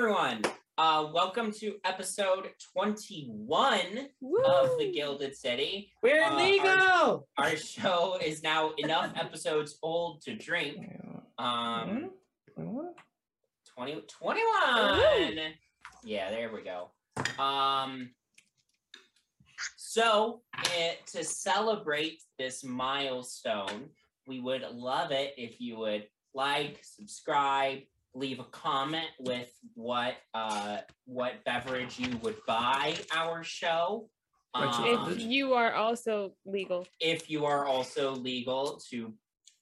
Everyone. Uh, welcome to episode 21 of The Gilded City. We're Uh, legal. Our show is now enough episodes old to drink. Um, 20, 21. Yeah, there we go. Um, so, it, to celebrate this milestone, we would love it if you would like, subscribe, leave a comment with what uh what beverage you would buy our show. Um, if you are also legal. if you are also legal to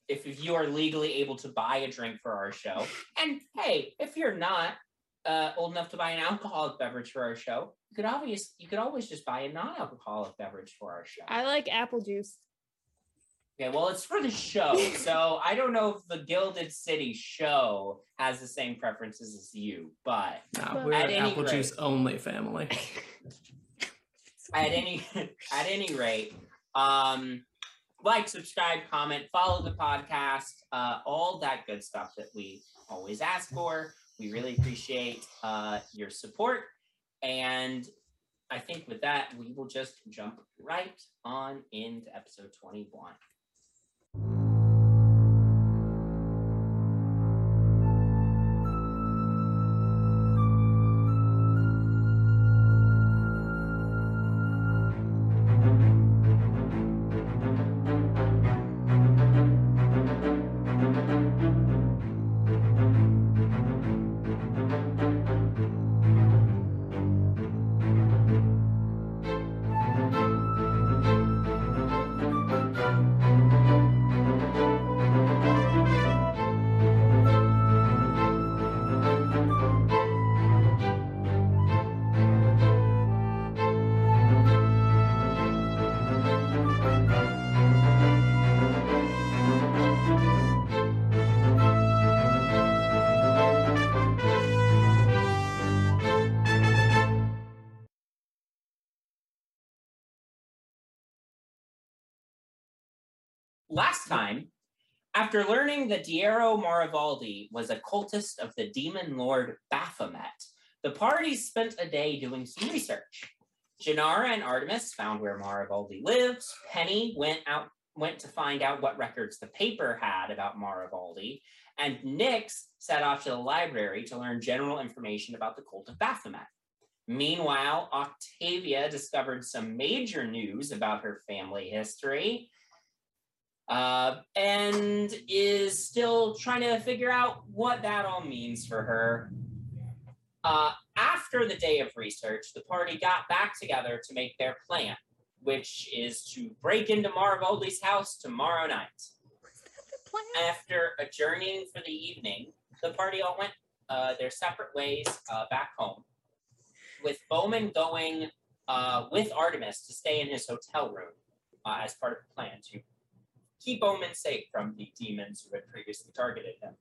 if, if you are legally able to buy a drink for our show and hey if you're not uh, old enough to buy an alcoholic beverage for our show you could obvious you could always just buy a non-alcoholic beverage for our show I like apple juice. Okay well it's for the show so i don't know if the gilded city show has the same preferences as you but Nah, we're At an any apple rate. juice only family. at any at any rate um like subscribe comment follow the podcast uh all that good stuff that we always ask for we really appreciate uh your support and i think with that we will just jump right on into episode 21 Last after learning that Diero Marivaldi was a cultist of the demon lord Baphomet, the party spent a day doing some research. Janara and Artemis found where Marivaldi lived. Penny went out went to find out what records the paper had about Marivaldi, and Nyx set off to the library to learn general information about the cult of Baphomet. Meanwhile, Octavia discovered some major news about her family history uh, and is still trying to figure out what that all means for her. Uh, after the day of research, the party got back together to make their plan, which is to break into Marivaldi's house tomorrow night. After adjourning for the evening, the party all went uh, their separate ways uh, back home, with Bowman going uh, with Artemis to stay in his hotel room uh, as part of the plan to keep Omen safe from the demons who had previously targeted him.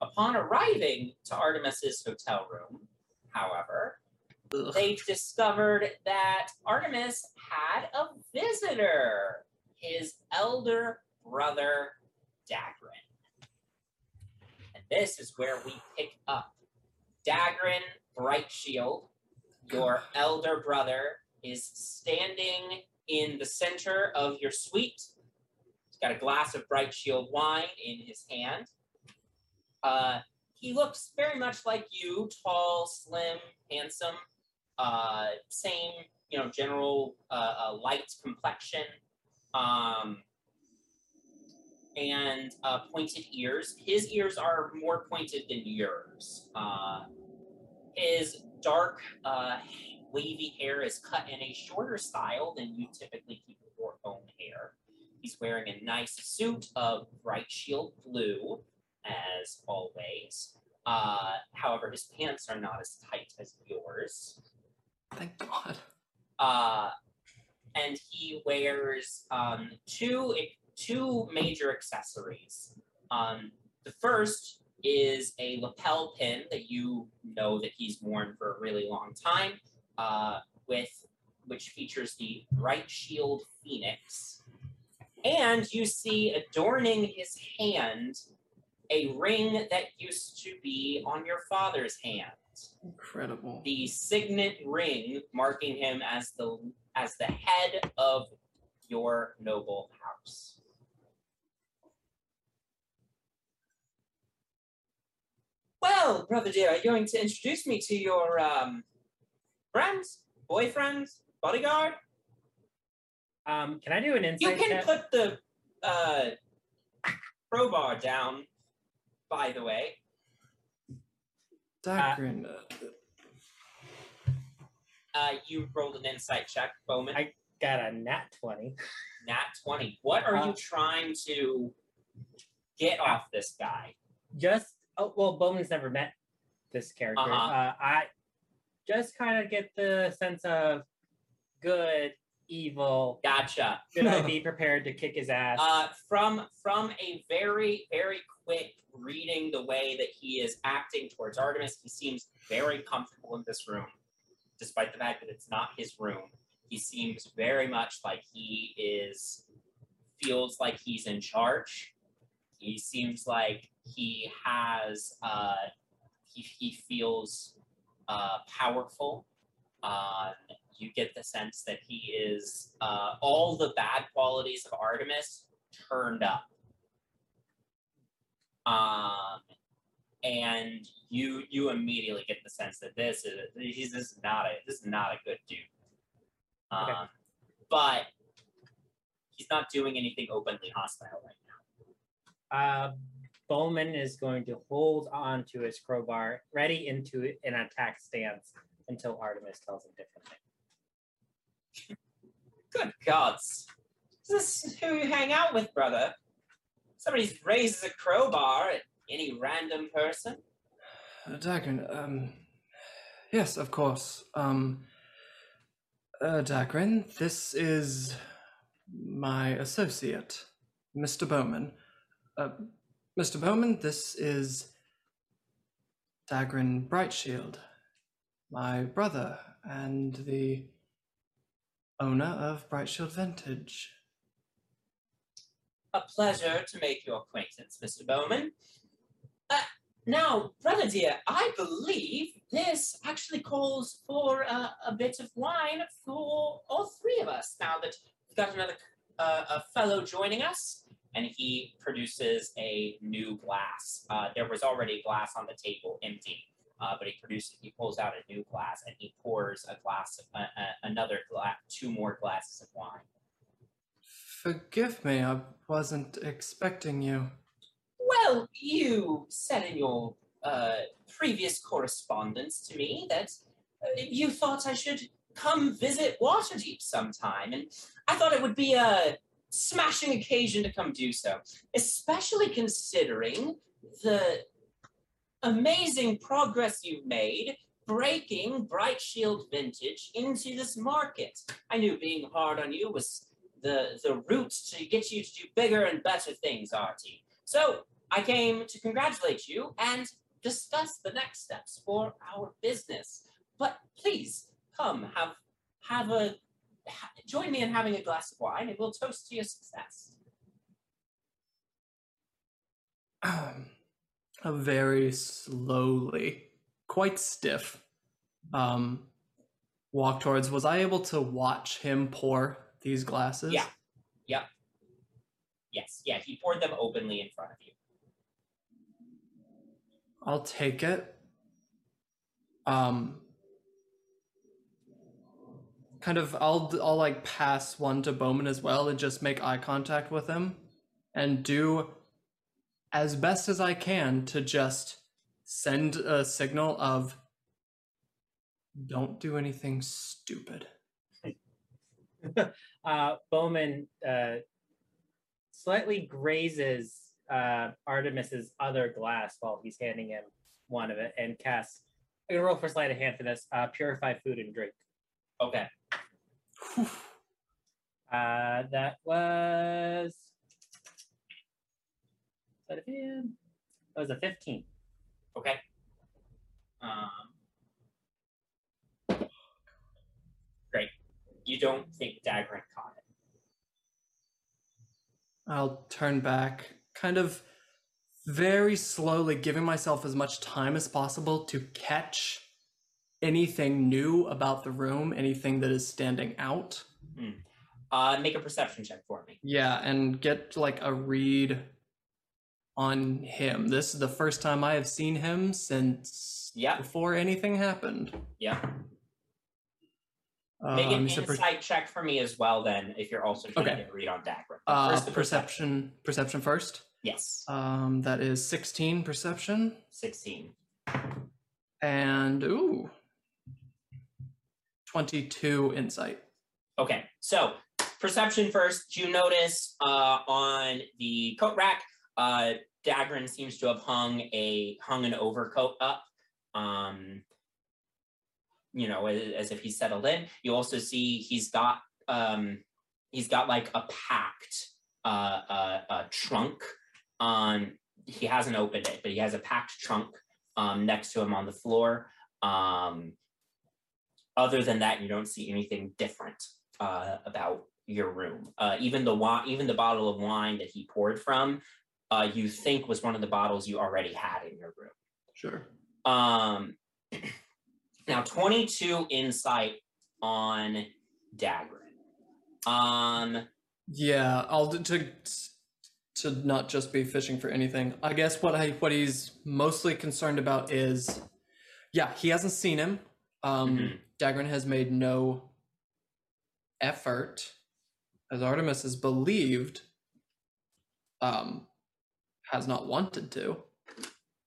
Upon arriving to Artemis's hotel room, however, Ugh. they discovered that Artemis had a visitor, his elder brother, Dagrin. And this is where we pick up. Dagrin Bright Shield, your elder brother, is standing in the center of your suite. He's got a glass of Bright Shield wine in his hand. Uh, he looks very much like you, tall, slim, handsome, uh, same, you know, general uh, uh, light complexion, um, and uh, pointed ears. His ears are more pointed than yours. Uh, his dark, wavy hair is cut in a shorter style than you typically keep your own hair. He's wearing a nice suit of bright shield blue as always. Uh, however, his pants are not as tight as yours. Thank God. Uh, and he wears um, two two major accessories. Um, the first is a lapel pin that you know that he's worn for a really long time, uh, with which features the Bright Shield Phoenix. And you see adorning his hand a ring that used to be on your father's hand. Incredible. The signet ring marking him as the as the head of your noble house. Well, brother dear, are you going to introduce me to your um, friends, boyfriends, bodyguard? Um, can I do an insight? You can check? put the uh, crowbar down, by the way. Dagrin, uh, Uh, you rolled an insight check, Bowman. I- Got a nat 20. Nat 20. What are you Uh, trying to get off this guy? Just, oh, well, Bowman's never met this character. Uh-huh. Uh, I just kind of get the sense of good, evil. Gotcha. Should I be prepared to kick his ass? Uh, from from a very very quick reading the way that he is acting towards Artemis, he seems very comfortable in this room, despite the fact that it's not his room. He seems very much like he is feels like he's in charge. He seems like he has uh, he he feels uh, powerful. Uh, you get the sense that he is uh, all the bad qualities of Artemis turned up. Um, and you you immediately get the sense that this is he's this is not a this is not a good dude. Um, Okay. but he's not doing anything openly hostile right now. Uh, Bowman is going to hold on to his crowbar, ready into an attack stance until Artemis tells him differently. Good gods. Is this who you hang out with, brother? Somebody raises a crowbar at any random person? uh, Dagrin, um, yes, of course. Um, uh, Dagrin, this is my associate, Mr. Bowman. Uh, Mr. Bowman, this is Dagrin Brightshield, my brother and the owner of Brightshield Vintage. A pleasure to make your acquaintance, Mr. Bowman. Uh, now, brother dear, I believe this actually calls for uh, a bit of wine for all three of us. Now that we've got another uh, a fellow joining us, and he produces a new glass. Uh, there was already glass on the table, empty, uh, but he produces. He pulls out a new glass and he pours a glass, of, uh, uh, another glass, two more glasses of wine. Forgive me, I wasn't expecting you. Well, you said in your uh, previous correspondence to me that uh, you thought I should come visit Waterdeep sometime, and I thought it would be a smashing occasion to come do so, especially considering the amazing progress you've made breaking Bright Shield Vintage into this market. I knew being hard on you was the the route to get you to do bigger and better things, Artie. So I came to congratulate you and discuss the next steps for our business. But please come have have a ha- join me in having a glass of wine, and we'll toast to your success. um, very slowly, quite stiff, um, walk towards. Was I able to watch him pour these glasses? Yeah. Yep. Yes, yeah, he poured them openly in front of you. I'll take it. Um, kind of, I'll I'll like pass one to Bowman as well and just make eye contact with him, and do as best as I can to just send a signal of don't do anything stupid. uh, Bowman uh, slightly grazes uh, Artemis's other glass while he's handing him one of it and casts. I'm gonna roll for sleight of hand for this. Uh, purify food and drink. Okay. Uh, that was. Sleight of hand. That was a 15. Okay. Um, great. You don't think Dagrin caught it. I'll turn back, kind of very slowly, giving myself as much time as possible to catch anything new about the room, anything that is standing out. Uh, make a perception check for me. Yeah, and get like a read on him. This is the first time I have seen him since Yeah. before anything happened. Yeah. Make Um, an you said per- insight check for me as well, then, if you're also trying Okay. to read on. But uh, the perception, perception first. Yes. Um, that is sixteen perception, 16. and ooh, twenty-two insight. Okay, so perception first. You notice uh, on the coat rack, uh, Dagrin seems to have hung a hung an overcoat up. Um, you know, as, if he's settled in. You also see he's got um, he's got like a packed uh, uh, trunk. Um, he hasn't opened it, but he has a packed trunk um, next to him on the floor. Um, other than that, you don't see anything different uh, about your room. Uh, even the wine, even the bottle of wine that he poured from, uh, you think was one of the bottles you already had in your room. Sure. Um, now, 22 insight on Dagrin. Um, Yeah, I'll d- to to not just be fishing for anything. I guess what I what he's mostly concerned about is, yeah, he hasn't seen him. Um, Mhm. Dagrin has made no effort, as Artemis is believed, um, has not wanted to,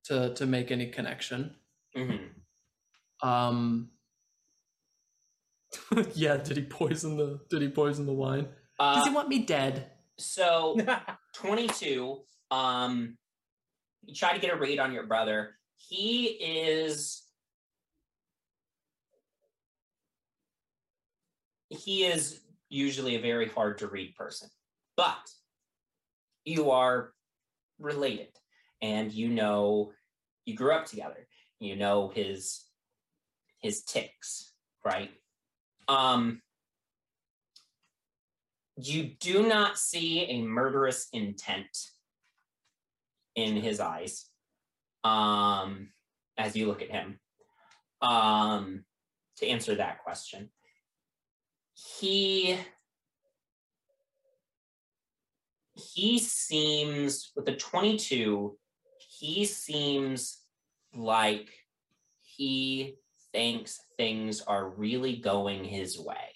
to to make any connection. mhm. Um, yeah, did he poison the Did he poison the wine? Does Uh, he want me dead? so 22 um you try to get a read on your brother he is he is usually a very hard to read person but you are related. And you know you grew up together. You know his his ticks right? Um you do not see a murderous intent in his eyes um as you look at him. Um to answer that question he he seems with the 22 he seems like he thinks things are really going his way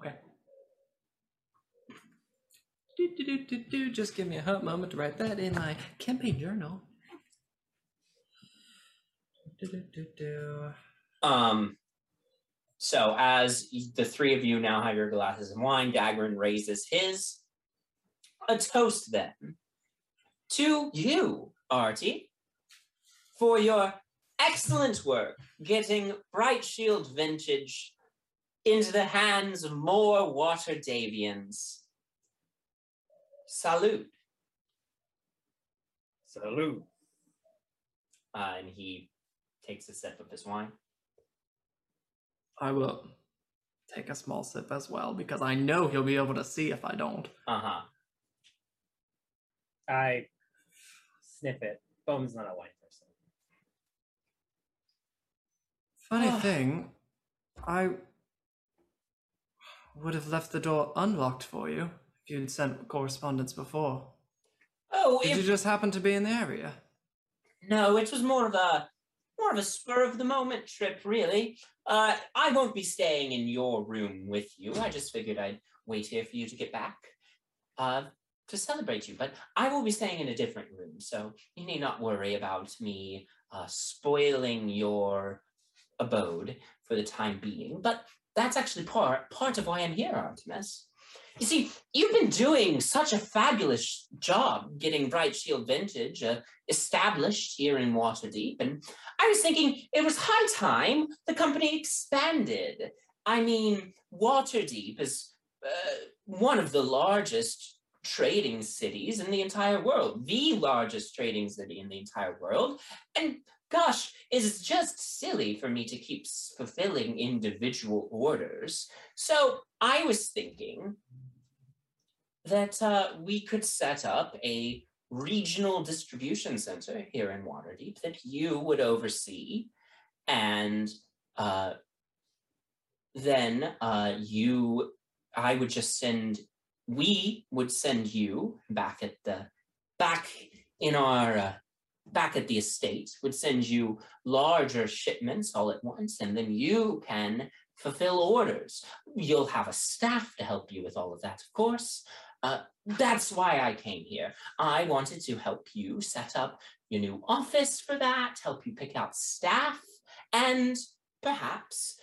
Okay. Do, do, do, do, do. Just give me a hot moment to write that in my campaign journal. Do, do, do, do. Um, so as the three of you now have your glasses of wine, Dagrin raises his. A toast then to you, Artie, for your excellent work getting Bright Shield Vintage into the hands of more Waterdhavians. Salute. Salute. Uh, and he takes a sip of his wine. I will take a small sip as well because I know he'll be able to see if I don't. Uh huh. I sniff it. Bowman's not a wine person. Funny Ah. thing, I would have left the door unlocked for you if you'd sent correspondence before. Oh, Did if you just happen to be in the area? No, it was more of a more of a spur of the moment trip, really. Uh, I won't be staying in your room with you. I just figured I'd wait here for you to get back uh, to celebrate you. But I will be staying in a different room, so you need not worry about me uh, spoiling your abode for the time being. But that's actually part part of why I'm here, Artemis. You see, you've been doing such a fabulous job getting Bright Shield Vintage uh, established here in Waterdeep, and I was thinking it was high time the company expanded. I mean, Waterdeep is uh, one of the largest trading cities in the entire world, the largest trading city in the entire world. And gosh, it's just silly for me to keep fulfilling individual orders. So I was thinking that uh, we could set up a regional distribution center here in Waterdeep that you would oversee. And uh, then uh, you, I would just send, we would send you back at the, back in our, uh, back at the estate, would send you larger shipments all at once, and then you can fulfill orders. You'll have a staff to help you with all of that, of course. Uh, that's why I came here. I wanted to help you set up your new office for that, help you pick out staff, and perhaps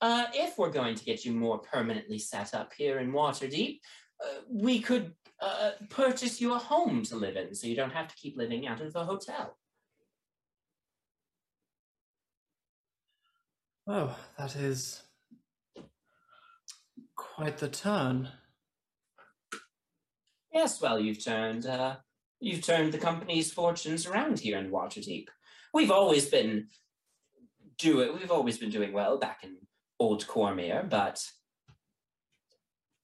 uh, if we're going to get you more permanently set up here in Waterdeep, uh, we could uh, purchase you a home to live in so you don't have to keep living out of a hotel. Oh, that is quite the turn. Yes, well, you've turned uh, you've turned the company's fortunes around here in Waterdeep. We've always been do it. We've always been doing well back in Old Cormyr, but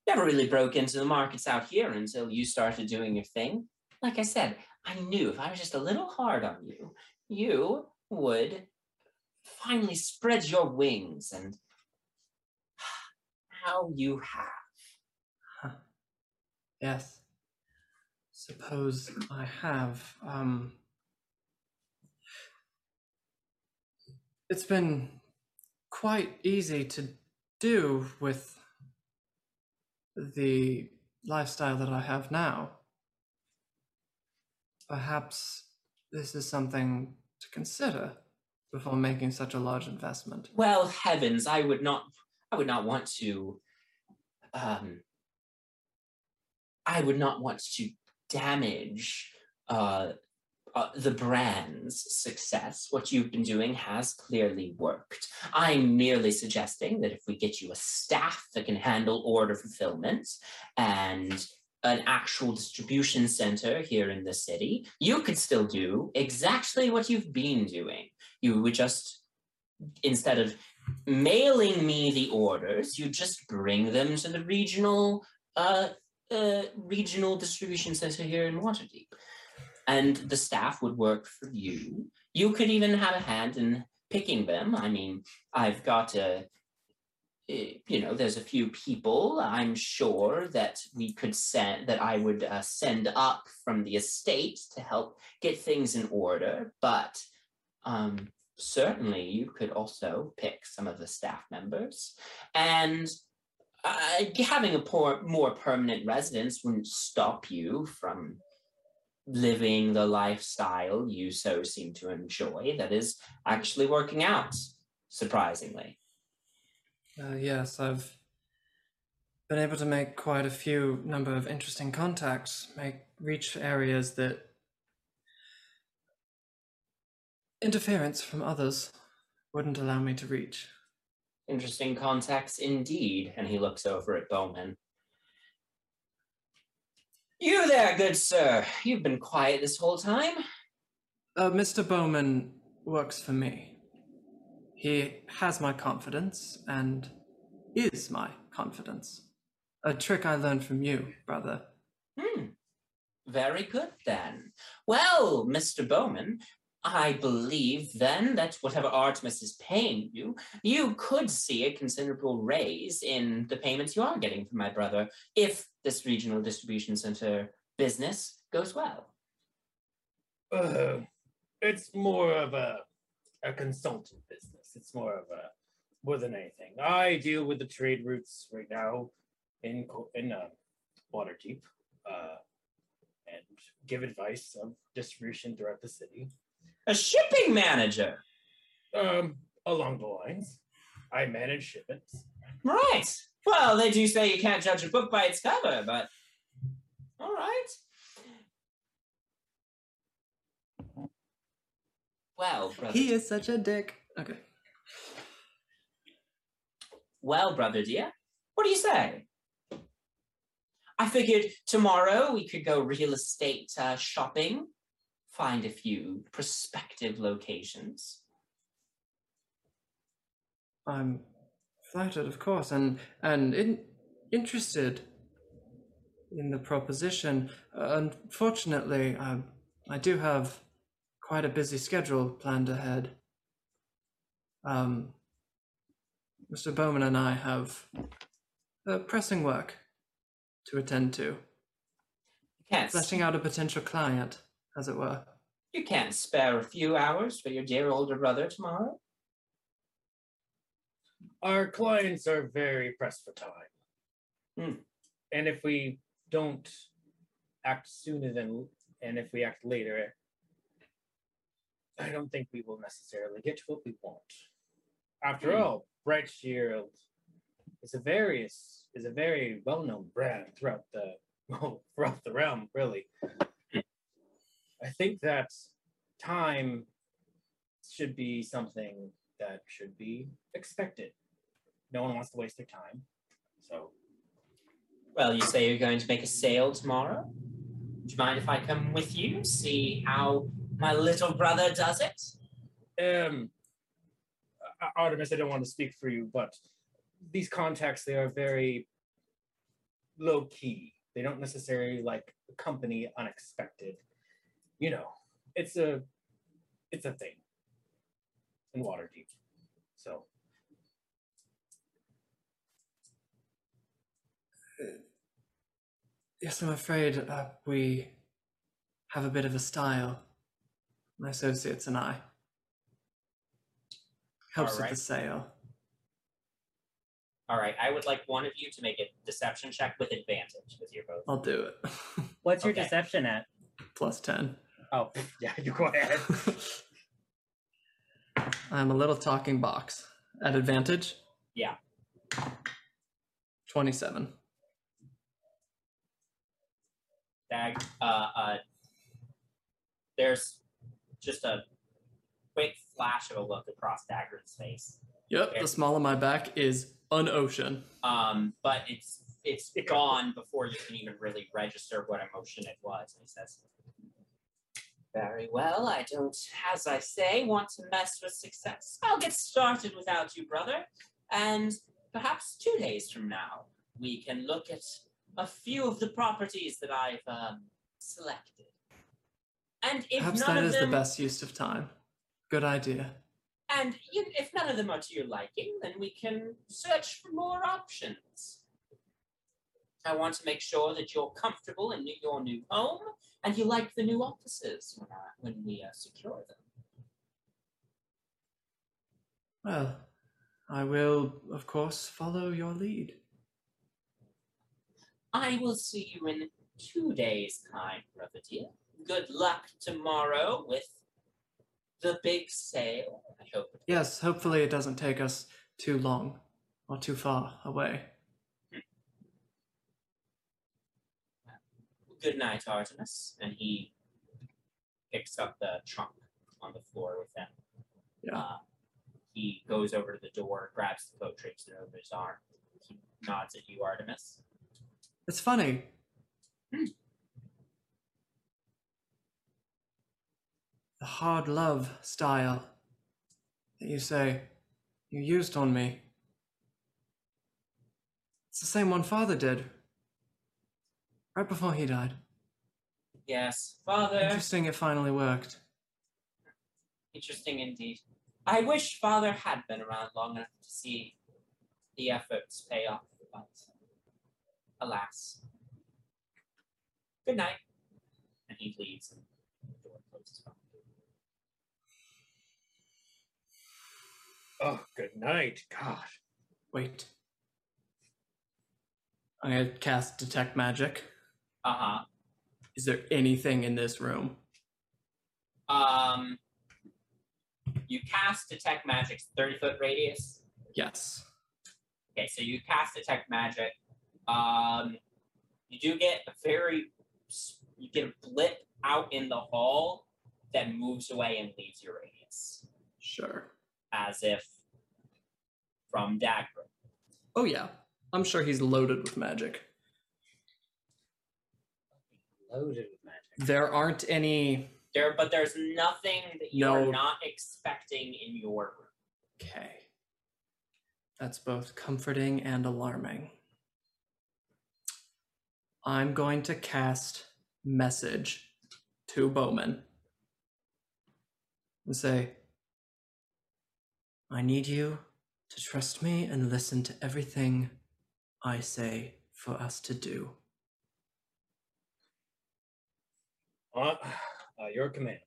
never really broke into the markets out here until you started doing your thing. Like I said, I knew if I was just a little hard on you, you would finally spread your wings and how you have. Yes. Suppose I have. Um, it's been quite easy to do with the lifestyle that I have now. Perhaps this is something to consider before making such a large investment. Well, heavens, I would not I would not want to um I would not want to damage uh, uh, the brand's success. What you've been doing has clearly worked. I'm merely suggesting that if we get you a staff that can handle order fulfillment and an actual distribution center here in the city, you could still do exactly what you've been doing. You would just, instead of mailing me the orders, you just bring them to the regional uh, uh, regional distribution center here in Waterdeep. And the staff would work for you. You could even have a hand in picking them. I mean, I've got a, eh, you know, there's a few people I'm sure that we could send, that I would uh, send up from the estate to help get things in order. But um, certainly you could also pick some of the staff members. And uh, having a poor, more permanent residence wouldn't stop you from living the lifestyle you so seem to enjoy that is actually working out, surprisingly. Uh, yes, I've been able to make quite a few number of interesting contacts, make reach areas that interference from others wouldn't allow me to reach. Interesting contacts indeed. And he looks over at Bowman. You there, good sir. You've been quiet this whole time. Uh, Mr. Bowman works for me. He has my confidence and is my confidence. A trick I learned from you, brother. Hmm. Very good then. Well, Mr. Bowman, I believe then that whatever Artemis is paying you, you could see a considerable raise in the payments you are getting from my brother if this regional distribution center business goes well. Uh, it's more of a a consultant business. It's more of a more than anything. I deal with the trade routes right now in in uh, Waterdeep, uh, and give advice of distribution throughout the city. A shipping manager. Um, along the lines, I manage shipments. Right. Well, they do say you can't judge a book by its cover, but all right. Well, brother. He is such a dick. Okay. Well, brother dear, what do you say? I figured tomorrow we could go real estate uh, shopping, find a few prospective locations. I'm flattered, of course, and and in, interested in the proposition. Uh, unfortunately, I, I do have quite a busy schedule planned ahead. Um, Mr. Bowman and I have uh, pressing work to attend to, You can't, fleshing out a potential client, as it were. you can't spare a few hours for your dear older brother tomorrow? Our clients are very pressed for time. Hmm. And if we don't act sooner than, and if we act later, I don't think we will necessarily get what we want. After Hmm. all, Bright Shield is a various is a very well known brand throughout the well, throughout the realm, really. I think that time should be something that should be expected. No one wants to waste their time. So Well, you say you're going to make a sale tomorrow? Do you mind if I come with you, see how my little brother does it? um Artemis, I don't want to speak for you, but these contacts they are very low key. They don't necessarily like accompany unexpected. You know, it's a it's a thing in Waterdeep. So Yes, I'm afraid uh, we have a bit of a style. My associates and I. Helps with the sale. All right, I would like one of you to make a deception check with advantage with your both. I'll do it. What's your Okay. deception at? Plus 10. oh yeah, you go ahead. I'm a little talking box. At advantage? Yeah. 27. Dag, uh, uh, there's just a quick flash of a look across Dagrin's face. Yep, Okay. the small of my back is an ocean. Um, but it's it's gone before you can even really register what emotion it was. And he says, Very well, I don't, as I say, want to mess with success. I'll get started without you, brother. And perhaps two days from now, we can look at a few of the properties that I've um, selected. And if Perhaps none that of is them, the best use of time. Good idea. and if none of them are to your liking, then we can search for more options. I want to make sure that you're comfortable in your new home and you like the new offices when, uh, when we uh, secure them. Well, I will, of course, follow your lead. I will see you in two days' time, brother dear. Good luck tomorrow with the big sale. I hope. Yes, hopefully it doesn't take us too long or too far away. Good night, Artemis. And he picks up the trunk on the floor with him. Yeah. Uh, he goes over to the door, grabs the coat, drapes it over his arm. He nods at you, Artemis. It's funny. Hmm. The hard love style that you say you used on me. It's the same one father did. Right before he died. Yes, Father. Interesting it finally worked. Interesting indeed. I wish Father had been around long enough to see the efforts pay off, but alas. Good night. And he leaves and the door closes behind oh, good night. God. Wait. I'm gonna cast Detect Magic. Uh-huh. Is there anything in this room? Um, you cast detect magic's 30 foot radius. Yes. Okay, so you cast detect magic. Um, you do get a very, you get a blip out in the hall that moves away and leaves your radius, Sure. as if from Dagrin. Oh yeah. I'm sure he's loaded with magic. Loaded with magic. There aren't any There, but there's nothing that you No. are not expecting in your room. Okay. That's both comforting and alarming. I'm going to cast message to Bowman and say, I need you to trust me and listen to everything I say for us to do. Uh, uh, your command.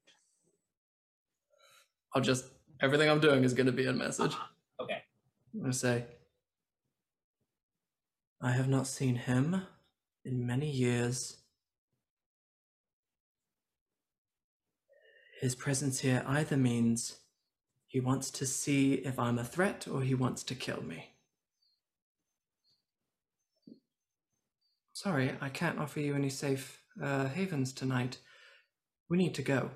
I'll just, everything I'm doing is going to be a message. Okay. I'm going to say, I have not seen him in many years. His presence here either means he wants to see if I'm a threat or he wants to kill me. Sorry, I can't offer you any safe uh, havens tonight. We need to go.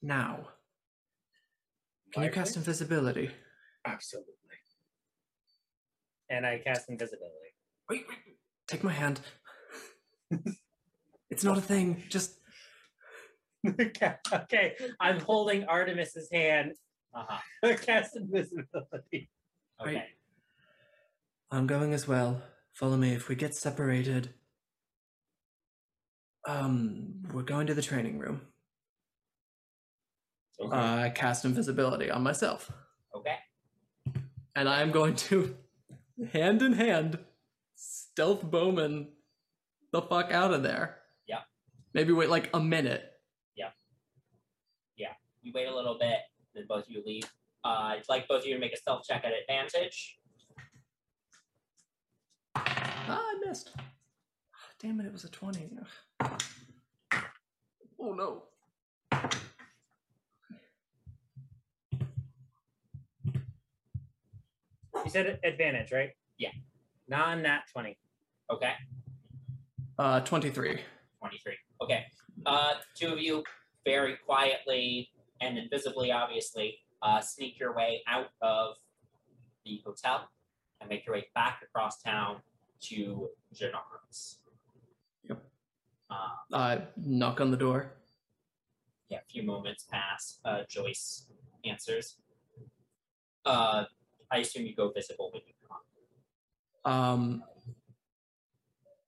Now. Can you cast invisibility? Absolutely. And I cast invisibility. Wait, wait, take my hand. it's not a thing. Just okay, okay, I'm holding Artemis's hand. Uh-huh. cast invisibility. Okay. Right. I'm going as well. Follow me. If we get separated, um, we're going to the training room. Okay. Uh, I cast invisibility on myself, Okay. and I am going to, hand in hand, stealth Bowman the fuck out of there. Yeah. Maybe wait like a minute. Yeah. Yeah. You wait a little bit, then both of you leave. Uh, I'd like both of you to make a stealth check at advantage. Ah, I missed. Damn it! It was a twenty. Oh no. you said advantage, right? Yeah. Non nat 20. Okay. Uh, twenty-three. 23. Okay. Uh, two of you very quietly and invisibly, obviously, uh, sneak your way out of the hotel and make your way back across town to Janara's. Yep. Uh, I knock on the door. yeah, a few moments pass. Uh, Joyce answers. Uh, I assume you go visible when you come. Um.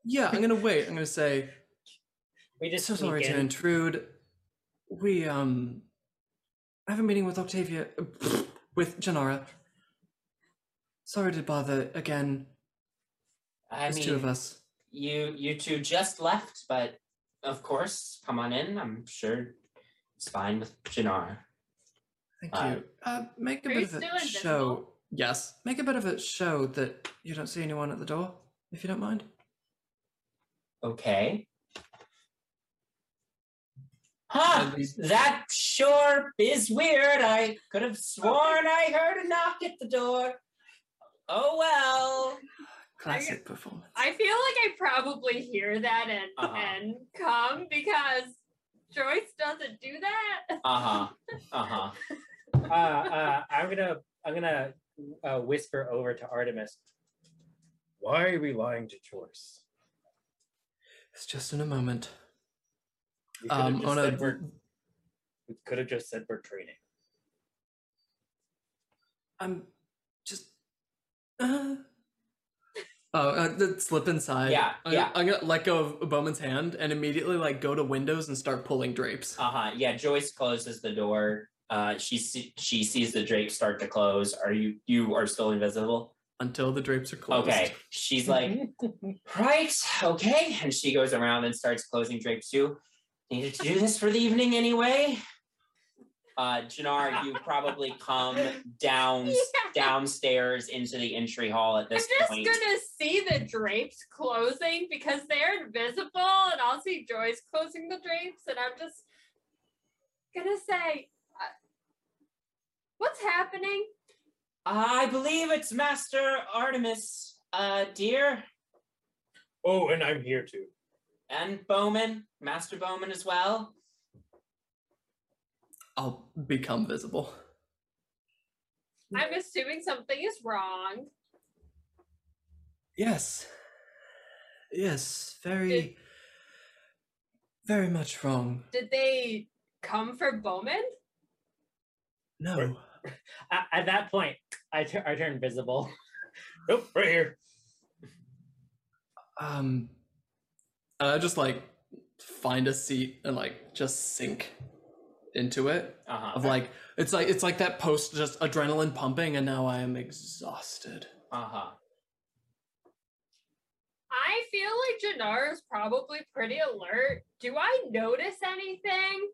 Yeah, I'm gonna wait. I'm gonna say, We just so sorry to intrude. We um I have a meeting with Octavia, with Janara. Sorry to bother again. I There's mean, two of us. You you two just left, but of course, come on in. I'm sure it's fine with Janara. Thank uh, you. Uh, make a bit of a still invisible? show. Yes, make a bit of a show that you don't see anyone at the door, if you don't mind. Okay. Huh, that sure is weird. I could have sworn I heard a knock at the door. Oh well. Classic performance. I feel like I probably hear that and Uh-huh. and come because Joyce doesn't do that. Uh-huh. Uh-huh. uh, uh, I'm gonna I'm gonna uh, whisper over to Artemis. Why are we lying to Joyce? It's just in a moment. We could Um, on a we're, we could have just said we're training. I'm just. Uh... Oh, uh, slip inside. Yeah, I'm, yeah. I'm gonna let go of Bowman's hand and immediately like go to windows and start pulling drapes. Uh-huh. Yeah, Joyce closes the door. Uh she see- she sees the drapes start to close. Are you you are still invisible? until the drapes are closed. Okay. She's like, right, okay. And she goes around and starts closing drapes too. Needed to do this for the evening anyway. Uh, Jannar, you probably come down Yeah. downstairs into the entry hall at this I'm this just point. gonna see the drapes closing because they're invisible, and I'll see Joyce closing the drapes, and I'm just gonna say, uh, "What's happening?" I believe it's Master Artemis, uh, dear, Oh, and I'm here too. and Bowman, Master Bowman as well. I'll become visible. I'm assuming something is wrong. Yes. Yes, very, Did- very much wrong. Did they come for Bowman? No. At, at that point, I, I turn visible. Nope, right here. Um, I just like find a seat and like just sink into it. Uh-huh. Of like, it's like it's like that post just adrenaline pumping, and now I am exhausted. Uh-huh. I feel like Janara's probably pretty alert. Do I notice anything?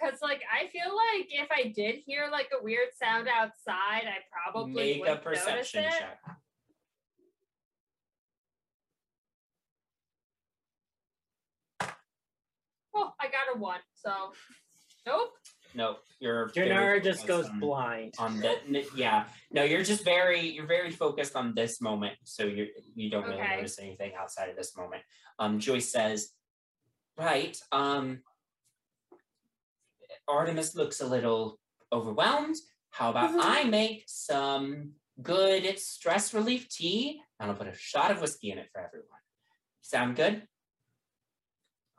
Cause like I feel like if I did hear like a weird sound outside, I probably Make a perception notice it. check. Oh, I got a one. So, nope. No, you're very Janara just goes on- blind. on the yeah no you're just very you're very focused on this moment so you you don't really Okay. notice anything outside of this moment um joyce says right um artemis looks a little overwhelmed how about i make some good stress relief tea and i'll put a shot of whiskey in it for everyone sound good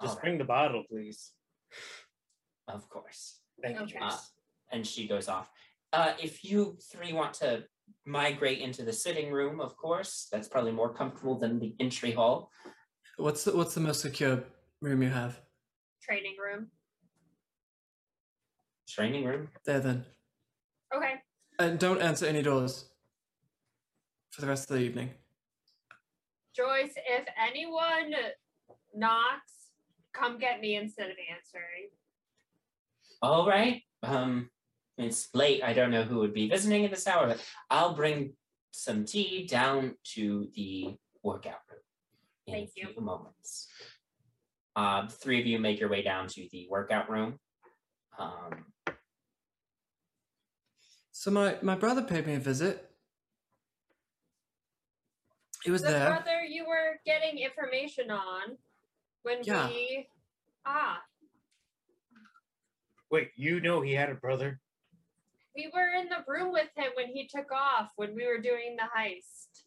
Just All right, bring the bottle, please. Of course Thank you, Okay. Uh, and she goes off. Uh, if you three want to migrate into the sitting room, of course, that's probably more comfortable than the entry hall. What's the what's the most secure room you have? Training room. Training room. There then. Okay. And don't answer any doors for the rest of the evening. Joyce, if anyone knocks, come get me instead of answering. All right. Um, it's late. I don't know who would be visiting at this hour, but I'll bring some tea down to the workout room in Thank a you. few moments. Uh, the three of you make your way down to the workout room. Um, So my my brother paid me a visit. He was The there. brother you were getting information on when Yeah. we ah Wait, you know he had a brother? we were in the room with him when he took off when we were doing the heist.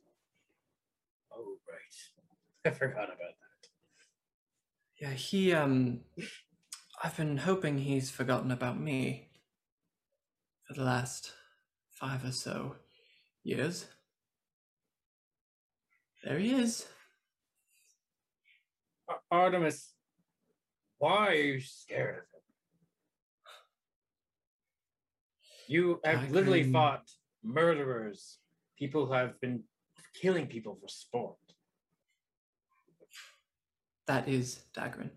Oh, right. I forgot about that. Yeah, he um I've been hoping he's forgotten about me for the last five or so years. There he is. Artemis, why are you scared of him? You have literally Dagrin. fought murderers, people who have been killing people for sport. That is Dagrin.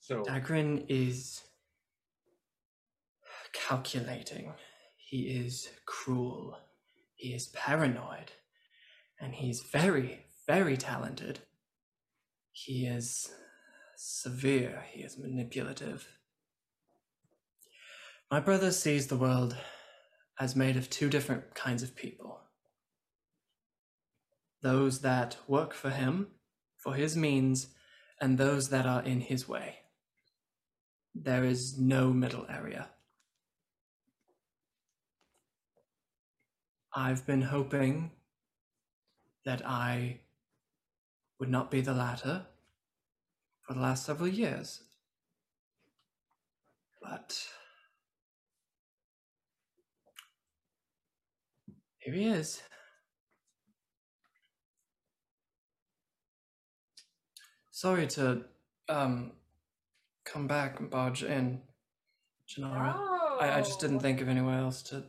So, Dagrin is calculating. He is cruel. He is paranoid. And he's very, very talented. He is severe. He is manipulative. My brother sees the world as made of two different kinds of people those that work for him, for his means, and those that are in his way. There is no middle area. I've been hoping that I would not be the latter for the last several years. But here he is. Sorry to um come back and barge in, Janara. I, I just didn't think of anywhere else to.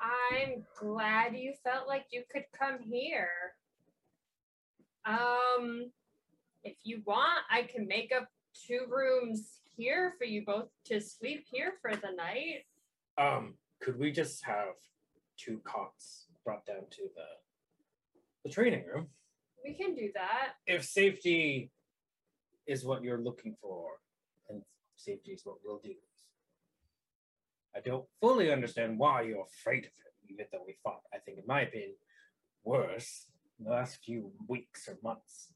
I'm glad you felt like you could come here. Um, if you want, I can make up two rooms here for you both to sleep here for the night. um, could we just have two cots brought down to the the training room? We can do that. If safety is what you're looking for, then safety is what we'll do. I don't fully understand why you're afraid of him, even though we fought, I think, in my opinion, worse in the last few weeks or months.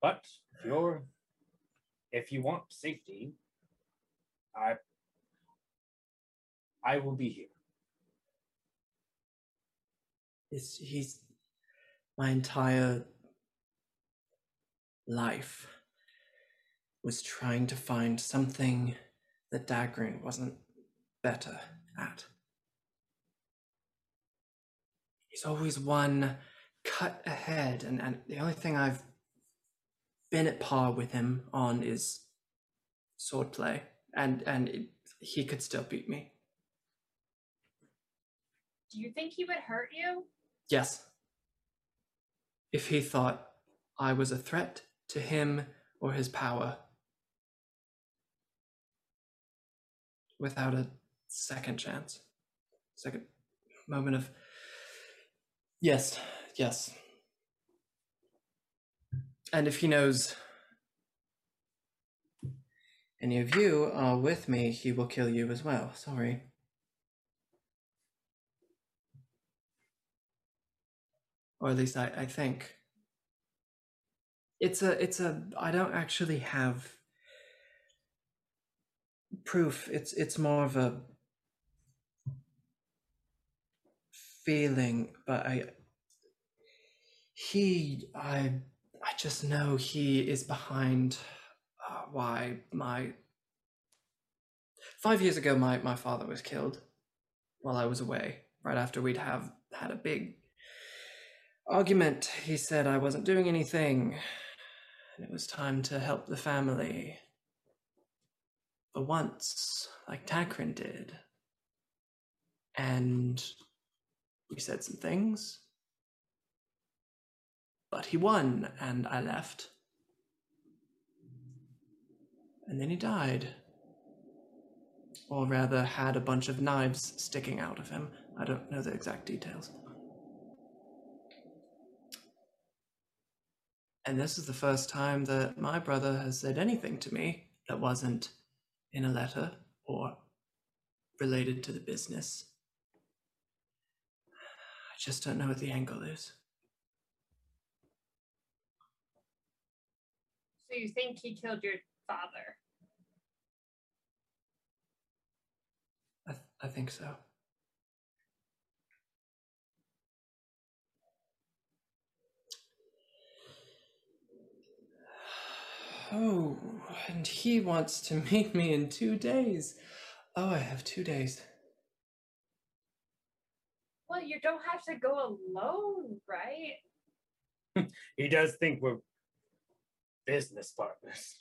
But if you're if you want safety, I I will be here. It's, he's my entire life was trying to find something that Dagrin wasn't better at. He's always one cut ahead, and, and the only thing I've been at par with him on is swordplay, and and it, he could still beat me. Do you think he would hurt you? Yes. If he thought I was a threat to him or his power. Without a second chance. Second moment of. Yes, yes. And if he knows any of you are with me, he will kill you as well. Sorry. Or at least I, I think it's a it's a I don't actually have proof. It's it's more of a feeling, but I he I I just know he is behind uh, why my five years ago my my father was killed while I was away right after we'd have had a big argument. He said I wasn't doing anything. And it was time to help the family. For once, like Dagrin did. And we said some things. But he won, and I left. And then he died. Or rather, had a bunch of knives sticking out of him. I don't know the exact details. And this is the first time that my brother has said anything to me that wasn't in a letter or related to the business. I just don't know what the angle is. So you think he killed your father? I, th- I think so. Oh, and he wants to meet me in two days. Oh, I have two days. Well, you don't have to go alone, right? He does think we're business partners.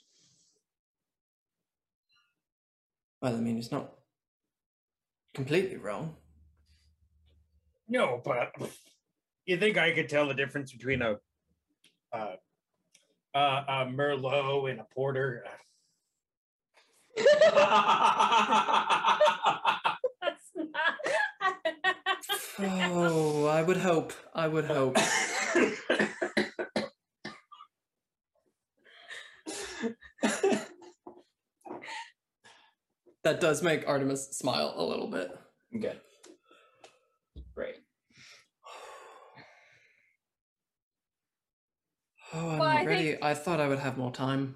Well, I mean, it's not completely wrong. No, but you think I could tell the difference between a uh, uh, a Merlot and a porter? That's not. Oh, I would hope. I would hope. that does make Artemis smile a little bit. Good. Great. Oh, I'm Well, I ready. think- I thought I would have more time.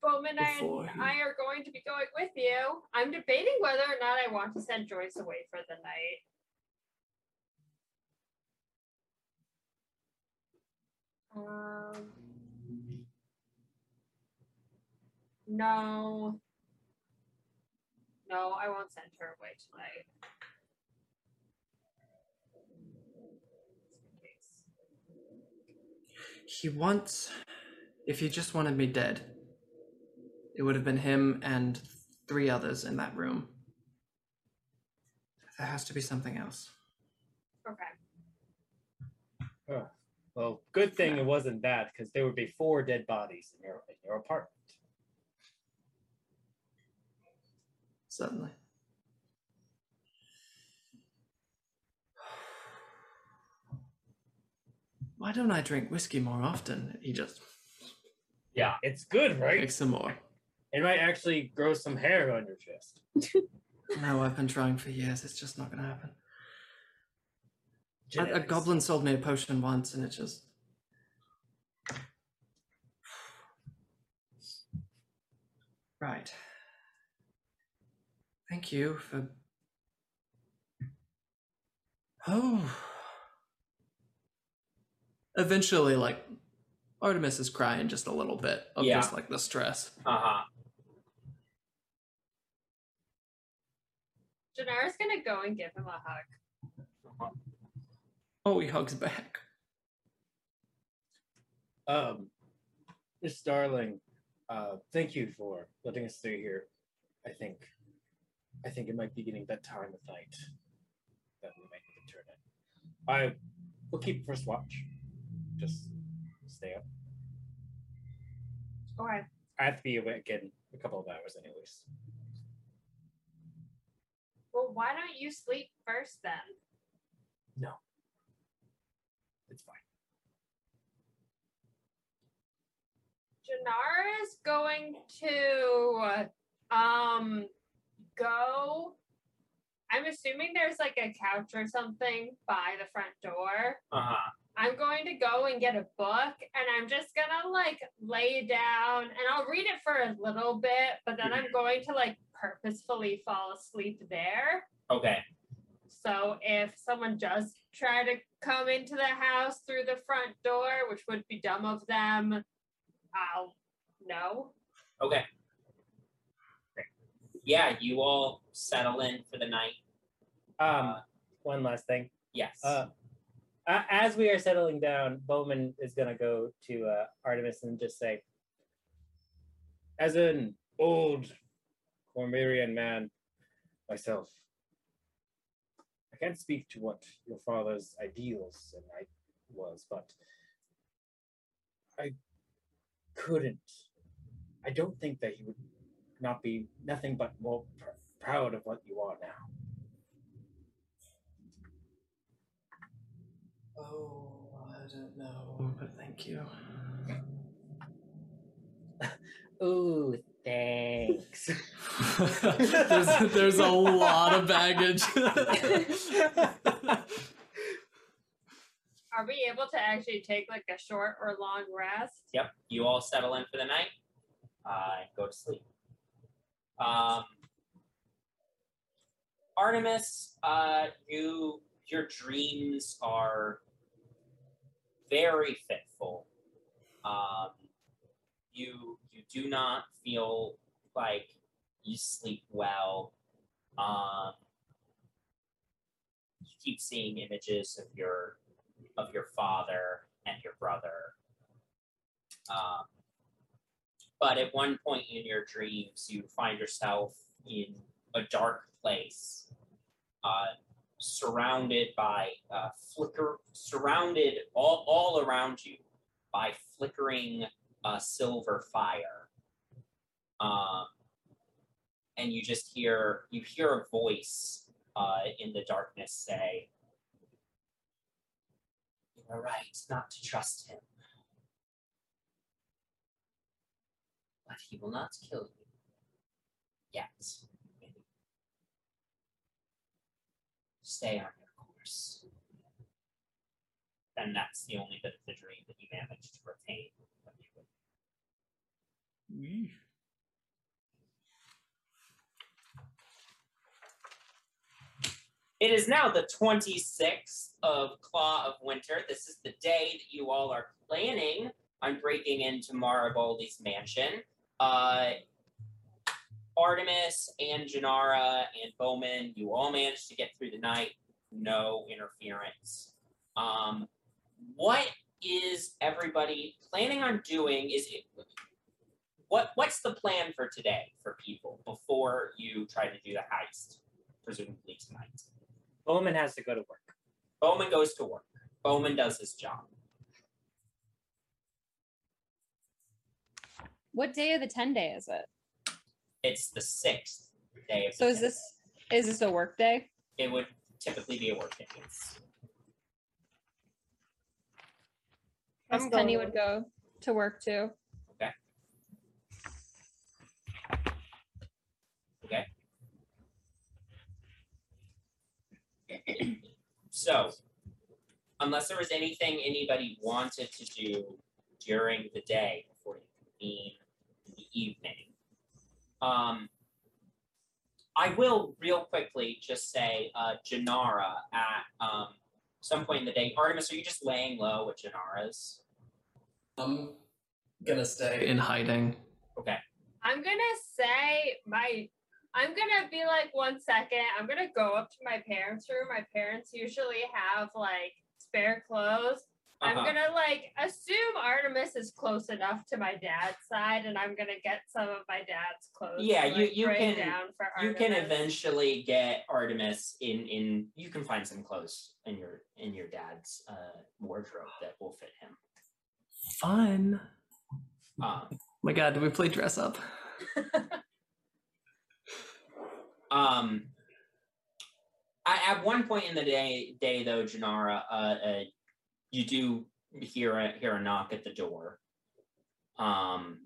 Bowman Before and I are going to be going with you. I'm debating whether or not I want to send Joyce away for the night. Um, no. No, I won't send her away tonight. He wants. If he just wanted me dead, it would have been him and three others in that room. There has to be something else. Okay. Oh, well, good thing it wasn't that, because there would be four dead bodies in your in your apartment. Certainly. Why don't I drink whiskey more often? He just Yeah, it's good, right? takes some more. It might actually grow some hair on your chest. No, I've been trying for years. It's just not gonna happen. A, a goblin sold me a potion once, and it just. Right. Thank you for. Oh. Eventually, like, Artemis is crying just a little bit of Yeah. just like the stress. Uh huh. Janara's gonna go and give him a hug. Oh, he hugs back. Um, Miss Darling, uh, thank you for letting us stay here. I think, I think it might be getting that time of night that we might need to turn in. I will keep first watch. Just stay up. Okay. I have to be awake in a couple of hours, anyways. Well, why don't you sleep first then? No, it's fine. Janara is going to um go. I'm assuming there's like a couch or something by the front door. Uh huh. I'm going to go and get a book and I'm just gonna like lay down and I'll read it for a little bit, but then I'm going to like purposefully fall asleep there. Okay. So if someone does try to come into the house through the front door, which would be dumb of them, I'll know. Okay. Yeah, you all settle in for the night. Um, Uh, one last thing. Yes. Uh, a- as we are settling down, Bowman is gonna go to uh, Artemis and just say, As an old Cormyrian man myself, I can't speak to what your father's ideals and I was, but I couldn't. I don't think that he would not be nothing but more pr- proud of what you are now. Oh, I don't know, but thank you. "Ooh, thanks." there's, there's a lot of baggage. Are we able to actually take like a short or long rest? Yep. You all settle in for the night. Uh, and go to sleep. Um, Artemis, uh, you your dreams are very fitful. Um, you you do not feel like you sleep well. Um, you keep seeing images of your of your father and your brother. Um, but at one point in your dreams, you find yourself in a dark place, uh, surrounded by uh, flicker, surrounded all, all around you by flickering uh, silver fire. Um, and you just hear you hear a voice uh, in the darkness say, "You are right not to trust him." but he will not kill you. Yet. maybe. Stay on your course. And that's the only bit of the dream that you managed to retain. when you were- It is now the 26th of Claw of Winter. This is the day that you all are planning on breaking into Marivaldi's mansion. Uh, Artemis and Janara and Bowman, you all managed to get through the night. No interference. Um, what is everybody planning on doing? Is it what? What's the plan for today for people before you try to do the heist? Presumably tonight. Bowman has to go to work. Bowman goes to work. Bowman does his job. What day of the 10 day is it? It's the sixth day of. So is this is this a work day? It would typically be a work day. yes. I'm Penny going. would go to work too. Okay. Okay. So, unless there was anything anybody wanted to do during the day before you convene in the evening, um, I will real quickly just say uh, Janara at um, some point in the day. Artemis, are you just laying low with Janara's? I'm gonna stay in hiding. Okay. I'm gonna say my I'm gonna be like one second. I'm gonna go up to my parents' room. My parents usually have like spare clothes. I'm Uh-huh. gonna like assume Artemis is close enough to my dad's side, and I'm gonna get some of my dad's clothes. to, Yeah, you- like, you bring can- down for You can eventually get Artemis in in. You can find some clothes in your in your dad's uh, wardrobe that will fit him. Fun. Um, Oh my god, do we play dress up? Um, I, at one point in the day, day though, Janara, uh, uh, you do hear a hear a knock at the door. Um,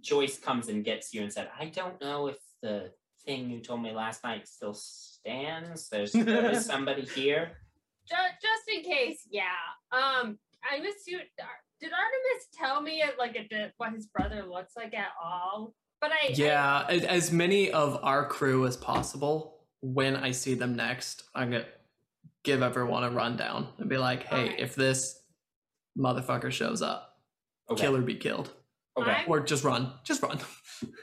Joyce comes and gets you and said, "I don't know if the thing you told me last night still stands. There's there is somebody here." just, just in case, yeah. Um, I'm assuming. Did Artemis tell me like it did, what his brother looks like at all? But I I- Yeah, as, as many of our crew as possible. When I see them next, I'm gonna give everyone a rundown and be like, "Hey, Okay. if this motherfucker shows up, Okay. kill or be killed, Okay. I'm- or just run, just run."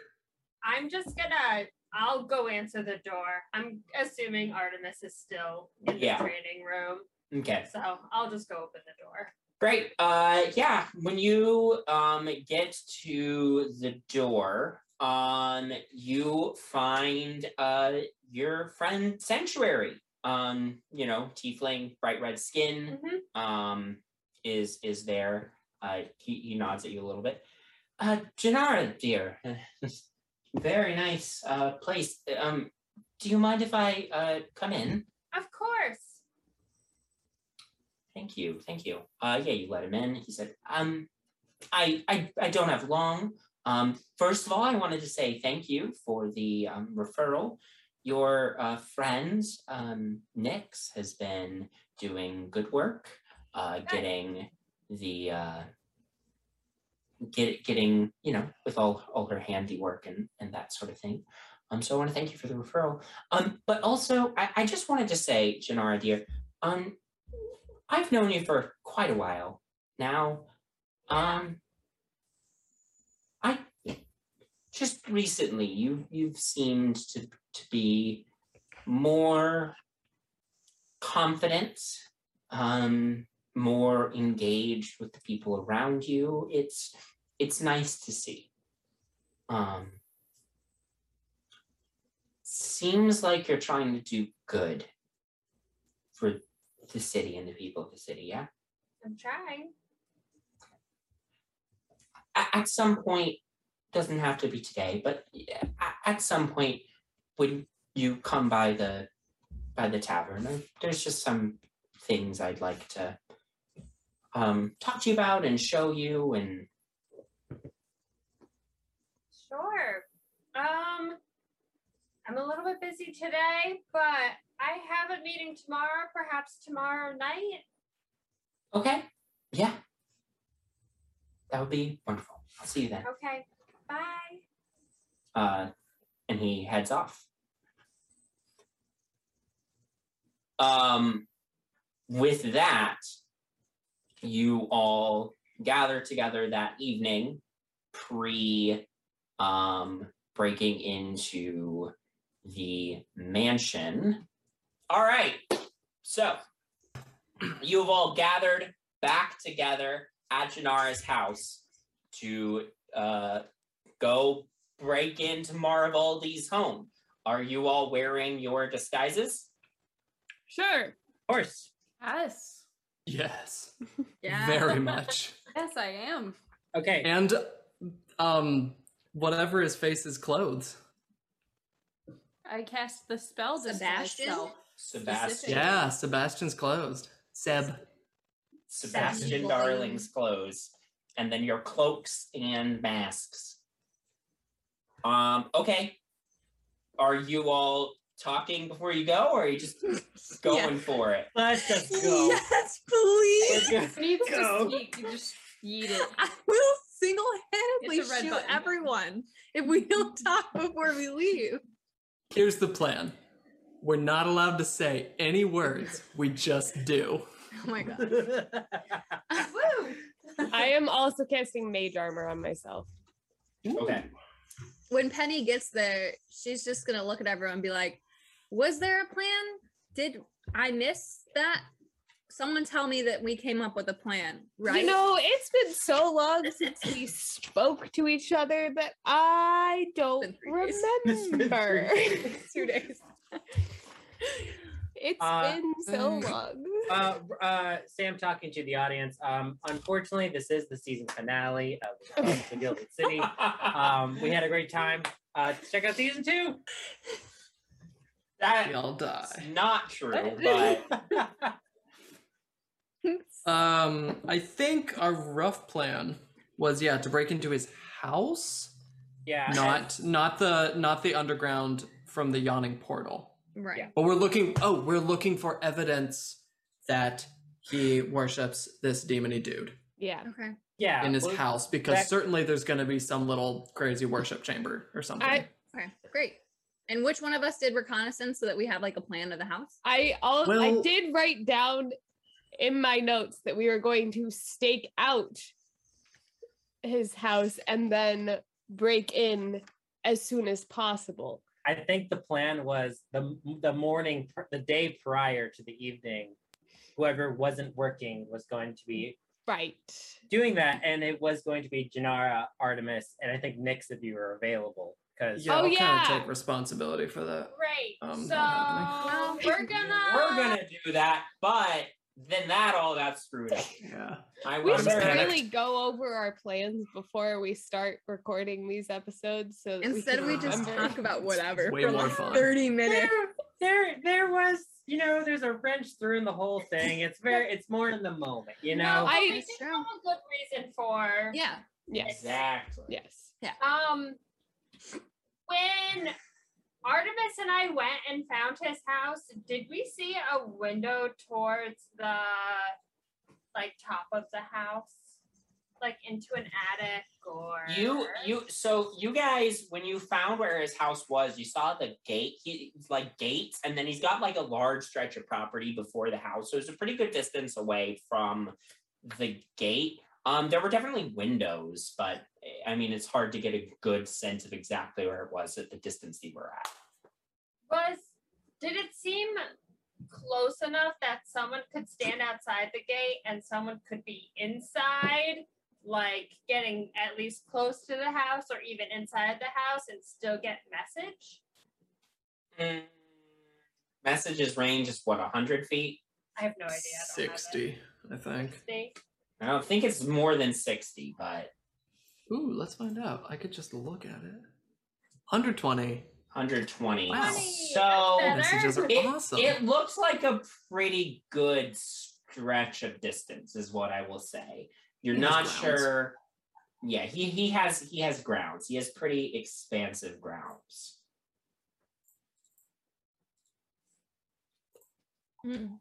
I'm just gonna. I'll go answer the door. I'm assuming Artemis is still in the training room, Okay. so I'll just go open the door. Great. Uh, yeah. When you um get to the door, um, you find uh your friend Sanctuary. Um, you know, tiefling, bright red skin. Mhm. Um, is is there? Uh, he he nods at you a little bit. Uh, Janara, dear, very nice uh place. Um, do you mind if I uh come in? Of course. Thank you, thank you. Uh, yeah, you let him in. He said, um, I, I, I don't have long. Um, first of all, I wanted to say thank you for the um, referral. Your uh, friend, um, Nix, has been doing good work, uh, getting the, uh, get, getting, you know, with all, all her handiwork and, and that sort of thing. Um, so I want to thank you for the referral. Um, but also, I, I just wanted to say, Janara, dear, um, I've known you for quite a while now. Um I just recently you you've seemed to to be more confident, um more engaged with the people around you. It's it's nice to see. Um seems like you're trying to do good for the city and the people of the city, yeah? I'm trying. At, at some point, doesn't have to be today, but at, some point, when you come by the by the tavern, there's just some things I'd like to um, talk to you about and show you, and Sure. Um, I'm a little bit busy today, but I have a meeting tomorrow, perhaps tomorrow night. okay, yeah, that would be wonderful. I'll see you then. Okay. Bye. uh, and he heads off. Um, with that, you all gather together that evening, pre um, breaking into the mansion. All right, so you've all gathered back together at Janara's house to uh, go break into Marivaldi's home. Are you all wearing your disguises? Sure. Of course. Yes. Yes, Yeah. very much. Yes, I am. Okay. and um, whatever his face is clothes. I cast the spell disguise Sebastian? self. Sebastian. Yeah, Sebastian's closed. Seb. Sebastian Sebastian. Darling's clothes, and then your cloaks and masks. Um, okay. Are you all talking before you go, or are you just going for it? Let's just go. Yes, please. We're good. Needs Go. to speak. You just yeet it. I will single-handedly It's a red shoot button. everyone if we don't talk before we leave. Here's the plan. We're not allowed to say any words. We just do. Oh my god. Woo! I am also casting mage armor on myself. Okay. When Penny gets there, she's just gonna look at everyone and be like, "Was there a plan? Did I miss that? Someone tell me that we came up with a plan, right?" You know, it's been so long since we spoke to each other that I don't been three days. It's been remember. three two days. It's Uh, been so mm. long. Uh, uh, Sam talking to the audience. Um, unfortunately, this is the season finale of uh, the Gilded City. Um, we had a great time. Uh, check out season two. We That's all die. not true, but Um, I think our rough plan was yeah to break into his house, yeah, not not the not the underground from the yawning portal. right. Yeah. But we're looking. Oh, we're looking for evidence that he worships this demony dude Yeah. Okay. yeah. in his well, house because that- certainly there's going to be some little crazy worship chamber or something. I Okay. Great. And which one of us did reconnaissance so that we have like a plan of the house? I all I did write down in my notes that we were going to stake out his house and then break in as soon as possible. I think the plan was the the morning, the day prior to the evening, whoever wasn't working was going to be Right. doing that, and it was going to be Janara, Artemis, and I think Nix if you were available. Because yeah, Oh, I'll kind of take responsibility for that. Great. Um, so not we're gonna we're gonna do that. But then that all got screwed up. Yeah. I We wonder. should panicked. really go over our plans before we start recording these episodes. So that Instead, we, we, just remember. talk about whatever way for more like fun. 30 minutes. there, there, there was, you know, there's a wrench through in the whole thing. It's very, it's more in the moment, you know. No, I- we It's did true. have a good reason for. Yeah. Yes. Exactly. Yes. Yeah. Um, when Artemis and I went and found his house, did we see a window towards the like top of the house, like into an attic or You you so you guys when you found where his house was, you saw the gate. He like gates, and then he's got like a large stretch of property before the house. So it's a pretty good distance away from the gate. Um, there were definitely windows, but eh, I mean, it's hard to get a good sense of exactly where it was at the distance they were at. was? Did it seem close enough that someone could stand outside the gate and someone could be inside, like getting at least close to the house or even inside the house and still get message? Mm, Messages range is what hundred feet. I have no idea. I don't have it. Sixty, I think. Sixty. I don't think it's more than sixty, but Ooh, let's find out. I could just look at it. 120. 120. Wow. So Messages are it, awesome. it looks like a pretty good stretch of distance, is what I will say. You're He not grounds. sure. Yeah, he he has he has grounds. He has pretty expansive grounds. Mm.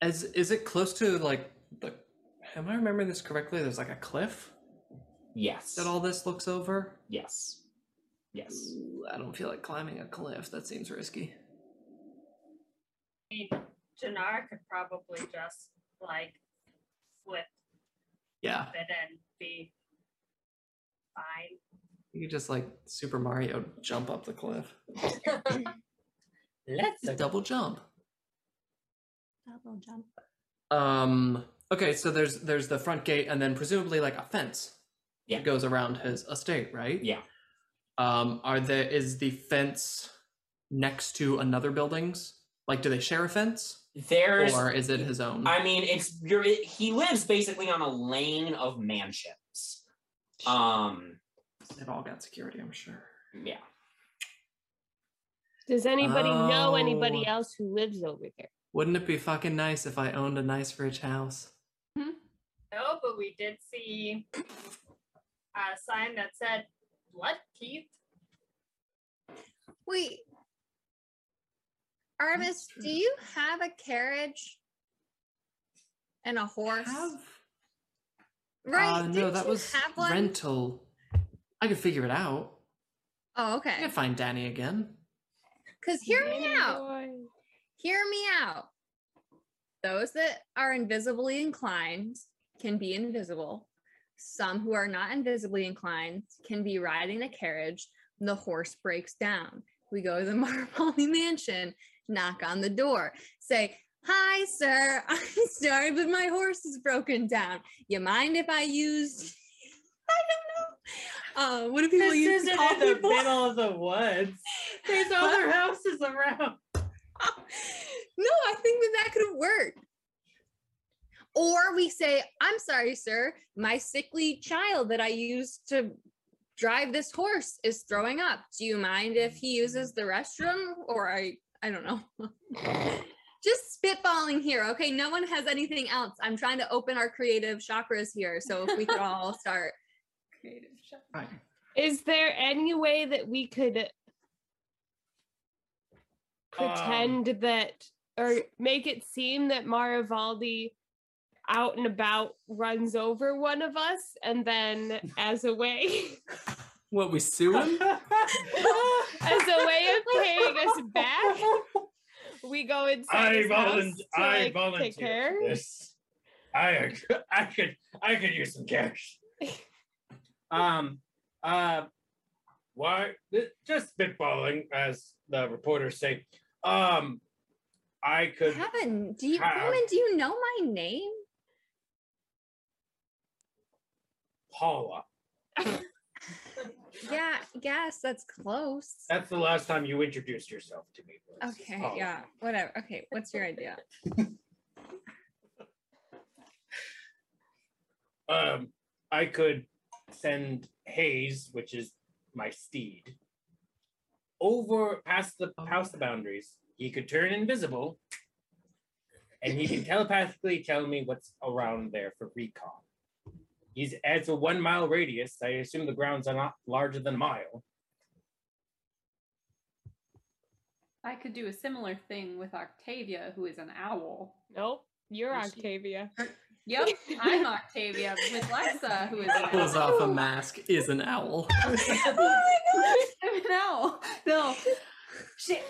As is it close to like the? Am I remembering this correctly? There's like a cliff Yes. that all this looks over. Yes. Yes. Ooh, I don't feel like climbing a cliff. That seems risky. I mean, Janara could probably just like flip Yeah, it and be fine. you could just like Super Mario jump up the cliff. Let's Just double jump. Double jump. Um. Okay, so there's there's the front gate, and then presumably like a fence. Yeah. that goes around his estate, right? Yeah. Um. Are there is the fence next to another buildings? Like, do they share a fence, There's or is it his own? I mean, it's you're he lives basically on a lane of mansions. Um They've all got security, I'm sure. yeah. Does anybody know Oh. anybody else who lives over there? Wouldn't it be fucking nice if I owned a nice rich house? No, but we did see a sign that said blood teeth. Wait. Artemis, do you have a carriage and a horse? Have? Right. Uh, no, didn't that you was have one? rental. I could figure it out. Oh, I okay. could find Danny again. Because hear me Danny out. boy. Hear me out. Those that are invisibly inclined can be invisible. Some who are not invisibly inclined can be riding the carriage. and The horse breaks down. We go to the Marpoli mansion, knock on the door, say, Hi, sir. I'm sorry, but my horse is broken down. You mind if I use. I don't know. Uh, what do people This use isn't call in the people? middle of the woods. There's other houses around. no, I think that that could have worked. Or we say, I'm sorry, sir, my sickly child that I used to drive this horse is throwing up. Do you mind if he uses the restroom? Or I, I don't know. Just spitballing here. Okay. No one has anything else. I'm trying to open our creative chakras here. So if we could all start. Creative shop. Right. Is there any way that we could pretend um, that or make it seem that Marivaldi out and about runs over one of us and then as a way What, we sue him? as a way of paying us back we go inside I, his house to, I like, volunteer take care for this. I, I could, I could use some cash. Um, uh, Why? Just spitballing, as the reporters say. Um, I could. Kevin, do you, have- Roman, do you know my name? Paula. Yeah, yes, that's close. That's the last time you introduced yourself to me. Okay, Paula. yeah, whatever. Okay, what's your idea? Um, I could send Hayes, which is my steed, over past the past the boundaries. He could turn invisible, and he can telepathically tell me what's around there for recon. He's adds a one mile radius. I assume the grounds are not larger than a mile. I could do a similar thing with Octavia, who is an owl. nope you're Is she- Octavia Yep, I'm Octavia with Lexa, who is an Pulls off a mask, is an owl. Oh I'm an owl. No. Shit.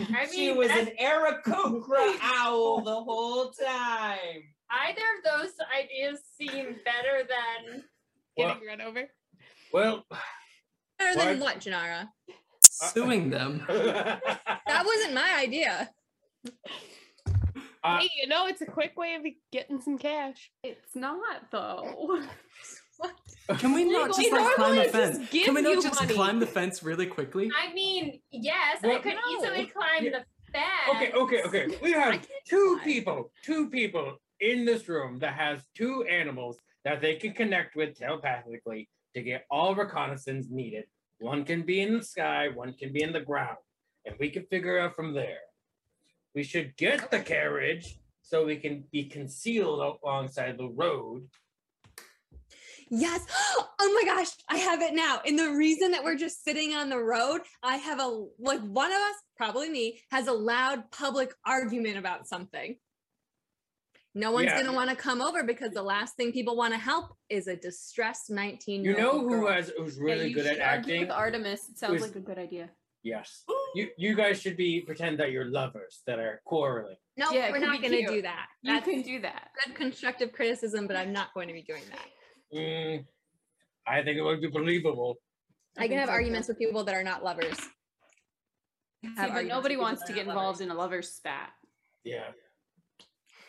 I she was an Aarakocra owl the whole time. Either of those ideas seem better than Well, getting run over well Better than Why- what, Janara? Suing them. That wasn't my idea. Uh, hey you know it's a quick way of getting some cash It's not though. Can we not just like climb the fence? Can we not just money. climb the fence really quickly? I mean, yes, I could no. easily climb Yeah. the fence. okay, okay, okay. We have two fly. people, two people in this room that has two animals that they can connect with telepathically to get all reconnaissance needed. One can be in the sky, one can be in the ground, and we can figure out from there. We should get the carriage so we can be concealed alongside the road. Yes. Oh my gosh, I have it now. And the reason that we're just sitting on the road, I have a like one of us, probably me, has a loud public argument about something. No one's Yeah. gonna want to come over because the last thing people want to help is a distressed 19 year old. You know old who girl. has who's really you good at should argue acting? With Artemis, it sounds Who's- like a good idea. Yes. You you guys should be pretend that you're lovers that are quarreling. No, Yeah, we're not gonna do that. You can do that. good constructive criticism, but I'm not going to be doing that. Mm, I think it would be believable. I, can have so, too. arguments with people that are not lovers. See, but nobody wants to get involved lovers. in a lover's spat. Yeah.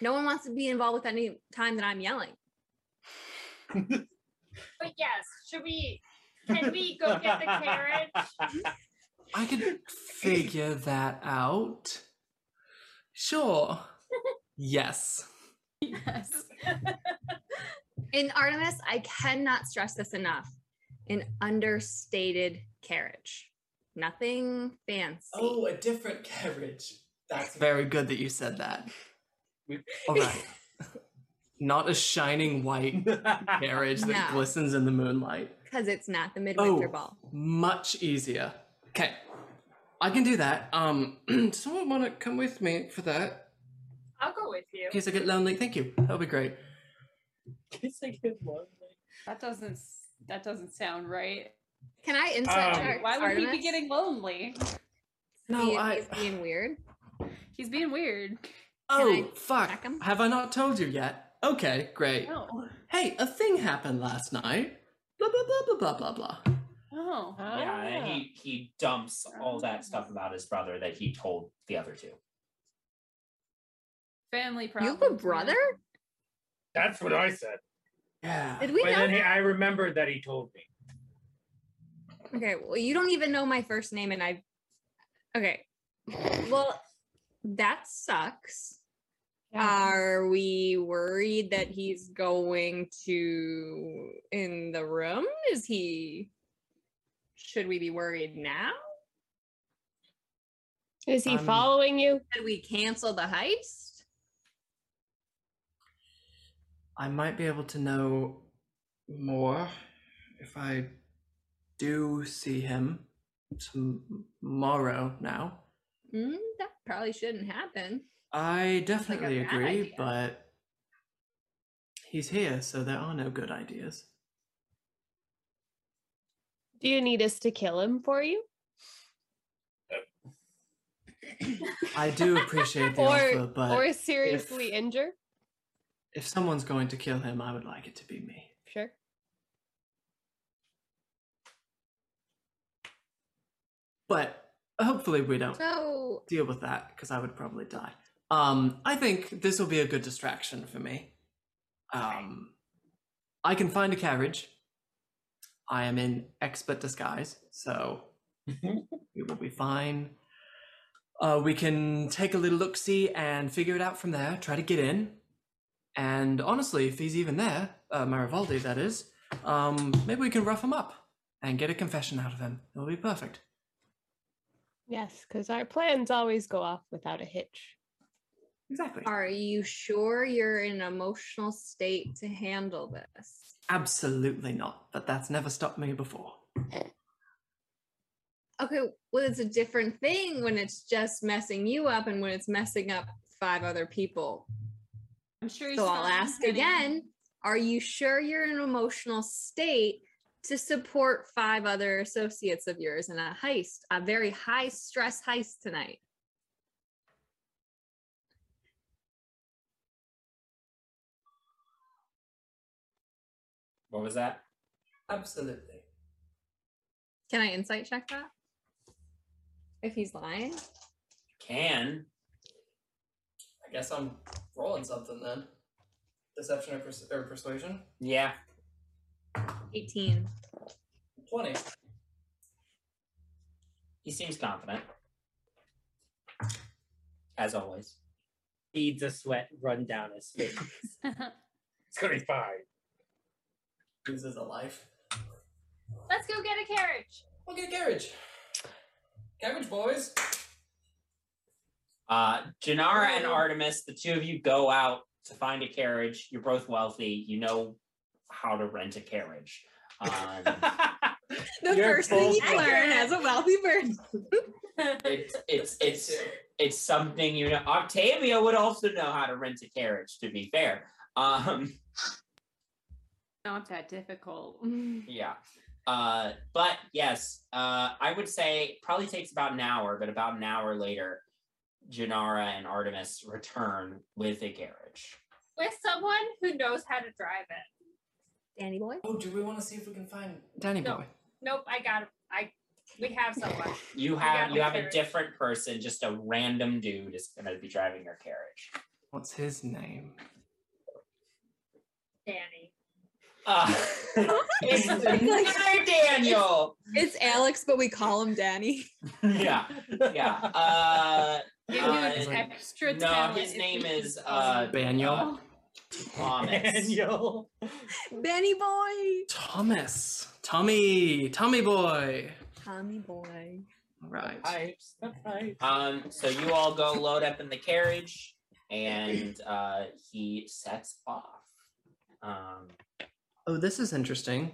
No one wants to be involved with any time that I'm yelling. But yes, should we? Can we go get the carriage? I could figure that out. Sure. Yes. Yes. In Artemis, I cannot stress this enough. An understated carriage. Nothing fancy. Oh, a different carriage. That's very good that you said that. All right. not a shining white carriage that No. glistens in the moonlight. Because it's not the midwinter Oh. ball. Much easier. Okay, I can do that. Um, someone want to come with me for that? I'll go with you. In case I get lonely, thank you. That'll be great. That doesn't s- that doesn't sound right. Can I insight Um, check? Why would he be getting lonely? No, He- I- he's being weird. He's being weird. Oh, I fuck. Have I not told you yet? Okay, great. No. Hey, a thing happened last night. Blah, blah, blah, blah, blah, blah, blah. Oh. Yeah, and he ah. he dumps all that stuff about his brother that he told the other two. Family problem. You have a brother? That's what I said. Yeah. Did we But then he, I remembered that he told me. Okay, well, you don't even know my first name, and I. Okay, well, that sucks. Are we worried that he's going to in the room? Is he? Should we be worried now? Is he Um, following you? Should we cancel the heist? I might be able to know more if I do see him tomorrow now. Mm, that probably shouldn't happen. I definitely bad agree, idea. but he's here, so there are no good ideas. Do you need us to kill him for you? I do appreciate the or offer, but or seriously injure? if someone's going to kill him, I would like it to be me. Sure. But hopefully we don't So deal with that because I would probably die. Um, I think this will be a good distraction for me. Um, I can find a carriage. I am in expert disguise, so we will be fine. Uh, we can take a little look see and figure it out from there. Try to get in, and honestly, if he's even there, uh, Marivaldi, that is, um, maybe we can rough him up and get a confession out of him. It'll be perfect. Yes, because our plans always go off without a hitch. Exactly. Are you sure you're in an emotional state to handle this? Absolutely not. But that's never stopped me before. Okay, well, it's a different thing when it's just messing you up and when it's messing up five other people. I'm sure he's So I'll ask getting- again Are you sure you're in an emotional state to support five other associates of yours in a heist, a very high stress heist tonight? What was that? Absolutely. Can I insight check that? If he's lying? Can. I guess I'm rolling something then. Deception or, pers- or persuasion? Yeah. 18. 20. He seems confident. As always. Beads of sweat run down his face. It's gonna be fine. Loses a life. Let's go get a carriage. We'll get a carriage. Carriage boys. Uh, Janara and Artemis, the two of you go out to find a carriage. You're both wealthy. You know how to rent a carriage. Um, The You're first thing you both- learn as a wealthy person. it's it's it's it's something you know. Octavia would also know how to rent a carriage. To be fair, um, Not that difficult. yeah. Uh, but yes, uh, I would say probably takes about an hour, but about an hour later, Janara and Artemis return with a carriage. With someone who knows how to drive it. Danny boy? Oh, do we want to see if we can find Danny No. Boy? Nope, I got it. I we have someone. You have you the have a different person, just a random dude is going to be driving your carriage. What's his name? Danny. Uh, it's another Daniel. It's Alex, but we call him Danny. Yeah, yeah. Uh, Give uh, an extra no, talent his name is uh, Daniel. uh, Thomas. Daniel. Benny boy. Thomas. Tommy. Tommy Boy. Tommy boy. Right. Pipes, the pipes. Um, so you all go load up in the carriage, and uh, he sets off. Um, Oh, this is interesting.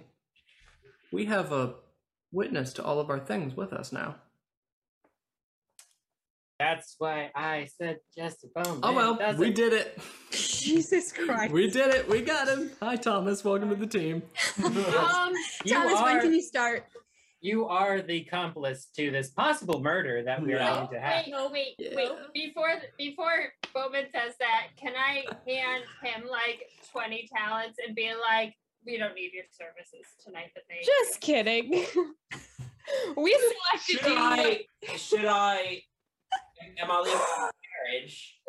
We have a witness to all of our things with us now. That's why I said just a bone. Oh well, does we it. did it. Jesus Christ. We did it. We got him. Hi, Thomas. Welcome to the team. Um, You Thomas, when can you start? You are the accomplice to this possible murder that we are Yeah. going to have. wait, no, wait, Yeah. wait. Before before Bowman says that, can I hand him like twenty talents and be like, "We don't need your services tonight." That they Just kidding. we selected should you. I? Should I? Am I leaving the carriage?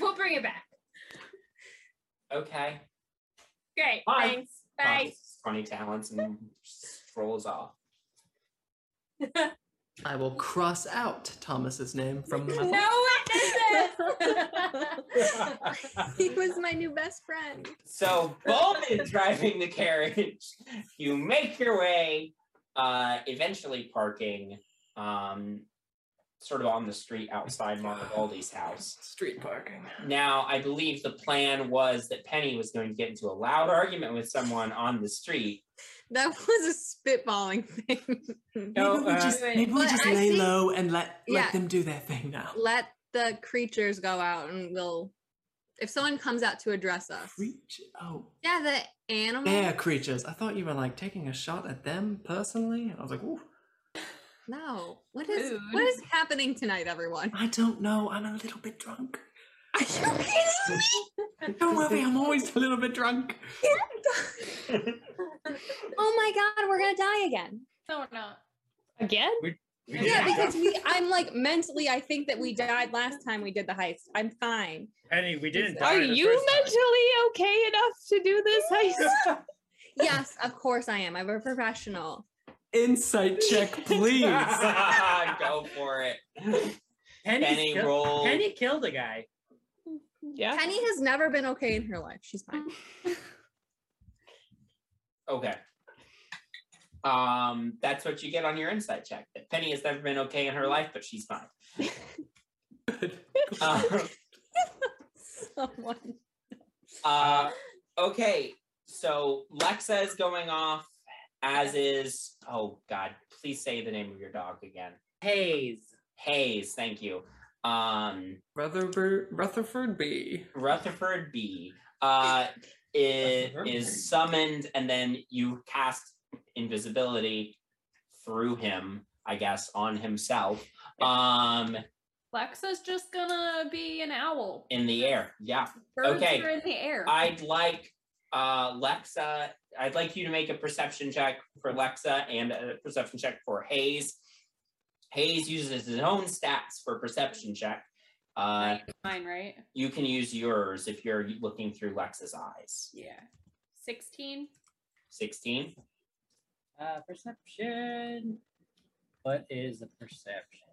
we'll bring it back. Okay. Great, Bye. thanks. Bye. Thomas, Twenty talents and strolls off. I will cross out Thomas's name from my No witnesses. he was my new best friend. So Bowman driving the carriage. You make your way, uh, eventually parking, um, sort of on the street outside Marivaldi's house. street parking. Now, I believe the plan was that Penny was going to get into a loud argument with someone on the street. That was a spitballing thing. No, maybe we uh, just, maybe we But just lay think- low and let Yeah. let them do their thing now. Let the creatures go out and we'll if someone comes out to address us. Creature. Oh, Yeah, the animal. they're creatures. I thought you were like taking a shot at them personally. I was like, ooh, No. What is what Rude. is happening tonight, everyone? I don't know. I'm a little bit drunk. Are you kidding me? Don't worry, I'm always a little bit drunk. oh my god, we're gonna die again. No, we're not. Again? We Yeah, because we I'm like mentally I think that we died last time we did the heist. I'm fine. Penny, we didn't die. Are you first time. mentally okay enough to do this heist? Yes, of course I am. I'm a professional. Insight check, please. Go for it. Penny's Penny kill- roll. Penny killed a guy. yeah. Penny has never been okay in her life. She's fine. Okay. Um, that's what you get on your insight check. That Penny has never been okay in her life, but she's fine. Um, Someone. Uh, okay, so Lexa is going off, as is. Oh God, please say the name of your dog again. Hayes. Hayes, thank you. Um, Rutherford, Rutherford B. Rutherford B. Uh, is, Rutherford B. summoned, and then you cast invisibility through him, I guess, on himself. Um, Lexa's just gonna be an owl. in the air. Yeah. Birds Okay. are in the air. I'd like uh Lexa, I'd like you to make a perception check for Lexa and a perception check for Hayes. Hayes uses his own stats for perception check. Uh Mine- Mine, right? you can use yours if you're looking through Lexa's eyes. Yeah. 16. 16. Uh, perception. What is a perception?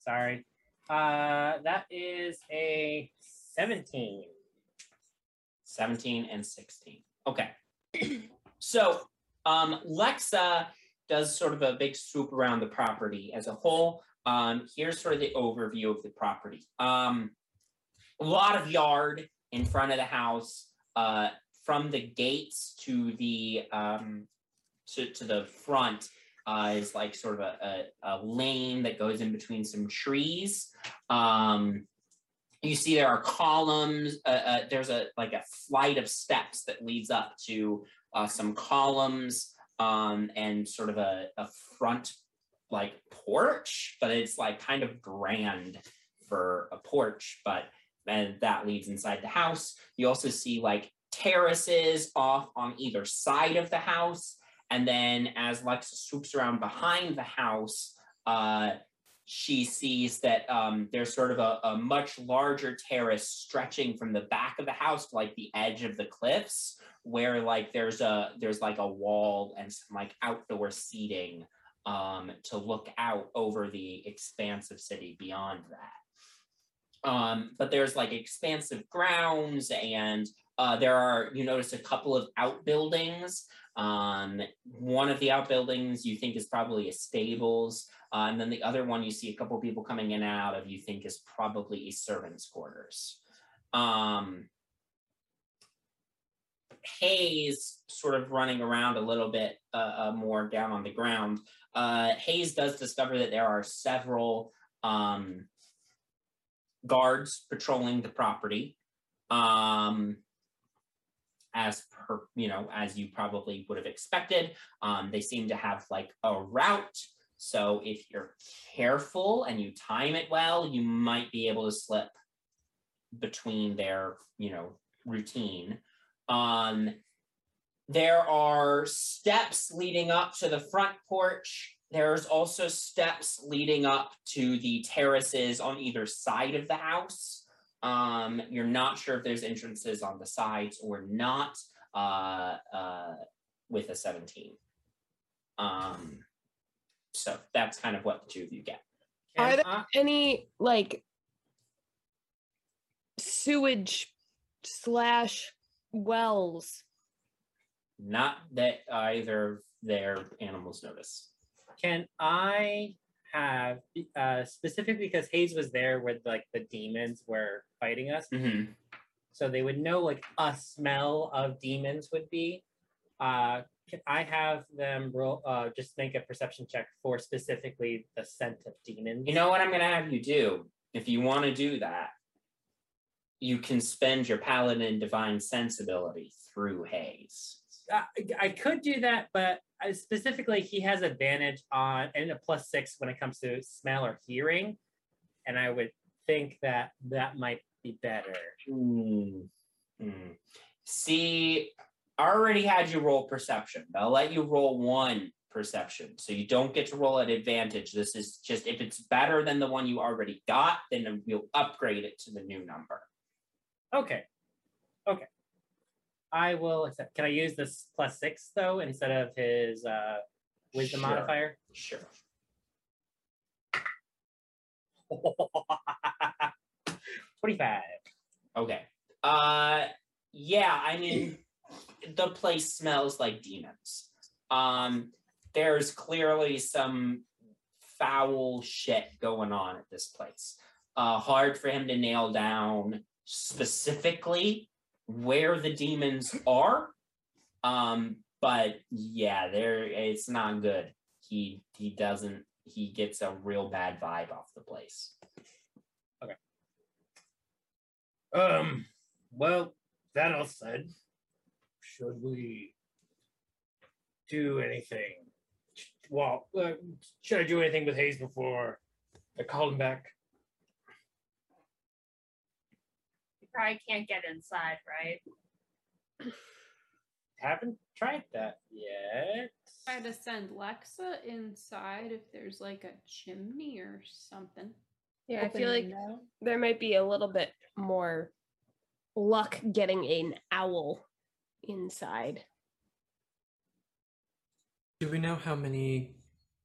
Sorry. Uh, that is a 17. 17 and 16. Okay. so um, Lexa does sort of a big swoop around the property as a whole. Um, here's sort of the overview of the property. Um, a lot of yard in front of the house. Uh, from the gates to the um, to, to the front uh, is like sort of a, a, a lane that goes in between some trees. Um, you see there are columns uh, uh, there's a like a flight of steps that leads up to uh, some columns um, and sort of a, a front like porch but it's like kind of grand for a porch but and that leads inside the house you also see like terraces off on either side of the house and then as lexa swoops around behind the house uh, she sees that um, there's sort of a, a much larger terrace stretching from the back of the house to like the edge of the cliffs where like there's a there's like a wall and some like outdoor seating um, to look out over the expansive city beyond that um, but there's like expansive grounds and Uh, there are you notice a couple of outbuildings. Um, one of the outbuildings you think is probably a stables, uh, and then the other one you see a couple people coming in and out of. You think is probably a servants' quarters. Um, Hayes sort of running around a little bit uh, uh, more down on the ground. Uh, Hayes does discover that there are several um, guards patrolling the property. Um, as per, you know, as you probably would have expected, um, they seem to have like a route. So if you're careful and you time it well, you might be able to slip between their, you know, routine. Um, there are steps leading up to the front porch. There's also steps leading up to the terraces on either side of the house. Um, you're not sure if there's entrances on the sides or not uh, uh, with a 17. Um, so that's kind of what the two of you get. Are there any like sewage slash wells? Not that either their animals notice. Can I have uh specifically because Hayes was there where like the demons were fighting us, Mhm. so they would know like a smell of demons would be. Uh, can I have them roll? Uh, just make a perception check for specifically the scent of demons. You know what I'm going to have you do? If you want to do that, you can spend your paladin divine sensibility through Hayes. I, I could do that, but specifically, he has advantage on and a plus six when it comes to smell or hearing, and I would think that that might be better. Hmm. See, I already had you roll perception. I'll let you roll one perception. So you don't get to roll at advantage. This is just if it's better than the one you already got, then you'll upgrade it to the new number. Okay, okay. I will accept. Can I use this plus six though instead of his uh, wisdom Sure. modifier? Sure. Twenty-five. Okay. Uh yeah, I mean the place smells like demons. Um there's clearly some foul shit going on at this place. Uh hard for him to nail down specifically where the demons are. Um but yeah, there it's not good. He he doesn't he gets a real bad vibe off the place. Okay. Um, well, that all said, should we do anything? Well, uh, should I do anything with Hayes before I call him back? You probably can't get inside, right? Haven't tried that yet. Try to send Lexa inside if there's like a chimney or something. Yeah, I feel like window. there might be a little bit more luck getting an owl inside. Do we know how many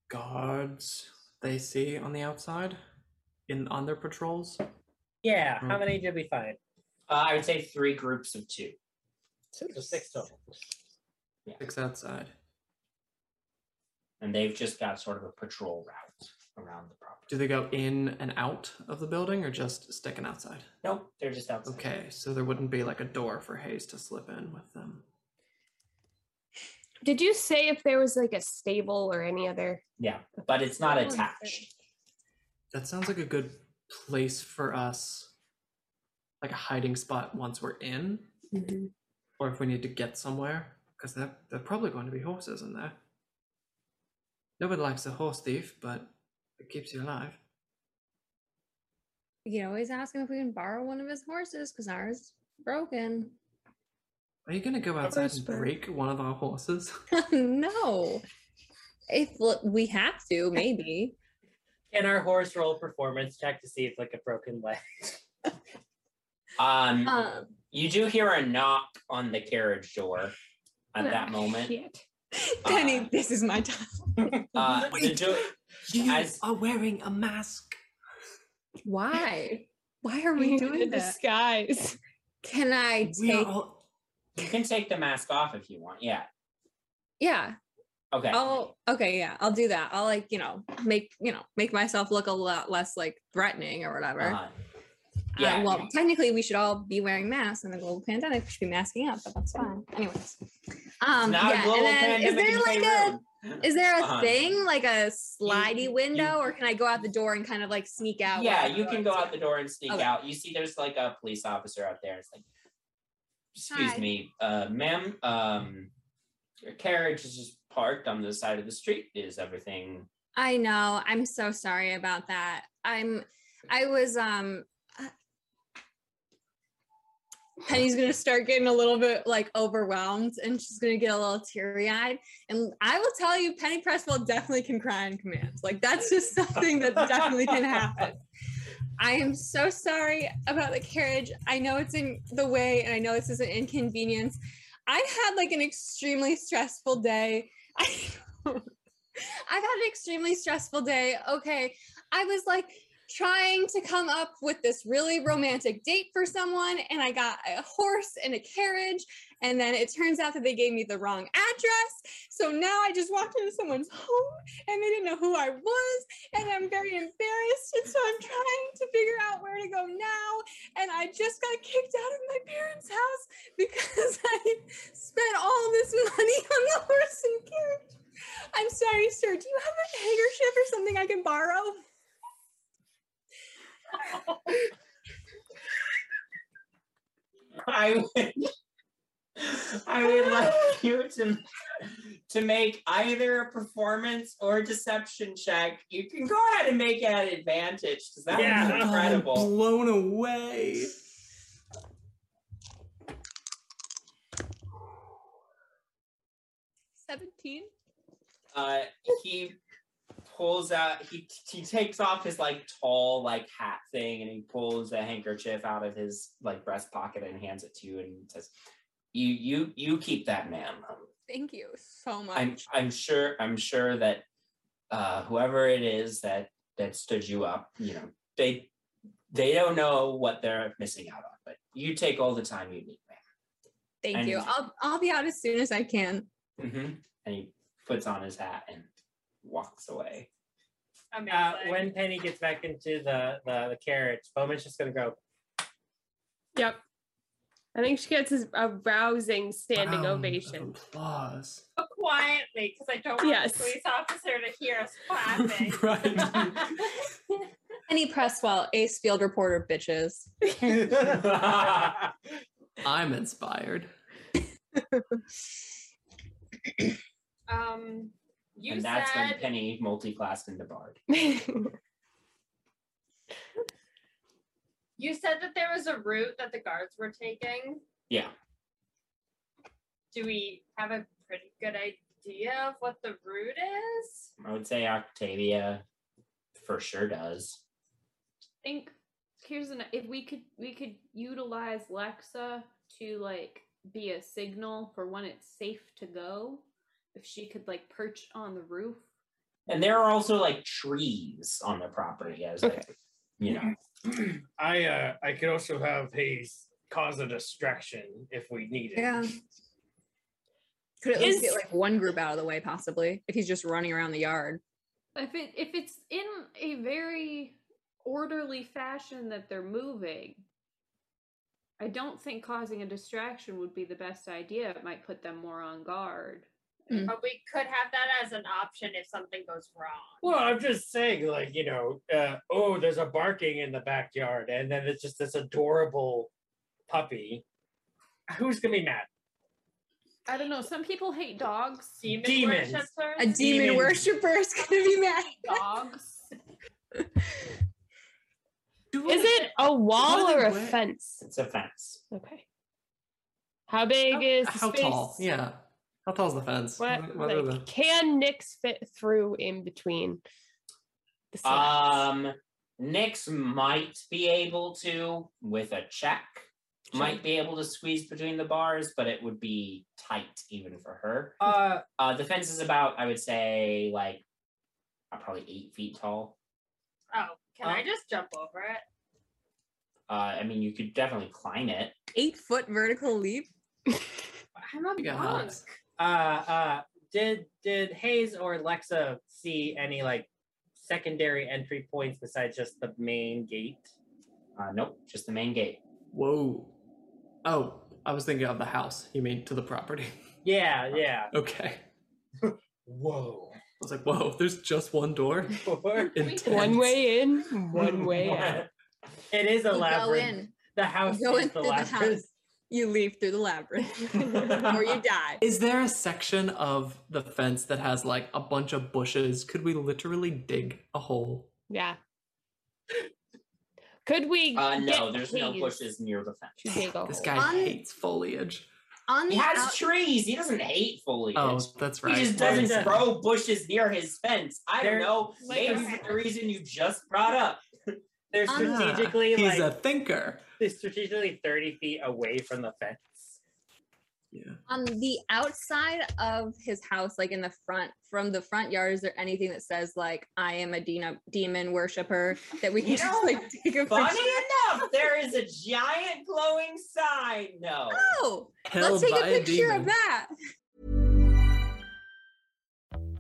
guards they see on the outside in on their patrols? Yeah. How Hmm. many did we find? Uh, I would say three groups of two. So six total. Six outside. and they've just got sort of a patrol route around the property. Do they go in and out of the building or just sticking outside? Nope, they're just outside. Okay, so there wouldn't be like a door for Hayes to slip in with them. Did you say if there was like a stable or any other? Yeah, but it's not Oh, attached. That sounds like a good place for us, like a hiding spot once we're in, mm-hmm. or if we need to get somewhere, because there there are probably going to be horses in there. Nobody likes a horse thief, but it keeps you alive. We can always ask him if we can borrow one of his horses because ours is broken. Are you gonna go outside and break one of our horses? no. If we have to, maybe. Can our horse roll performance check to see if like a broken leg? Um, Um, you do hear a knock on the carriage door at Ah, that moment. Danny, this is my time. Uh, the door, You as are wearing a mask. Why? Why are we doing in that? disguise? Can I take? all You can take the mask off if you want. Yeah. Yeah. Okay. I'll okay, yeah, I'll do that. I'll like, you know, make you know, make myself look a lot less like threatening or whatever. Uh-huh. Yeah. Yeah. well, technically, we should all be wearing masks in the global pandemic. We should be masking up, but that's fine. Anyways, um, yeah. And then, is there like a is there a Uh-huh. thing like a slidey you- window, or can I go out the door and kind of like sneak out? Yeah, you can go out the door and sneak Okay. out. You see, there's like a police officer out there. It's like, excuse Hi. me, uh, ma'am, um, your carriage is just parked on the side of the street. Is everything? I know. I'm so sorry about that. I'm I was um Penny's gonna start getting a little bit like overwhelmed and she's gonna get a little teary-eyed. And I will tell you, Penny Presswell definitely can cry in command. Like that's just something that definitely can happen. I am so sorry about the carriage. I know it's in the way and I know this is an inconvenience. I had like an extremely stressful day. I I've had an extremely stressful day. Okay. I was like trying to come up with this really romantic date for someone, and I got a horse and a carriage. And then it turns out that they gave me the wrong address. So now I just walked into someone's home and they didn't know who I was. And I'm very embarrassed. And so I'm trying to figure out where to go now. And I just got kicked out of my parents' house because I spent all this money on the horse and carriage. I'm sorry, sir. Do you have a handkerchief or something I can borrow? I would, I would like you to to make either a performance or deception check. You can go ahead and make it at advantage because that Yeah. was incredible. blown away. Seventeen. uh he pulls out he he takes off his like tall like hat thing and he pulls a handkerchief out of his like breast pocket and hands it to you and says you you you keep that ma'am Um, Thank you so much. i'm i'm sure i'm sure that uh whoever it is that that stood you up you know they they don't know what they're missing out on but you take all the time you need ma'am. Thank and- you. I'll I'll be out as soon as I can. ma'am hmm and he puts on his hat and walks away Amazing. Uh, when Penny gets back into the, the, the carriage, Bowman's just gonna go. Yep. I think she gets a rousing standing Round of ovation. Applause. quietly because I don't want Yes. the police officer to hear us clapping. right. Penny Presswell, Ace Field Reporter, bitches. I'm inspired. um, you and that's when penny multi-classed into bard you said that there was a route that the guards were taking. yeah Do we have a pretty good idea of what the route is? I would say Octavia for sure does. think here's an if we could we could utilize Lexa to like be a signal for when it's safe to go. If she could like perch on the roof. And there are also like trees on the property as like, you know. I uh I could also have Hayes cause a distraction if we need it. Yeah. Could at least Is- get like one group out of the way, possibly, if he's just running around the yard. If it if it's in a very orderly fashion that they're moving, I don't think causing a distraction would be the best idea. It might put them more on guard. But we could have that as an option if something goes wrong. Well, I'm just saying, like, you know, uh, oh, there's a barking in the backyard, and then it's just this adorable puppy. Who's gonna be mad? I don't know. Some people hate dogs. Demon Demons. worshippers? A demon Demons. worshiper is gonna be mad. Dogs. Is it a wall or a fence? It's a fence. Okay. How big How, is the how space? tall? Yeah. How tall's the fence? What, What like, the- can Nyx fit through in between the? Um Nyx might be able to with a check. Might be able to squeeze between the bars, but it would be tight even for her. Uh, Uh the fence is about, I would say, like uh, probably eight feet tall. Oh, can I Uh, just jump over it? Uh I mean you could definitely climb it. Eight foot vertical leap. I'm a You got monk. Alex. Uh, uh, did did Hayes or Lexa see any like secondary entry points besides just the main gate? Uh, nope, just the main gate. Whoa. Oh, I was thinking of the house. You mean to the property? Yeah, yeah. Okay. Whoa. I was like, whoa, there's just one door? One way in, one way out. It is a You go labyrinth. in. The house You go is into the the labyrinth. House. You leave through the labyrinth, or you die. Is there a section of the fence that has like a bunch of bushes? Could we literally dig a hole? Yeah. Could we? Uh, no, get there's no bushes near the fence. dig a This hole? guy On- hates foliage. On He the has out- trees. He doesn't hate foliage. Oh, that's right. He just doesn't a- grow bushes near his fence. I There- don't know. Like Maybe for the reason you just brought up. They're Um, strategically Ah, He's like a thinker. they're strategically 30 feet away from the fence. Yeah. on the outside of his house, like in the front, from the front yard, is there anything that says like "I am a Dina, demon worshiper" that we can You just know, like take a picture. Funny picture? enough, there is a giant glowing sign. No. Oh, Held let's take a by a picture of that.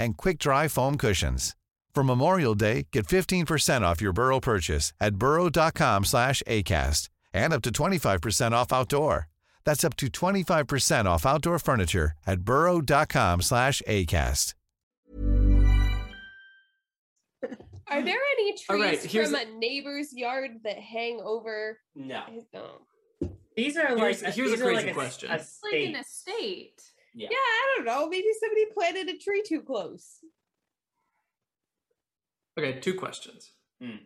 and quick-dry foam cushions. For Memorial Day, get 15% off your Burrow purchase at burrow.com/acast, and up to 25% off outdoor. That's up to 25% off outdoor furniture at burrow.com/acast. Are there any trees All right, here's from a- a neighbor's yard that hang over? No. his- No. These are like Here's- here's a these are crazy like question. A, It's like an estate. Yeah. Yeah, I don't know. Maybe somebody planted a tree too close. Okay, two questions. Hmm.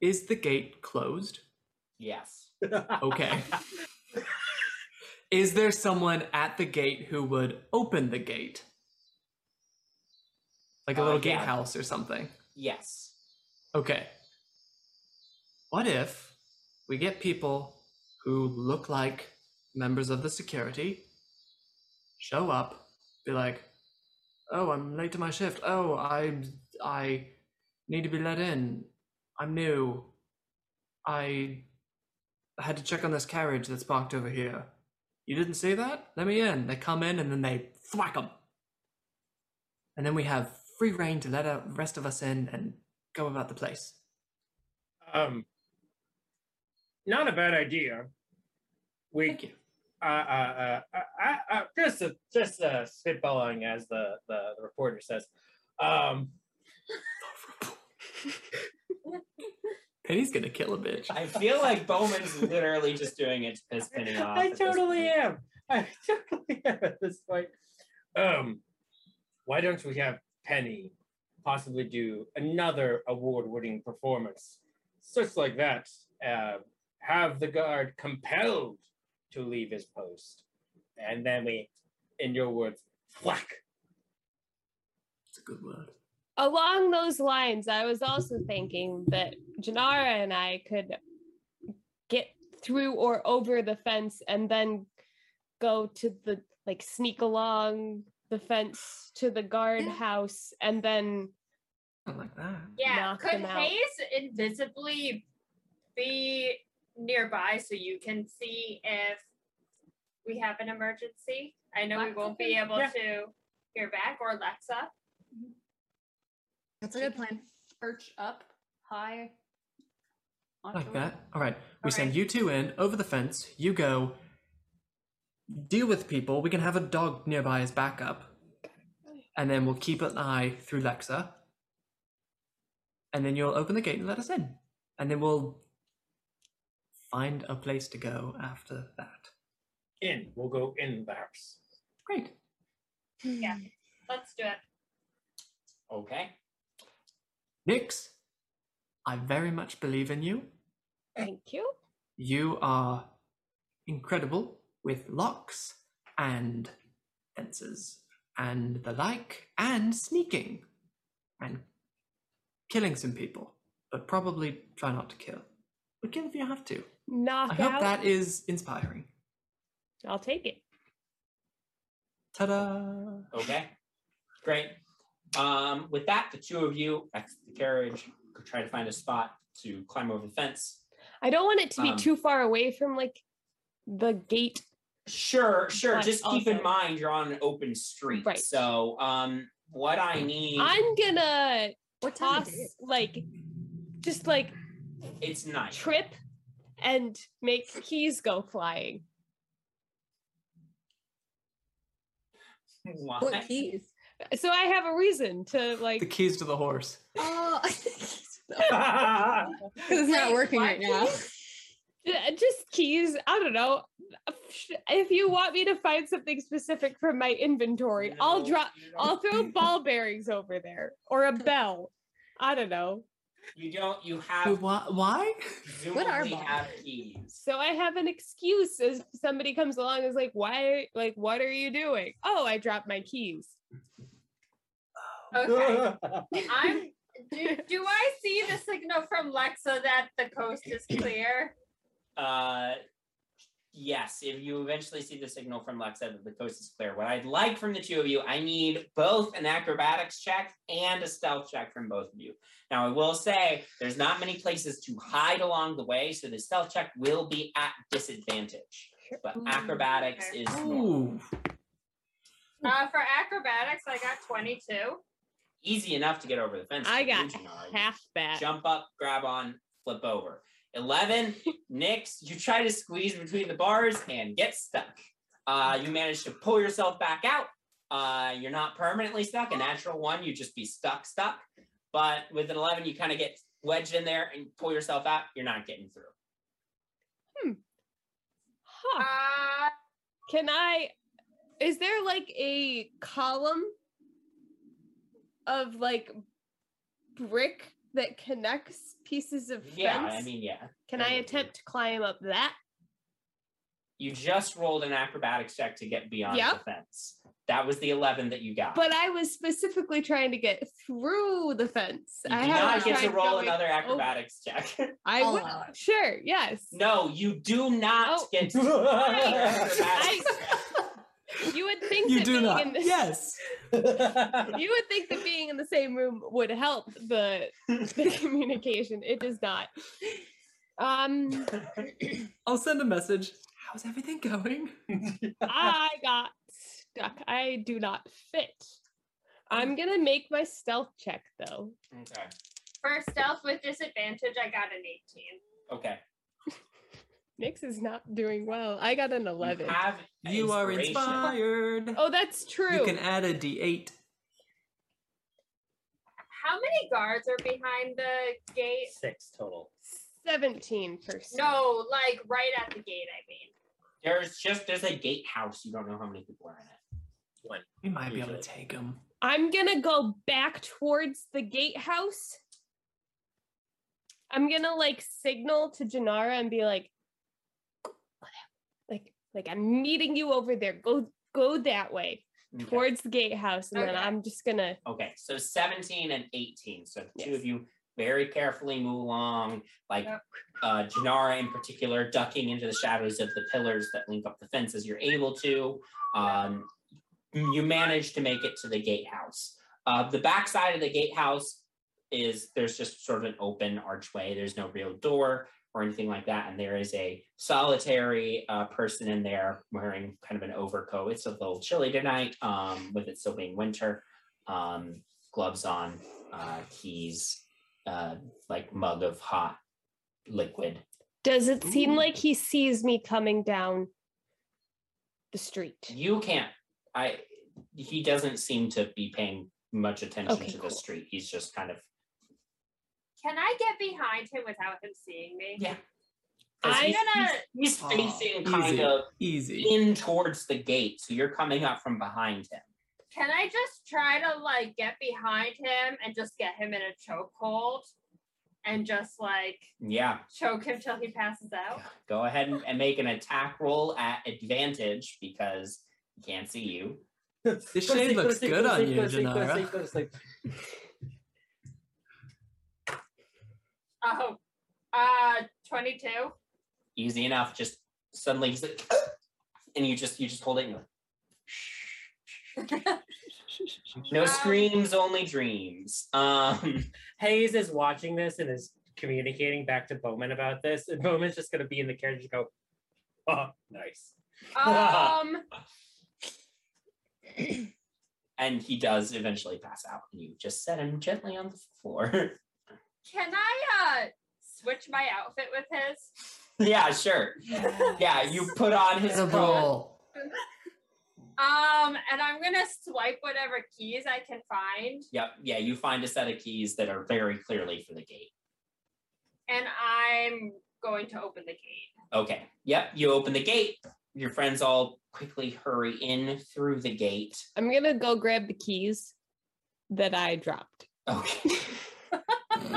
Is the gate closed? Yes. Okay. Is there someone at the gate who would open the gate? Like a Uh, little yeah. gatehouse or something? Yes. Okay. What if we get people who look like members of the security, show up, be like, "Oh, I'm late to my shift. Oh, I I need to be let in. I'm new. I had to check on this carriage that's parked over here. You didn't see that? Let me in." They come in and then they thwack them. And then we have free reign to let the rest of us in and go about the place. Um, not a bad idea. We, Thank you. Uh, uh, uh, uh, uh, just, uh, just uh, spitballing, as the, the the reporter says. Um, Penny's gonna kill a bitch. I feel like Bowman's literally just doing it to piss Penny off. I totally am. I totally am at this point. Um, why don't we have Penny possibly do another award-winning performance, just like that? Uh, have the guard compelled to leave his post, and then we, in your words, whack. It's a good word. Along those lines, I was also thinking that Janara and I could get through or over the fence and then go to the like sneak along the fence to the guardhouse and then I like that. Yeah, could them out. Hayes invisibly be nearby so you can see if we have an emergency? I know we won't be able yeah. to hear back, or Lexa. That's a good plan. Perch up high. I onto like it. that. All right. We send Alright. you two in over the fence. You go deal with people. We can have a dog nearby as backup. And then we'll keep an eye through Lexa. And then you'll open the gate and let us in. And then we'll find a place to go after that. In, we'll go in the house. Great. Yeah, let's do it. Okay. Nix, I very much believe in you. thank you. You are incredible with locks and fences and the like, and sneaking and killing some people, but probably try not to kill. But kill if you have to. Knock I hope out. that is inspiring. I'll take it. Ta-da! Okay, great. Um, with that, the two of you exit the carriage, try to find a spot to climb over the fence. I don't want it to be Um, too far away from like the gate. Sure, sure. But Just keep in mind you're on an open street. Right. So, um, what I need, I'm gonna What time toss like just like it's night. trip and make keys go flying. Why? What keys? So I have a reason to like The keys to the horse. Oh, because it's not working right now. Just keys. I don't know. If you want me to find something specific from my inventory, I'll drop. you don't- I'll throw ball bearings over there or a bell. I don't know. You don't. You Wait, have. why? why? What are presumably ball have keys. So I have an excuse as somebody comes along and is like, "Why? Like, what are you doing?" Oh, I dropped my keys. Okay. I'm. Do, do I see the signal from Lexa that the coast is clear? Uh, yes. If you eventually see the signal from Lexa that the coast is clear, what I'd like from the two of you, I need both an acrobatics check and a stealth check from both of you. Now, I will say there's not many places to hide along the way, so the stealth check will be at disadvantage. But acrobatics okay. is normal. Ooh. Uh, for acrobatics, I got 22. easy enough to get over the fence. I got Janara. half that. jump up, grab on, flip over. 11, Nix, you try to squeeze between the bars and get stuck. Uh, you manage to pull yourself back out. Uh, you're not permanently stuck. A natural one, you just be stuck, stuck. But with an 11, you kind of get wedged in there and pull yourself out. You're not getting through. Huh. Uh, Can I? Is there like a column of like brick that connects pieces of Yeah. I mean, yeah. Can there I attempt to climb up that? You just rolled an acrobatics check to get beyond Yep. the fence. That was the 11 that you got. But I was specifically trying to get through the fence. you I do haven't get to roll going another over- acrobatics check. I I'll would allow it. sure, yes. No, you do not Oh. get to roll another acrobatics You would think You that do being not. in the, Yes. you would think that being in the same room would help the the communication. It does not. Um I'll send a message. How's everything going? I got stuck. I do not fit. I'm gonna make my stealth check though. okay. for stealth with disadvantage, I got an 18. Okay. Nix is not doing well. I got an You 11. have You are inspired. Oh, that's true. You can add a d8. How many guards are behind the gate? Six total. 17%. No, like right at the gate, I mean. There's just there's a gatehouse. You don't know how many people are in it. One. We might be able to take them. I'm gonna go back towards the gatehouse. I'm gonna like signal to Janara and be like, like, like I'm meeting you over there. Go, go that way Okay. towards the gatehouse, and then I'm just gonna. Okay, so 17 and 18. So the two of you very carefully move along, like Yep. uh, Janara in particular, ducking into the shadows of the pillars that link up the fence as you're able to. Um, you manage to make it to the gatehouse. Uh, the back side of the gatehouse is there's just sort of an open archway. There's no real door or anything like that, and there is a solitary uh, person in there wearing kind of an overcoat. It's a little chilly tonight, um, with it still being winter. Um, gloves on, uh, keys, uh, like mug of hot liquid. Does it seem Ooh. like he sees me coming down the street? You can't. I. He doesn't seem to be paying much attention Okay, to the street. He's just kind of Can I get behind him without him seeing me? Yeah. I'm he's, gonna- he's, he's Oh, facing kind easy, of Easy. in towards the gate, so you're coming up from behind him. Can I just try to like get behind him and just get him in a chokehold and just like Yeah. choke him till he passes out? Go ahead and, and make an attack roll at advantage because he Can't see you. This shade sleep, go to looks good on you, go to sleep, go to Janara. sleep, go to sleep. Oh, uh, 22. Easy enough. Just suddenly he's like, and you just you just hold it and you're like, no Um, screams, only dreams. Um, Hayes is watching this and is communicating back to Bowman about this, and Bowman's just gonna be in the carriage and go, "Oh, nice." Um, and he does eventually pass out, and you just set him gently on the floor. can I uh switch my outfit with his? yeah, sure. Yeah, you put on his coat. Um, and I'm gonna swipe whatever keys I can find, Yep. Yeah, you find a set of keys that are very clearly for the gate. and I'm going to open the gate. Okay. Yep. You open the gate. Your friends all quickly hurry in through the gate. I'm gonna go grab the keys that I dropped. Okay.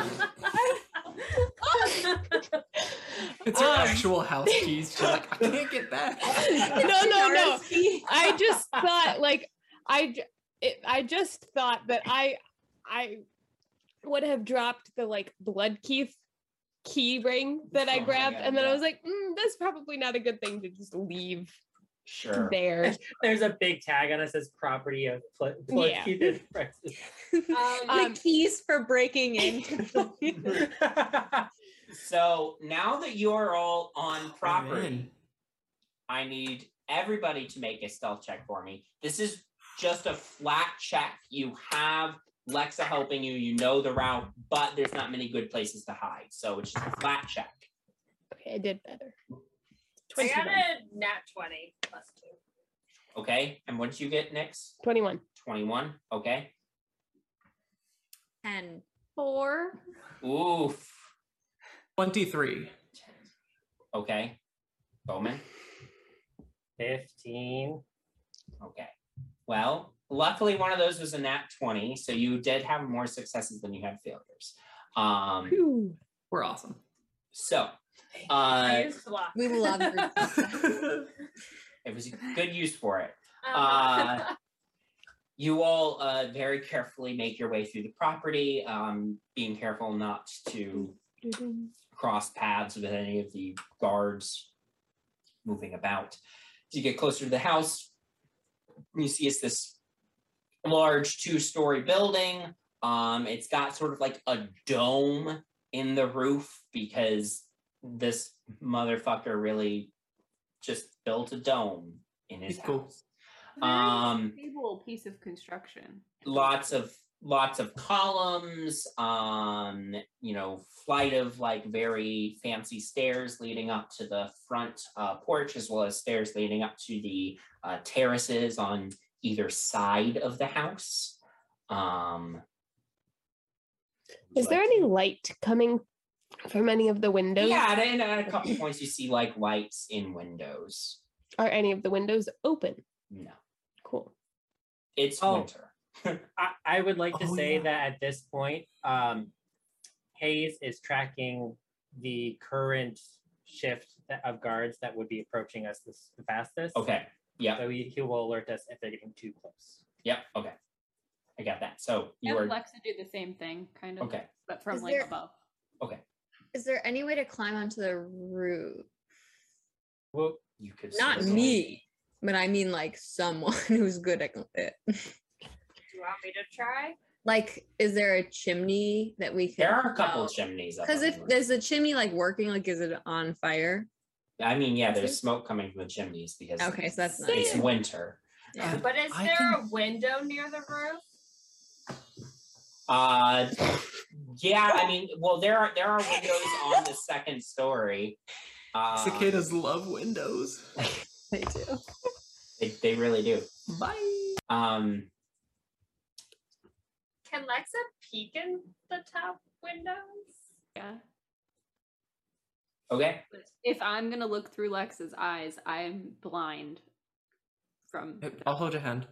It's your Um, actual house keys. She's like, I can't get back. no, no, no. I just thought like I j- it, I just thought that I I would have dropped the like blood key key ring that I Oh my grabbed, God, and then I was like, mm, that's probably not a good thing to just leave Sure. there. There's a big tag on it that says "Property of Pl- Blood Yeah. Keith and Um, the keys for breaking into the So now that you are all on property, in. I need everybody to make a stealth check for me. This is just a flat check. You have Lexa helping you. You know the route, but there's not many good places to hide. So it's just a flat check. Okay, I did better. I got a nat 20 plus two. Okay. And what did you get next? 21. 21. Okay. and Four. Oof. 23. Okay. Bowman. Fifteen. Okay. Well, luckily one of those was a nat 20, so you did have more successes than you had failures. Um Phew. We're awesome. so I uh used luck. we love her. it was a good use for it. Um, Uh, you all uh, very carefully make your way through the property, um, being careful not to cross paths with any of the guards moving about. As you get closer to the house, you see it's this large two-story building. Um, it's got sort of like a dome in the roof because this motherfucker really just built a dome in his He's cool. house. Very Um, stable piece of construction. lots of lots of columns um you know flight of like very fancy stairs leading up to the front uh, porch as well as stairs leading up to the uh, terraces on either side of the house um Is there any light coming from any of the windows? yeah and at a couple points you see like lights in windows Are any of the windows open? no Cool. it's Oh. winter I, I would like to Oh, say yeah. that at this point, um, Hayes is tracking the current shift of guards that would be approaching us this, the fastest. okay yeah So he, he will alert us if they're getting too close. yep okay i got that so you And are Alexa do the same thing, kind of. okay But from Is like there- above. okay Is there any way to climb onto the roof? Well, you could Not certainly- me, but I mean like someone who's good at it. Do you want me to try? Like, is there a chimney that we can? There are a couple of chimneys. Because if there's the chimney like working, like is it on fire? I mean, yeah, there's smoke coming from the chimneys because Okay, so that's nice. it's winter. Yeah. But is I there can- a window near the roof? Uh, yeah, I mean, well, there are there are windows on the second story. Uh, Cicadas love windows. They do. they, they really do. Bye. Um, Can Lexa peek in the top windows? Yeah. okay, If I'm gonna look through Lex's eyes, I am blind from I'll hold your hand.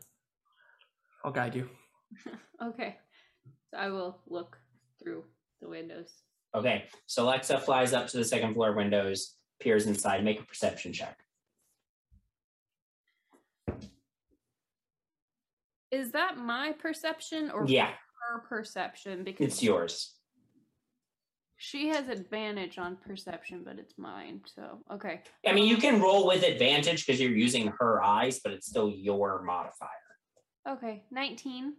I'll guide you. Okay. So I will look through the windows. okay. So Alexa flies up to the second floor windows, peers inside. Make a perception check. Is that my perception or Yeah. her perception? Because It's yours. She has advantage on perception, but it's mine. So okay. I mean, you um, can roll with advantage because you're using her eyes, but it's still your modifier. Okay, nineteen.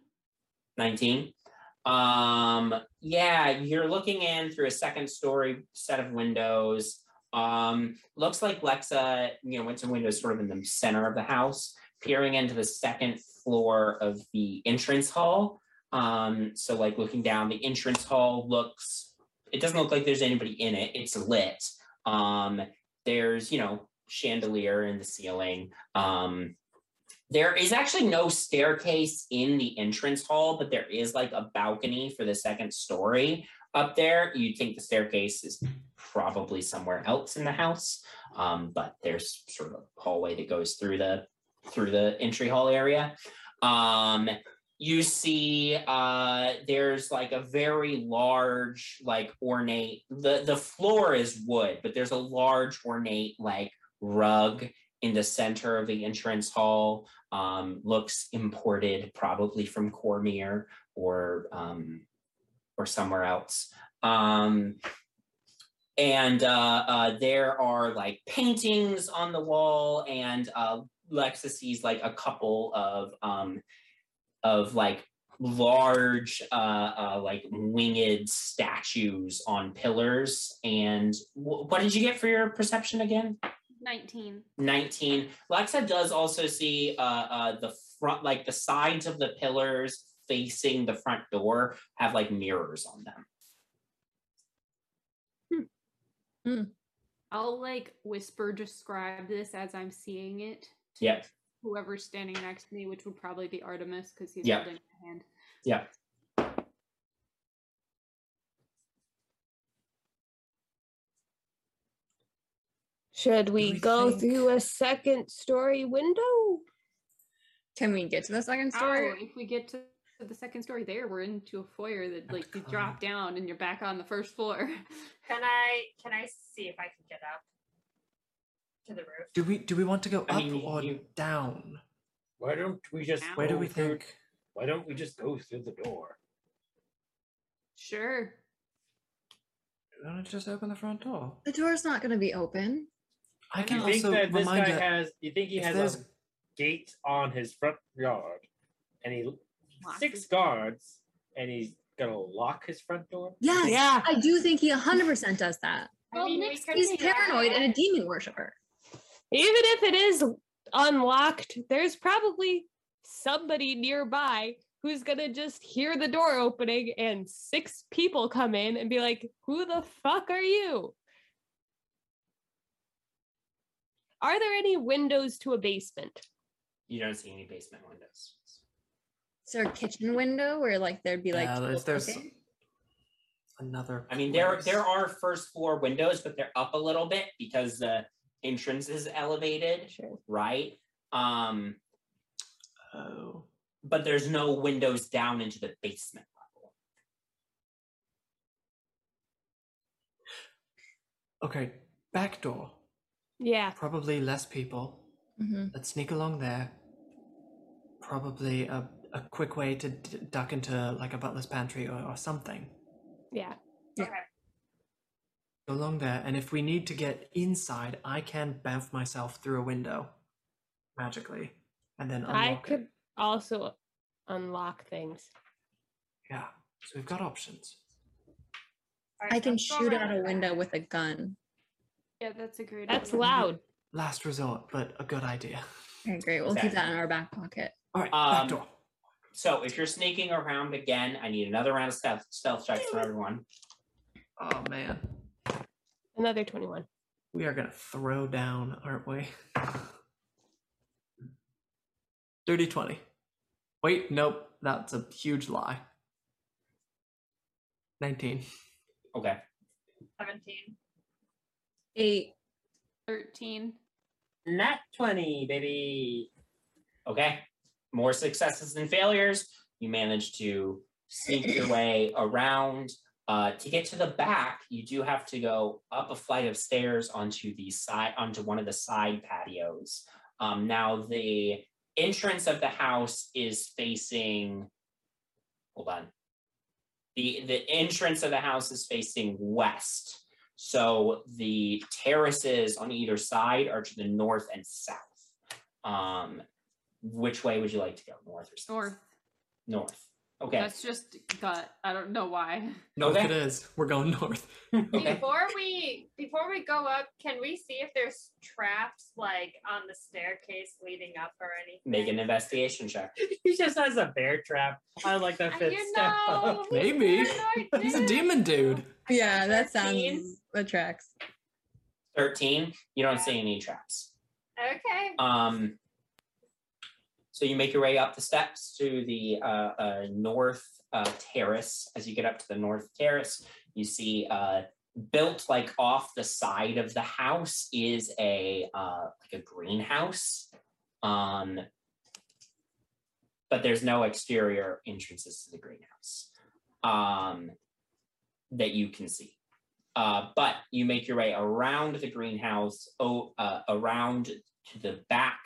19. Um, yeah, you're looking in through a second story set of windows. Um, looks like Lexa, you know, went to windows sort of in the center of the house, peering into the second floor of the entrance hall. Um, so like looking down, the entrance hall looks, it doesn't look like there's anybody in it. It's lit. Um, there's, you know, chandelier in the ceiling. Um, there is actually no staircase in the entrance hall, but there is like a balcony for the second story up there. You'd think the staircase is probably somewhere else in the house, um, but there's sort of a hallway that goes through the through the entry hall area. Um, you see uh there's like a very large like ornate the the floor is wood but there's a large ornate like rug in the center of the entrance hall um, looks imported probably from Cormyr or um, or somewhere else. Um, and uh, uh, there are like paintings on the wall, and uh, Lexa sees like a couple of um, of like large uh, uh, like winged statues on pillars. And wh- what did you get for your perception again? Nineteen. 19 lexa does also see uh uh the front like the sides of the pillars facing the front door have like mirrors on them I'll like whisper describe this as I'm seeing it. to Yep. Whoever's standing next to me, which would probably be Artemis because he's Yep. holding my hand. yeah Should we, we go think- through a second story window? Can we get to the second Oh, story? if we get to the second story there, we're into a foyer that like you drop down and you're back on the first floor. Can I can I see if I can get up to the roof? Do we do we want to go I up mean, or you- down? Why don't we just Where do we think? Why don't we just go through the door? Sure. Why don't you just open the front door? The door's not going to be open. I can You think also that this guy her- has? You think he has a um, gate on his front yard, and he Lock six guards, and he's gonna lock his front door? Yes, Yeah. I do think he 100% does that. I mean, we He's paranoid and a demon worshiper. Even if it is unlocked, there's probably somebody nearby who's gonna just hear the door opening and six people come in and be like, Who the fuck are you? Are there any windows to a basement? you don't see any basement windows Is there a kitchen window where like there'd be like yeah, there's, there's cooking? another. i mean there place. there are first floor windows but they're up a little bit because the entrance is elevated Sure. right um Oh, but there's no windows down into the basement level okay. Back door. Yeah. Probably less people. Mhm. Let's sneak along there. Probably a, a quick way to d- duck into like a butler's pantry or, or something. Yeah. Okay. Go along there, and if we need to get inside, I can bounce myself through a window magically, and then unlock I it. could also unlock things. Yeah, so we've got options. Alright, I can shoot out a window with a gun. Yeah, that's a great. That's idea. loud. Last resort, but a good idea. Okay, great. We'll keep that in our back pocket. All right, Um, back door. so if you're sneaking around again i need another round of stealth stealth checks for everyone Oh man, Another 21. we are gonna throw down, aren't we? Dirty twenty. Wait, nope, that's a huge lie. Nineteen. okay Seventeen. Eight. Thirteen. Nat 20, baby. Okay. More successes than failures. You manage to sneak your way around. Uh, to get to the back, you do have to go up a flight of stairs onto the side, onto one of the side patios. Um, now the entrance of the house is facing. Hold on. The the entrance of the house is facing west. So the terraces on either side are to the north and south. Um, which way would you like to go? North or south? North. North. Okay. That's just gut. I don't know why. North Okay. it is. We're going north. Okay. Before we before we go up, can we see if there's traps like on the staircase leading up or anything? Make an investigation check. he just has a bear trap. I like that fifth you step know, up. Maybe. He's a demon dude. Yeah, that 13. sounds tracks. 13. You don't see any traps. Okay. Um, so you make your way up the steps to the uh, uh, north uh, terrace. As you get up to the north terrace, you see uh, built like off the side of the house is a uh, like a greenhouse. Um, but there's no exterior entrances to the greenhouse um, that you can see. Uh, but you make your way around the greenhouse, oh, uh, around to the back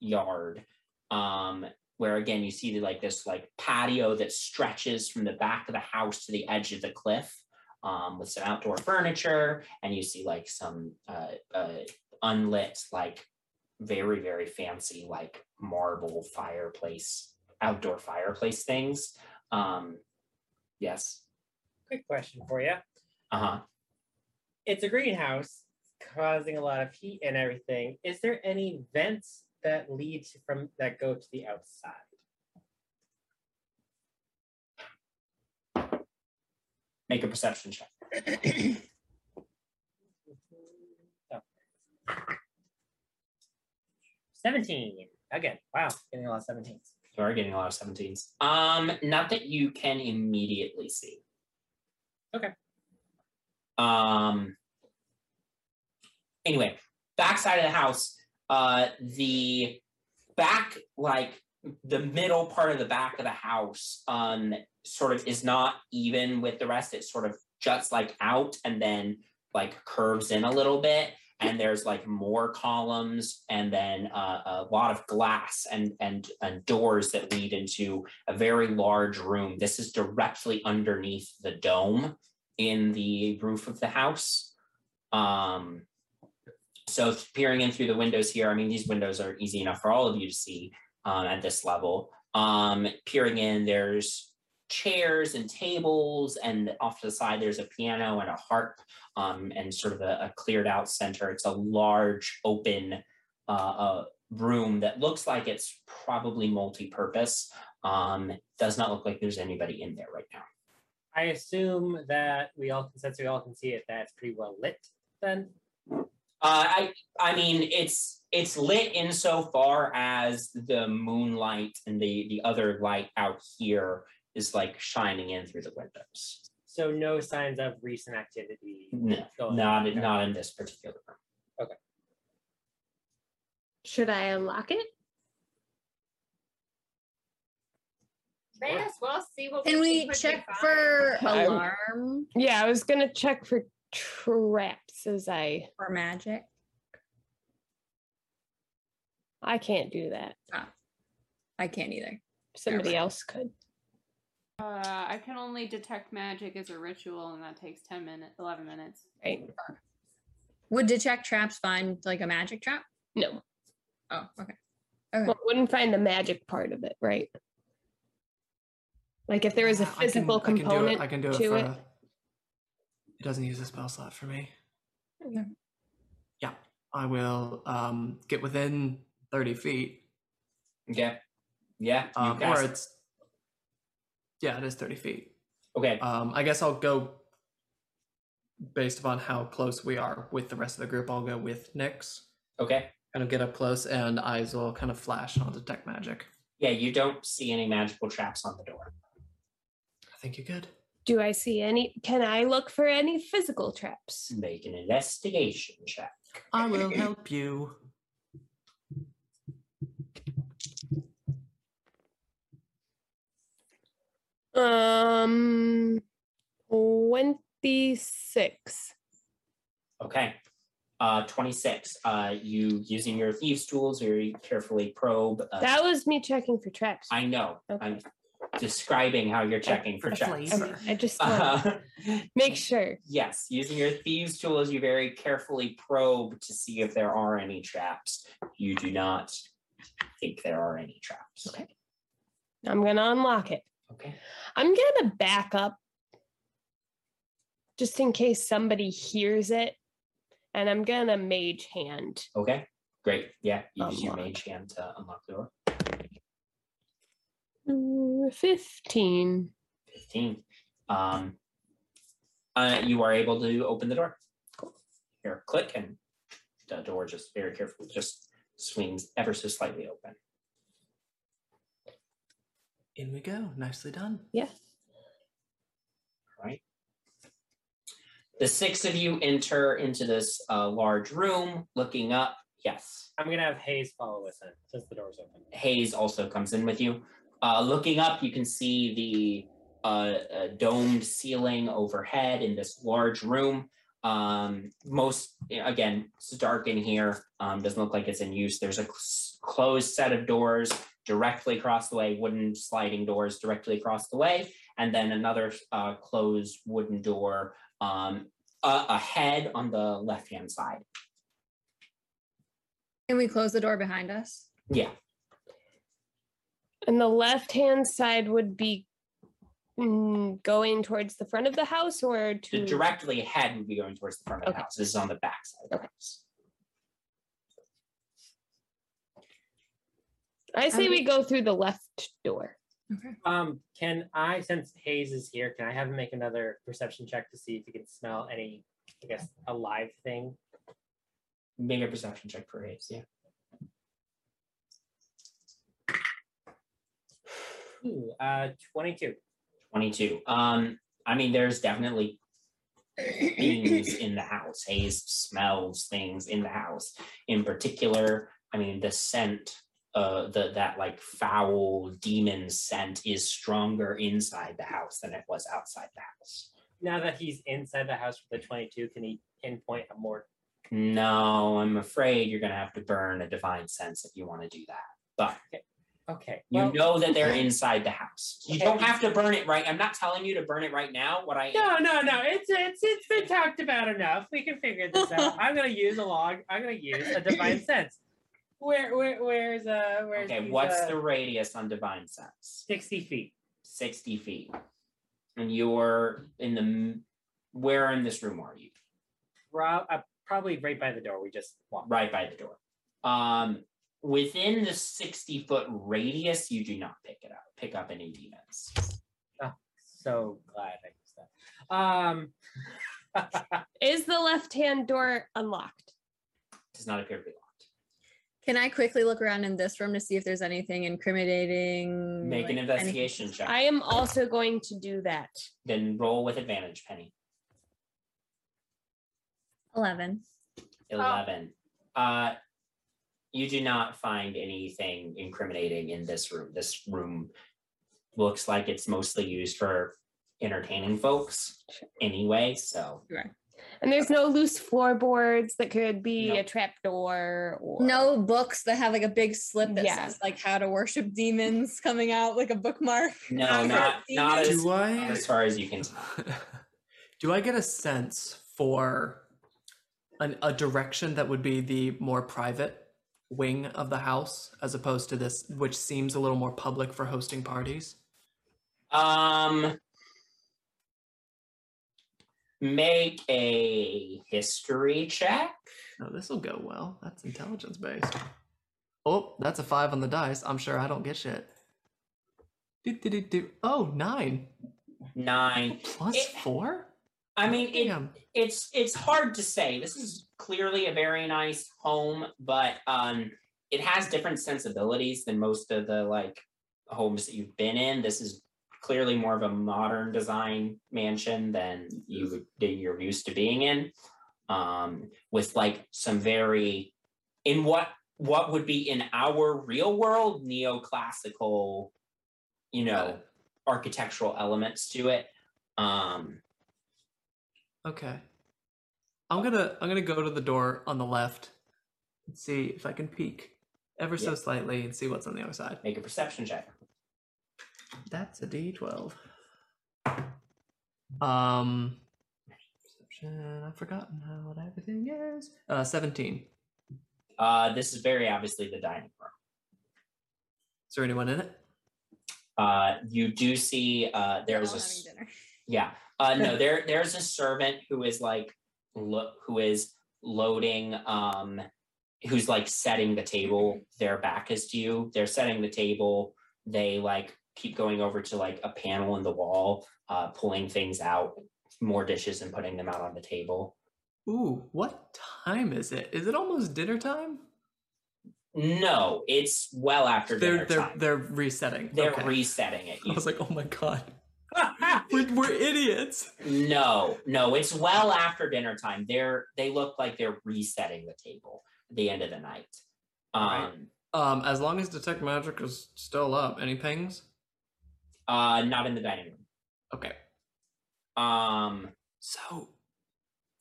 yard, um, where again you see like this like patio that stretches from the back of the house to the edge of the cliff, um, with some outdoor furniture, and you see like some uh, uh, unlit, like very very fancy like marble fireplace, outdoor fireplace things. Um, yes. Quick question for you. Uh huh. It's a greenhouse causing a lot of heat and everything. Is there any vents that lead from that go to the outside? Make a perception check. Oh. Seventeen again. Wow, getting a lot of seventeens. You are getting a lot of 17s. Um, not that you can immediately see. Okay. Um. Anyway, backside of the house, uh, the back, like the middle part of the back of the house, um, sort of is not even with the rest. It sort of juts like out and then like curves in a little bit. And there's like more columns, and then uh, a lot of glass and and and doors that lead into a very large room. This is directly underneath the dome in the roof of the house. Um, so peering in through the windows here, I mean, these windows are easy enough for all of you to see um, at this level. Um, peering in, there's chairs and tables, and off to the side, there's a piano and a harp, um, and sort of a, a cleared out center. It's a large open uh, uh, room that looks like it's probably multi-purpose. Um, does not look like there's anybody in there right now. I assume that we all can, since we all can see it, that's pretty well lit. Then Uh, I I mean it's it's lit insofar as the moonlight and the the other light out here is like shining in through the windows. so no signs of recent activity. No, going not in- not in this particular room. Okay. Should I unlock it? May as well see what Can we think check fine. for I'm- alarm Yeah, I was gonna check for traps as I or magic? I can't do that. Ah, I can't either. Somebody else could. Uh, I can only detect magic as a ritual, and that takes ten minutes, eleven minutes. Right. Would detect traps find like a magic trap? No. Oh, okay. Okay. Well, wouldn't find the magic part of it, right? Like if there was a I can- physical I can do it- component I can do it for it. a- It doesn't use a spell slot for me. Okay. Yeah, I will um, get within thirty feet, Yeah, Yeah. you um, or it's yeah, it is thirty feet. okay. Um, I guess I'll go based upon how close we are with the rest of the group. I'll go with Nyx, Okay. kind of get up close, and eyes will kind of flash on detect magic. Yeah, you don't see any magical traps on the door. I think you're good. Do I see any? Can I look for any physical traps? Make an investigation check. I will help you. Um, twenty-six. Okay. Uh, 26. Uh, you using your thieves' tools very carefully probe. Uh, That was me checking for traps. I know. I'm describing how you're checking for traps. Okay, I just Uh, make sure. yes, using your thieves' tools, you very carefully probe to see if there are any traps. You do not think there are any traps. Okay. I'm gonna unlock it. Okay. I'm gonna back up just in case somebody hears it. And I'm gonna mage hand. Okay. Great. Yeah. You use your mage hand to unlock the door. Mm, 15. 15. Um, uh, you are able to open the door. Cool. Here, click, and the door just very carefully just swings ever so slightly open. In we go. Nicely done. Yeah. Right. The six of you enter into this uh, large room, looking up. Yes. I'm gonna have Hayes follow us in since the door's open. Hayes also comes in with you. Uh, looking up, you can see the uh, uh, domed ceiling overhead in this large room. Um, most again, it's dark in here. Um, doesn't look like it's in use. There's a cl- closed set of doors directly across the way, wooden sliding doors directly across the way, and then another uh, closed wooden door um, uh, ahead on the left hand side. Can we close the door behind us? Yeah. And the left hand side would be mm, going towards the front of the house or to directly ahead would be going towards the front of the house. This is on the back side of the house. I say Um, we go through the left door. Okay. Um, can I, since Hayes is here, can I have him make another perception check to see if he can smell any, I guess, alive thing? Make a perception check for Hayes, yeah. Ooh, uh, 22. 22. Um, I mean, there's definitely things in the house. Hayes smells things in the house. In particular, I mean, the scent, uh, the that like foul demon scent is stronger inside the house than it was outside the house. Now that he's inside the house with the 22, can he pinpoint a more? No, I'm afraid you're gonna have to burn a divine sense if you want to do that. But Okay. you well- know that they're inside the house. You don't have to burn it right. I'm not telling you to burn it right now. What I No, no, no. It's it's it's been talked about enough. We can figure this out. I'm gonna use a log. I'm gonna use a divine sense. Where where where's uh where's Okay, these, what's uh, the radius on divine sense? 60 feet. 60 feet. And you're in the where in this room are you? Pro- uh, probably right by the door. We just walked. Right by the door. Um within the 60 foot radius, you do not pick it up, pick up any demons. Oh, so glad I used that. Um Is the left hand door unlocked? Does not appear to be locked. Can I quickly look around in this room to see if there's anything incriminating? Make an like, investigation check. I am also going to do that. Then roll with advantage, Penny. Eleven. 11. Uh you do not find anything incriminating in this room. This room looks like it's mostly used for entertaining folks anyway, so And there's no loose floorboards that could be No. a trap door or No books that have like a big slip that Yeah. says like how to worship demons coming out like a bookmark. no, not not as. Do I- not as far as you can tell. Do I get a sense for an, a direction that would be the more private wing of the house as opposed to this, which seems a little more public for hosting parties? Um make a history check. No, this will go well. That's intelligence based. Oh, that's a five on the dice. I'm sure I don't get shit. Do, do, do, do. Oh, nine. Nine. Plus It- four? I mean, it, it's it's hard to say. This is clearly a very nice home, but um, it has different sensibilities than most of the like homes that you've been in. This is clearly more of a modern design mansion than you would- that you're used to being in, um, with like some very in what what would be in our real world neoclassical, you know, architectural elements to it. Um, Okay. I'm gonna I'm gonna go to the door on the left and see if I can peek ever so slightly and see what's on the other side. Make a perception check. That's a D12. Um, perception. I've forgotten how what everything is. Uh, 17. Uh, this is very obviously the dining room. Is there anyone in it? Uh, you do see uh, there's a s- yeah. Uh, no, there there's a servant who is like lo- who is loading um who's like setting the table. Their back is to you. They're setting the table. They like keep going over to like a panel in the wall, uh, pulling things out, more dishes and putting them out on the table. Ooh, what time is it? Is it almost dinner time? No, it's well after They're dinner they're time. they're resetting. They're Okay. resetting it. I was like, oh my god, we're, we're idiots. No, no, it's well after dinner time. They're they look like they're resetting the table at the end of the night. Um, Right. Um, as long as detect magic is still up, any pings? Uh, not in the dining room. Okay. Um, So,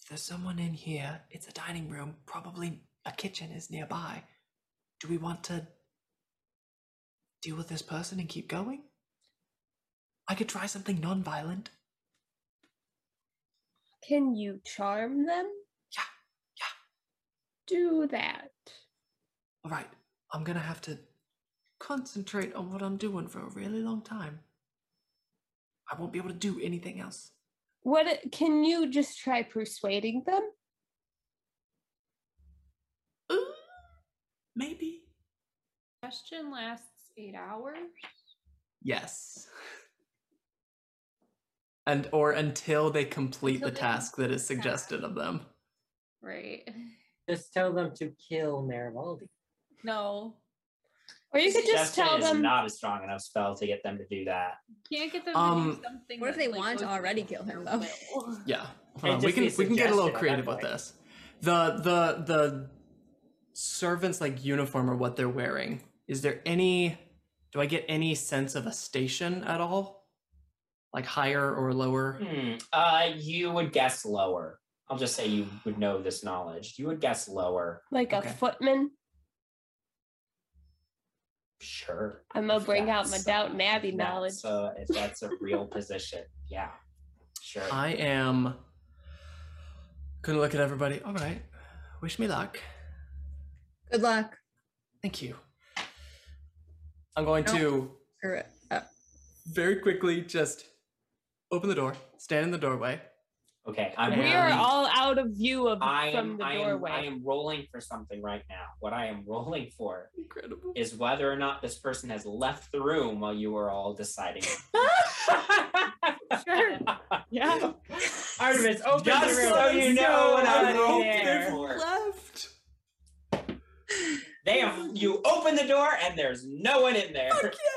there's someone in here, it's a dining room. Probably a kitchen is nearby. Do we want to deal with this person and keep going? I could try something non-violent. Can you charm them? Yeah, yeah. Do that. All right, I'm gonna have to concentrate on what I'm doing for a really long time. I won't be able to do anything else. What can you just try persuading them? Uh, maybe. Question lasts eight hours. Yes. And or until they complete Until the they task that is suggested of them. Right. Just tell them to kill Marivaldi. No. Or you could just Suggestion tell is them. not a strong enough spell to get them to do that. Can't get them Um, to do something. What if that, they like, want to already against kill him, though? Yeah. Hold on, we can be a we can get a little suggestion at that creative with this. The the the servants like uniform or what they're wearing. Is there any do I get any sense of a station at all? Like higher or lower? Hmm. Uh, you would guess lower. I'll just say you would know this knowledge. You would guess lower. Like Okay. a footman. Sure. I'm gonna bring out my that's, Downton Abbey if knowledge. that's, uh, if that's a real position, yeah. Sure. I am gonna look at everybody. All right. Wish me luck. Good luck. Thank you. I'm going to Screw it. Oh. very quickly just open the door, stand in the doorway. Okay, I'm we are all out of view of I from the I am, doorway. I am rolling for something right now. What I am rolling for Incredible. is whether or not this person has left the room while you were all deciding. Sure. Yeah. Artemis, open Just the room. so you know what I'm rolling for. Left. They have you open the door and there's no one in there.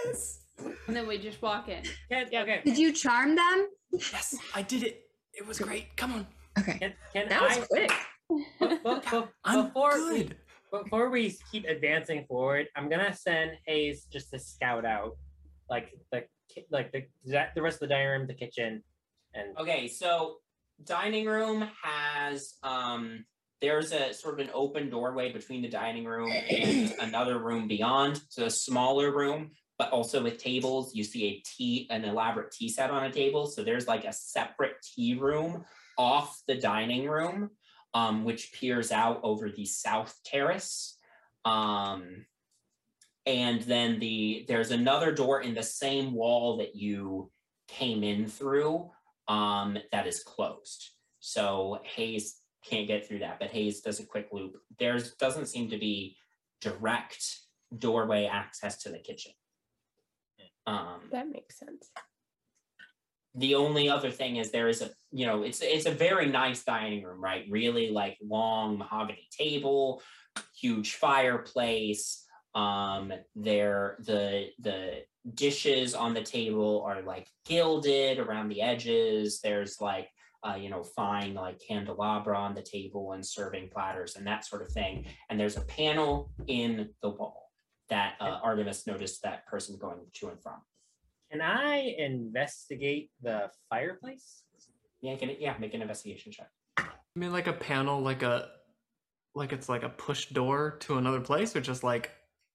Yes. And then we just walk in. Can, okay. Did you charm them? Yes, I did it. It was great. Come on. Okay. Can, can That I, was quick. be- be- I'm before good. We, before we keep advancing forward, I'm gonna send Hayes just to scout out, like the like the the rest of the dining room, the kitchen, and Okay, so dining room has um there's a sort of an open doorway between the dining room and another room beyond. So a smaller room, but also with tables. You see a tea, an elaborate tea set on a table. So there's like a separate tea room off the dining room, um, which peers out over the south terrace. Um, and then the there's another door in the same wall that you came in through um, that is closed. So Hayes can't get through that, but Hayes does a quick loop. There's doesn't seem to be direct doorway access to the kitchen. Um, that makes sense. the only other thing is there is a you know it's it's a very nice dining room right? Really like long mahogany table huge fireplace. Um there the the dishes on the table are like gilded around the edges. There's like uh, you know fine like candelabra on the table and serving platters and that sort of thing. And there's a panel in the wall that uh, artemis noticed that person going to and from can I investigate the fireplace? yeah can yeah make an investigation check I mean, like a panel, like a, like it's like a push door to another place, or just like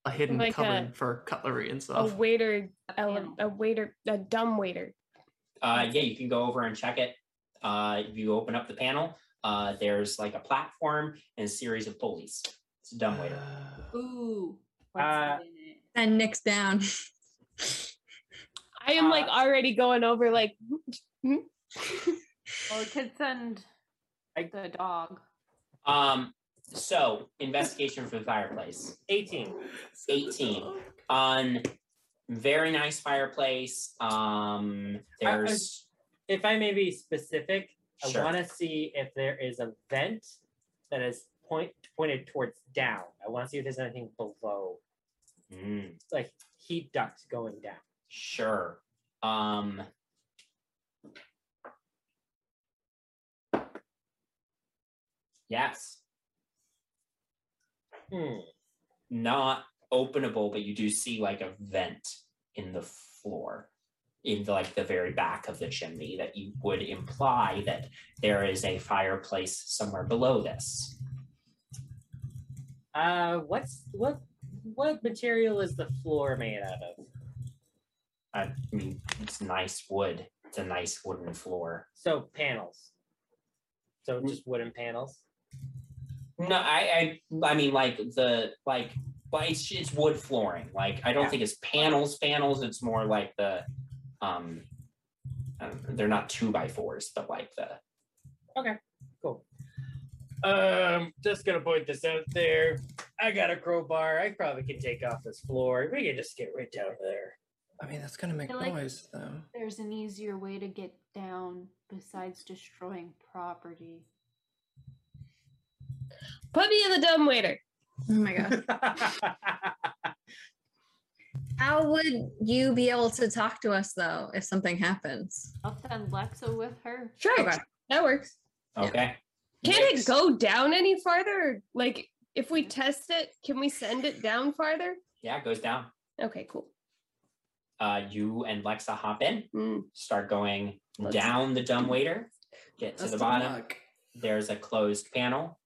a hidden Like cupboard a- for cutlery and stuff. A waiter, ele- a waiter, a dumb waiter. Uh, yeah, you can go over and check it. Uh, if you open up the panel, uh, there's like a platform and a series of pulleys. It's a dumb waiter. Ooh. Uh, And Nyx down. I am like Uh, already going over like? Well, we could send the dog. Um, so investigation for the fireplace. 18. 18 on very nice fireplace. Um, I- I- there's If I may be specific, Sure. I want to see if there is a vent that is point pointed towards down. I want to see if there's anything below, Mm, like heat ducts going down. sure. Um, yes, Hmm. not openable, but you do see like a vent in the floor in the, like the very back of the chimney that you would imply that there is a fireplace somewhere below this. Uh, what's what? What material is the floor made out of? I mean, it's nice wood. It's a nice wooden floor. So panels. So just wooden panels. No, I, I, I mean, like the like, but it's it's wood flooring. Like, I don't Yeah. think it's panels. Panels. It's more like the, um, um, they're not two by fours, but like the. Okay, cool. Um, just gonna point this out there. I got a crowbar. I probably can take off this floor. We can just get right down there. I mean, that's gonna make feel like- noise, though. There's an easier way to get down besides destroying property. put me in the dumb waiter. Oh my god. How would you be able to talk to us though if something happens? I'll send Lexa with her. Sure, Okay. that works. Okay. Can Next. it go down any farther? Like, if we test it, can we send it down farther? Yeah, it goes down. Okay, cool. Uh, you and Lexa hop in, Mm. start going Let's- down the dumb waiter, get to That's the the bottom. luck. There's a closed panel,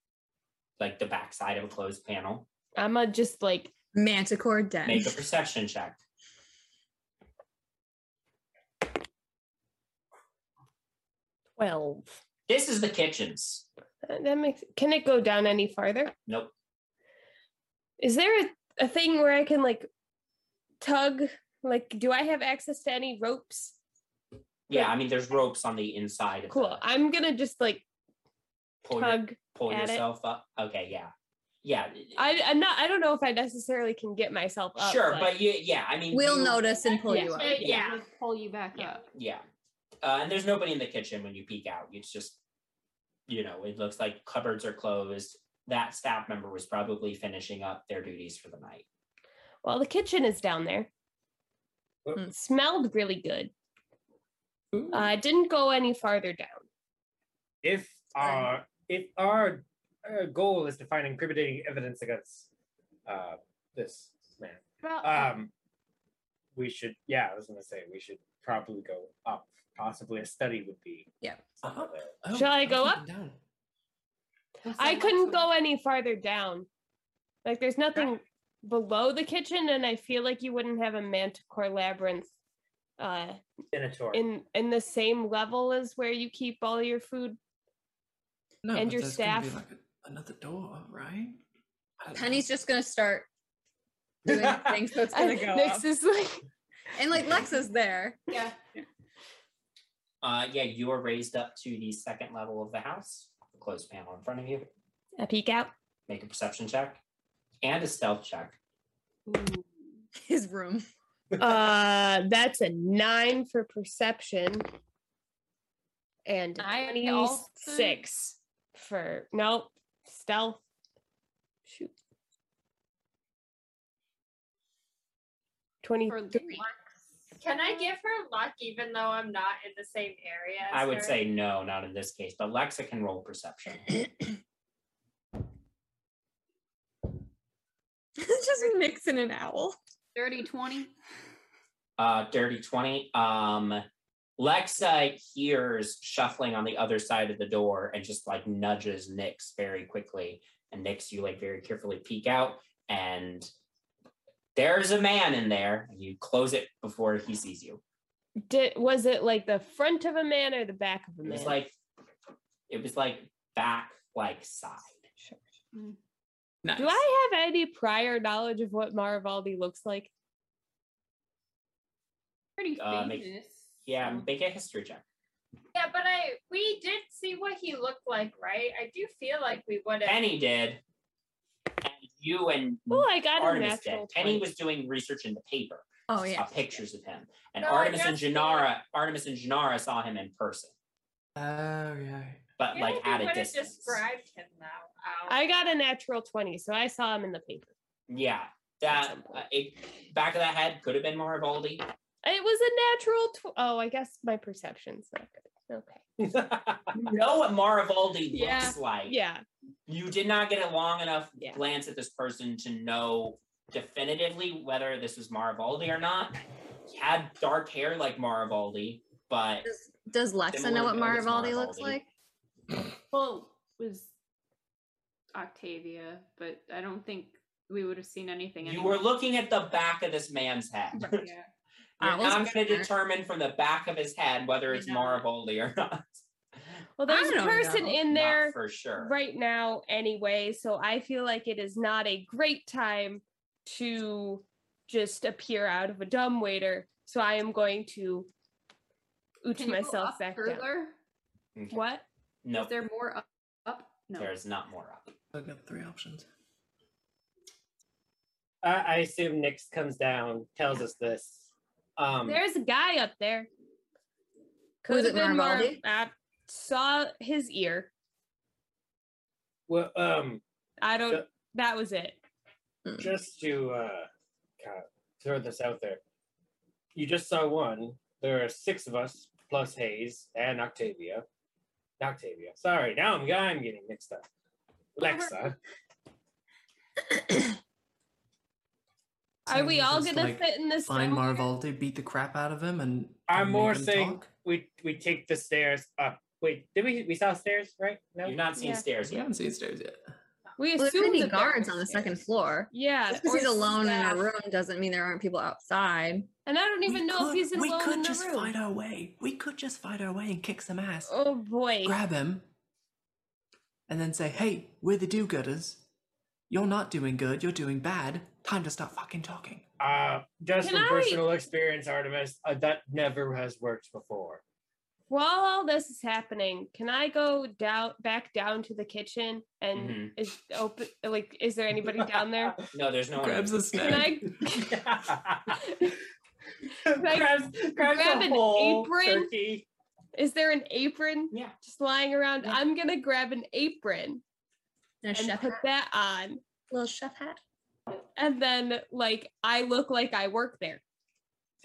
like the back side of a closed panel. I'm a just like Manticore den. Make a perception check. twelve. This is the kitchens. Uh, That makes. Can it go down any farther? Nope. Is there a, a thing where I can like tug? Like, do I have access to any ropes? Yeah, I mean, there's ropes on the inside of Cool. the I'm gonna just like pull, your- tug. pull at it. yourself up. Okay, yeah, yeah, I, I'm not. I don't know if I necessarily can get myself up. sure, but yeah, yeah. I mean, We'll you- notice and pull Yeah. you up. They Yeah. would pull you back Yeah, up. yeah. Uh, and there's nobody in the kitchen when you peek out. It's just, you know, it looks like cupboards are closed. That staff member was probably finishing up their duties for the night. Well, the kitchen is down there. It smelled really good. Uh, didn't go any farther down. if our if our uh, goal is to find incriminating evidence against uh, this man, Well, um, we should. Yeah, I was gonna say we should probably go up. Possibly a study would be. Yeah. somewhere there. don't- Shall I go up? Down. I couldn't go any farther down. Like, there's nothing below the kitchen, and I feel like you wouldn't have a manticore labyrinth uh, Minotaur. in in the same level as where you keep all your food. No, And your there's be staff. like a- another door, right? Penny's know. just gonna start doing things, so it's gonna go Next up. is like, And like Lexa's there. Yeah. Uh, yeah, you are raised up to the second level of the house. The closed panel in front of you. a peek out. Make a perception check and a stealth check. Ooh. His room. Uh, that's a nine for perception, and Nine also? twenty-six for nope stealth. Shoot, twenty-three. Lex. Can I give her luck even though I'm not in the same area? as I would her? say no, not in this case, but Lexa can roll perception. just mixing an owl. Dirty 20. Uh, dirty 20. Um, Lexa hears shuffling on the other side of the door and just like nudges Nyx very quickly. And Nyx, you like very carefully peek out, and there's a man in there. And you close it before he sees you. Did was it like the front of a man or the back of a It man? was like it was like back like side. Nice. Do I have any prior knowledge of what Marivaldi looks like? Pretty Uh, make- famous. Yeah, make a history check. Yeah, but I we did see what he looked like, right? I do feel like we would have. Penny did. And you and Oh, I got a Artemis did. natural Penny was doing research in the paper. Oh saw yeah. pictures of him. And No, Artemis and just Janara, Artemis and Janara saw him in person, Oh yeah. but I like we at a distance. described him now. Out. I got a natural 20, so I saw him in the paper. Yeah, that uh, it, back of that head could have been Marivaldi. It was a natural. Tw- oh, I guess my perception's not good. Okay. you know what Marivaldi Yeah, looks like. Yeah. You did not get a long enough Yeah. glance at this person to know definitively whether this was Marivaldi or not. He had dark hair like Marivaldi, but Does, does Lexa know what to Otis Marivaldi looks like? Well, it was Octavia, but I don't think we would have seen anything. you anyway. were looking at the back of this man's head. Yeah. You're I'm going to determine from the back of his head whether it's No. Or not. Well, there's a person know. in Not there for sure. right now anyway, so I feel like it is not a great time to just appear out of a dumb waiter. So I am going to ooch Can you go myself up back down. further? Okay. What? No, Is there more up? up? No. there's not more up. I've got three options. I, I assume Nyx comes down, tells us this. Um, There's a guy up there. Was Could it have been Mar- I saw his ear. well, um, I don't. Yeah. That was it. just to uh, kind of throw this out there, you just saw one. There are six of us plus Hayes and Octavia. Octavia. Sorry, now I'm I'm getting mixed up. Lexa. Are we all just, gonna like, fit in this? Find room? Marivaldi, beat the crap out of him, and I'm and more saying talk? we we take the stairs up. Wait, did we we saw stairs right? No. You've not seen Yeah. stairs We haven't seen stairs yet. We Well, assume could be that guards on the second floor. Yeah, Just because he's or alone in a room doesn't mean there aren't people outside. And I don't even we know could, if he's we alone could in the just room. fight our way. We could just fight our way and kick some ass. Oh boy. Grab him, and then say, "Hey, we're the do-gooders. You're not doing good. You're doing bad. Time to stop fucking talking." Uh, just Can from I- personal experience, Artemis, uh, that never has worked before. While all this is happening, can I go down back down to the kitchen and Mhm. is open like is there anybody down there? No, there's no one. Grabs a snack. Can I Like, grabs, grabs grab a an whole apron? turkey. is there an apron Yeah. just lying around? Yeah. I'm gonna grab an apron And a and chef put hat. that on. Little chef hat. And then like I look like I work there.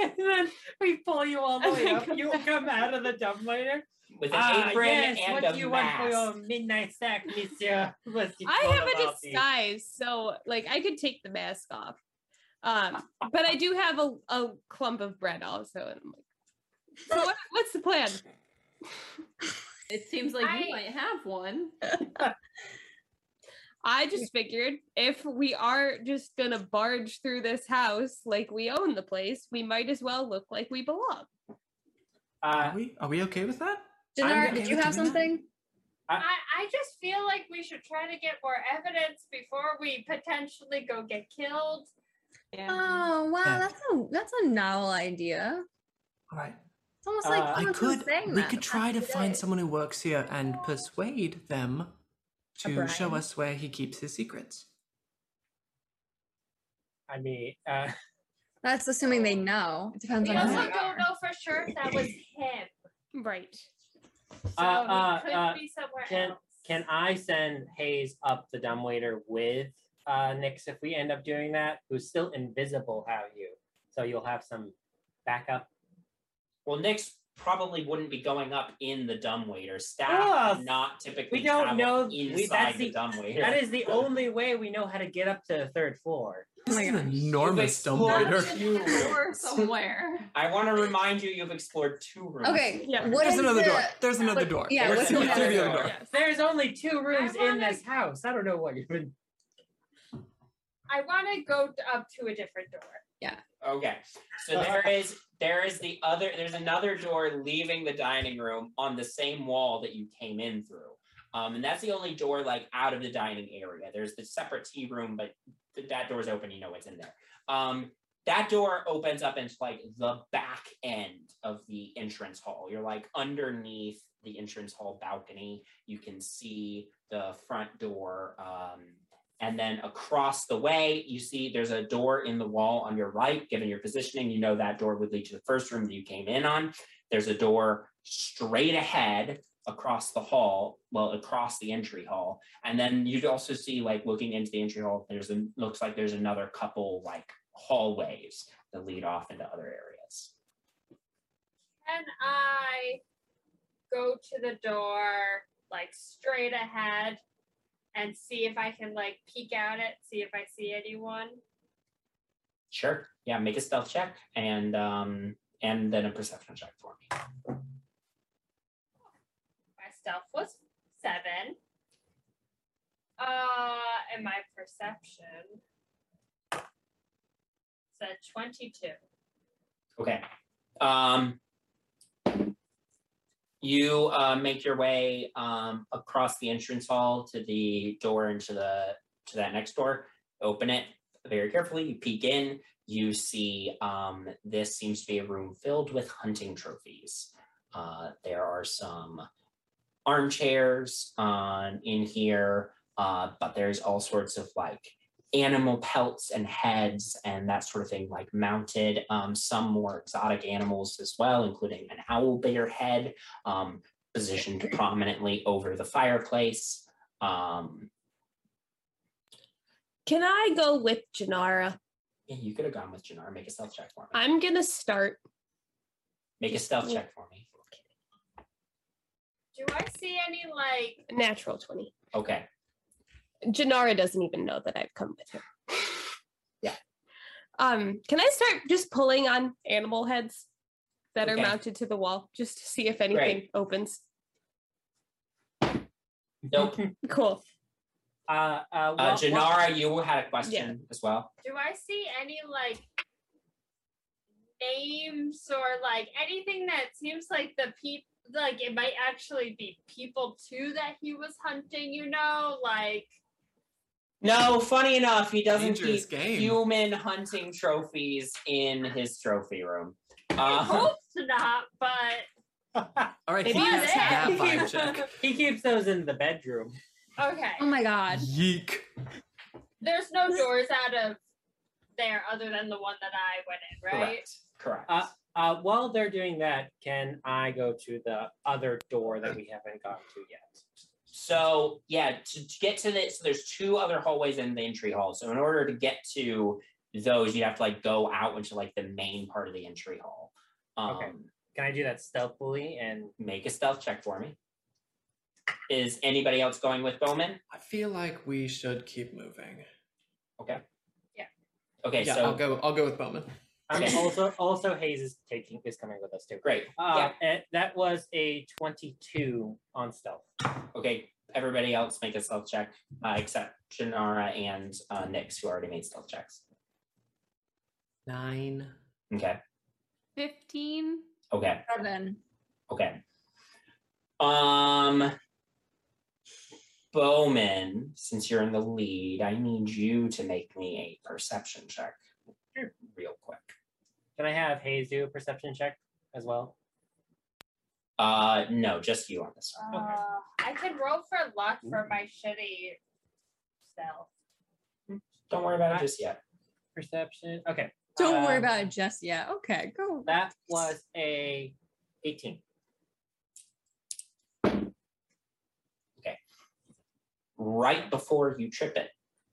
And then we pull you all the way my up. You God. come out of the dumbwaiter. With an Ah, apron yes, and what a do you want for your midnight snack, monsieur? I have a about you? disguise, so like I could take the mask off. Um, but I do have a, a clump of bread also. And I'm like, so what, what's the plan? It seems like I- you might have one. I just figured if we are just gonna barge through this house like we own the place, we might as well look like we belong. Uh, Are we? Are we okay with that? Dinar, okay did you have doing that. something? I, I just feel like we should try to get more evidence before we potentially go get killed. Yeah. Oh wow, that's a that's a novel idea. All right. It's almost Uh, like I I could. saying We that could try past to few find someone who works here and persuade them to show us where he keeps his secrets. I mean, uh, That's assuming they know. It depends We on also who don't are. know for sure if that was him. Right. So Uh, uh, he could uh, be somewhere can else. can I send Hayes up the dumbwaiter with uh, Nyx if we end up doing that? Who's still invisible? How you? So you'll have some backup. Well, Nyx probably wouldn't be going up in the dumbwaiter. Staff do not typically we don't know- inside we- that's the the- dumbwaiter. That is the only way we know how to get up to the third floor. This is oh an enormous dumbwaiter. two rooms. somewhere. I want to remind you, you've explored two rooms. Okay. Yeah. What There's is another the- door. There's another door. Yeah, There's what's Through the another the other other door. door. Yes. There's only two rooms in wanna- this house. I don't know what you've been. I want to go up to a different door. Okay. So there is there is the other there's another door leaving the dining room on the same wall that you came in through. Um, and that's the only door like out of the dining area. There's the separate tea room, but th- that door's open. You know what's in there. Um, that door opens up into like the back end of the entrance hall. You're like underneath the entrance hall balcony. You can see the front door. Um, and then across the way, you see there's a door in the wall on your right. Given your positioning, you know that door would lead to the first room that you came in on. There's a door straight ahead across the hall, well, across the entry hall. And then you'd also see, like, looking into the entry hall, there's a looks like there's another couple like hallways that lead off into other areas. Can I go to the door like straight ahead and see if I can like peek out it, see if I see anyone? Sure. Yeah, make a stealth check and um and then a perception check for me. My stealth was seven. Uh, and my perception said 22. Okay. Um, you uh, make your way um, across the entrance hall to the door into the to that next door. Open it very carefully. You peek in. You see um, this seems to be a room filled with hunting trophies. Uh, there are some armchairs on in here, uh, but there's all sorts of like animal pelts and heads and that sort of thing, like mounted. Um, some more exotic animals as well, including an owl bear head um, positioned prominently over the fireplace. Um, Can I go with Janara? yeah, you could have gone with Janara. Make a stealth check for me. I'm gonna start. Make a stealth check for me. Do I see any like Natural 20. Okay. Janara doesn't even know that I've come with her. Yeah. Um, can I start just pulling on animal heads that are mounted to the wall just to see if anything Great. opens? Nope. Uh, Cool. uh, Uh, well- Janara, you had a question as well. do I see any like names or like anything that seems like the people like it might actually be people too that he was hunting, you know? Like No, funny enough, he doesn't Dangerous keep game. human hunting trophies in his trophy room. I Uh, hope not, but All right, he you has did. that vibe keeps, check. he keeps those in the bedroom. okay. Oh my god. Yeek. There's no doors out of there other than the one that I went in, right? Correct. Correct. Uh, uh, while they're doing that, can I go to the other door that we haven't gotten to yet? So yeah, to, to get to this, so there's two other hallways in the entry hall. So in order to get to those, you have to like go out into like the main part of the entry hall. Um, Okay. Can I do that stealthily and Make a stealth check for me. Is anybody else going with Bowman? I feel like we should keep moving. Okay. Yeah. Okay. yeah, so I'll go. I'll go with Bowman. I'm also also Hayes is taking is coming with us too. great. Uh, and that was a 22 on stealth. Okay. Everybody else make a stealth check, uh, except Janara and uh, Nyx, who already made stealth checks. Nine. Okay. 15. Okay. Seven. Okay. Um Bowman, since you're in the lead, I need you to make me a perception check real quick. Can I have Hayes do a perception check as well? Uh no, just you on this one. Okay. Uh, I can roll for luck for my shitty stealth. Don't worry about it just yet. Perception. Okay. Don't worry Uh, about it just yet. Okay, go. That was a 18. Okay. Right before you trip it,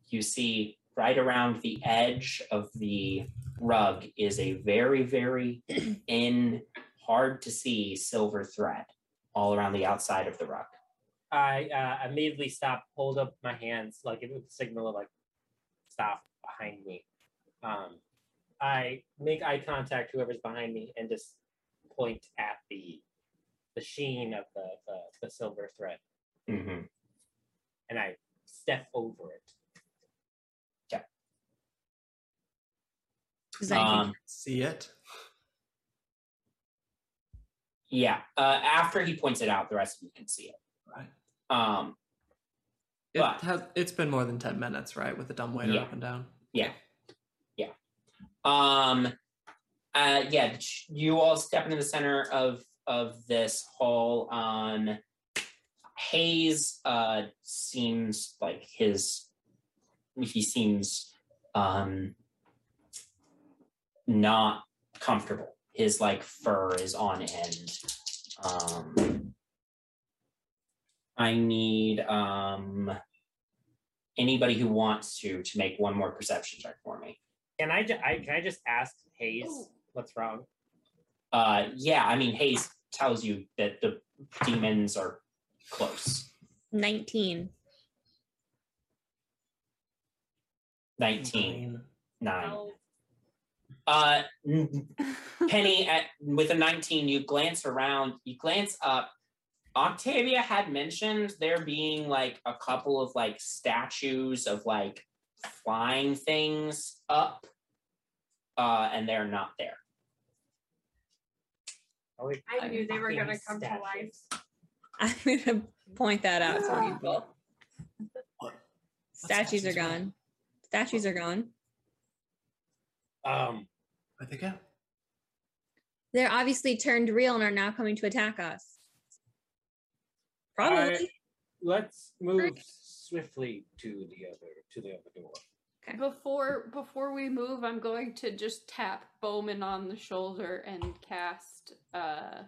you see right around the edge of the rug is a very, very thin hard to see silver thread all around the outside of the rug. I uh, immediately stop, hold up my hands like it would signal of like stop behind me. Um, I make eye contact whoever's behind me and just point at the the sheen of the the, the silver thread, Mm-hmm. and I step over it. Does anything- Um, See it? yeah. Uh, after he points it out, the rest of you can see it. Right. Um, It But- has, it's been more than 10 minutes, right? With the dumbwaiter Yeah. up and down. Yeah. Yeah. Um uh yeah, you all step into the center of of this hall. Um Hayes uh seems like his he seems um not comfortable. His like fur is on end. Um I need um anybody who wants to to make one more perception check for me. Can I, ju- I can I just ask Hayes what's wrong? Uh yeah, I mean Hayes tells you that the demons are close. 19. 19 9. Uh Penny at with a 19 you glance around, you glance up. Octavia had mentioned there being like a couple of like statues of like flying things up. Uh and they're not there. I knew they were gonna come to life. I'm going to point that out to people. Statues are gone. Statues are gone. Um, Where'd they go? They're obviously turned real and are now coming to attack us. Probably. I- let's move swiftly to the other to the other door. Before before we move, I'm going to just tap Bowman on the shoulder and cast uh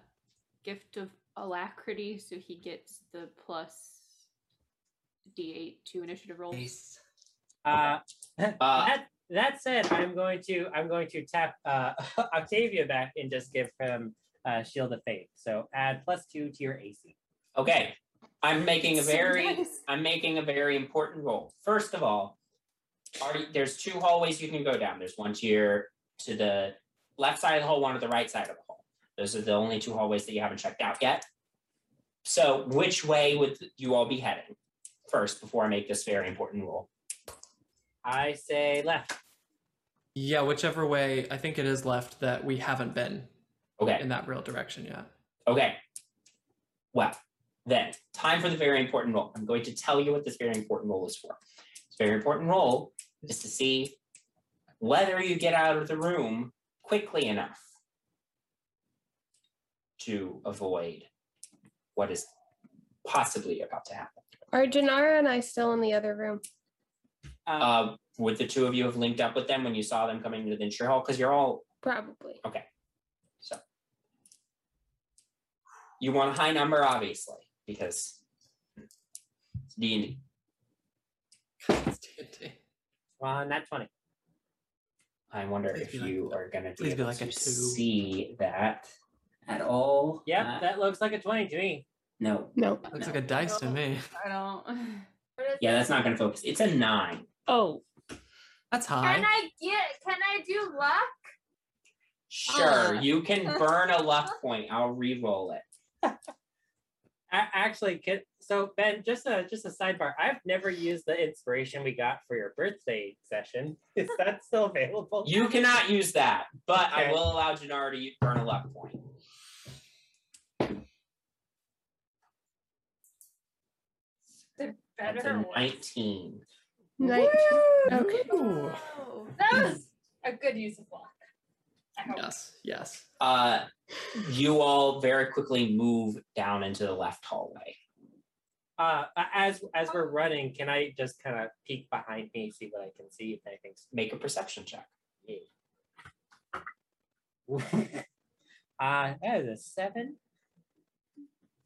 gift of alacrity so he gets the plus D8 to initiative rolls. Uh, that that said, I'm going to I'm going to tap uh, Octavia back and just give him uh, Shield of Faith. So add plus two to your AC. Okay. I'm making a very nice. I'm making a very important roll. First of all, are you- there's two hallways you can go down. There's one to your to the left side of the hall, one to the right side of the hall. Those are the only two hallways that you haven't checked out yet. So which way would you all be heading first before I make this very important roll? I say left. Yeah, whichever way, I think it is left that we haven't been Okay. in that real direction yet. Okay. Well, then, time for the very important role. I'm going to tell you what this very important role is for. This very important role is to see whether you get out of the room quickly enough to avoid what is possibly about to happen. Are Janara and I still in the other room? Uh, would the two of you have linked up with them when you saw them coming into the intro hall? Because you're all Probably. okay. So you want a high number, obviously, because it's D and D. Well, not twenty. I wonder Please if be like- you are going to be please be able like a to two. see that at all. Yep, Uh, that looks like a twenty to me. no. Nope. Looks No. like a dice to me. I don't. Yeah, that's not going to focus. It's a nine. Oh. That's high. Can. I get? Can I do luck? Sure, Ah. you can burn a luck point. I'll re-roll it. A- actually, can, so Ben, just a just a sidebar. I've never used the inspiration we got for your birthday session. Is that still available? You cannot use that, but I will allow Janara to burn a luck point. The That's better a one. 19. Nice. Okay. Ooh. That was a good use of luck. I hope. Yes, yes. Uh, you all very quickly move down into the left hallway. Uh, as as we're running, can I just kind of peek behind me, see what I can see if anything's Make a perception check. uh, that is a seven.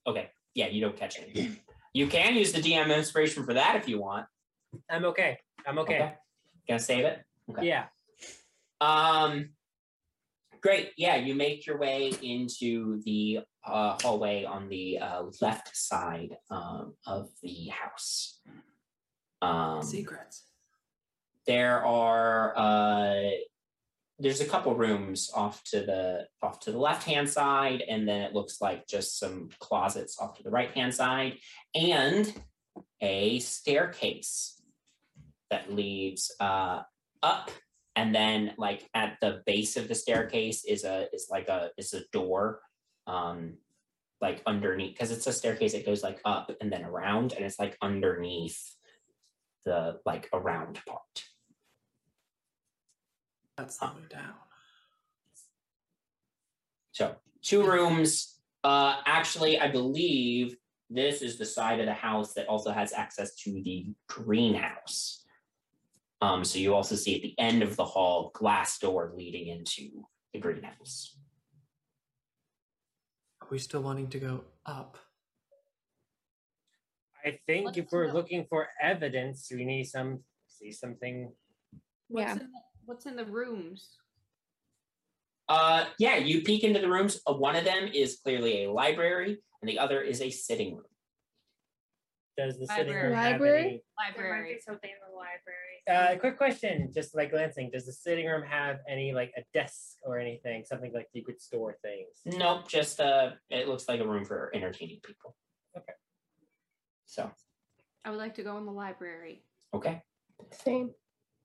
Okay, yeah, you don't catch anything. You can use the DM inspiration for that if you want. I'm okay. I'm okay. Gonna save it? Okay. Yeah. Um, Great. Yeah, you make your way into the uh, hallway on the uh, left side um, of the house. Um, Secrets. there are uh, there's a couple rooms off to the off to the left hand side, and then it looks like just some closets off to the right hand side, and a staircase that leads uh, up and then like at the base of the staircase is a is like a is a door um like underneath because it's a staircase that goes like up and then around and it's like underneath the like around part That's the way down. so two rooms uh actually i believe this is the side of the house that also has access to the greenhouse um so you also see at the end of the hall glass door leading into the greenhouse Are we still wanting to go up? I think if we're looking for evidence, we need some see something. What's, Yeah. in the, what's in the rooms? Uh, yeah, you peek into the rooms. Uh, one of them is clearly a library, and the other is a sitting room. Does the sitting room Library. have Library? any? There might Library. be something in the library. Uh, quick question, just like glancing, does the sitting room have any like a desk or anything, something like you could store things? Nope, just uh, it looks like a room for entertaining people. Okay. So I would like to go in the library. okay, Same.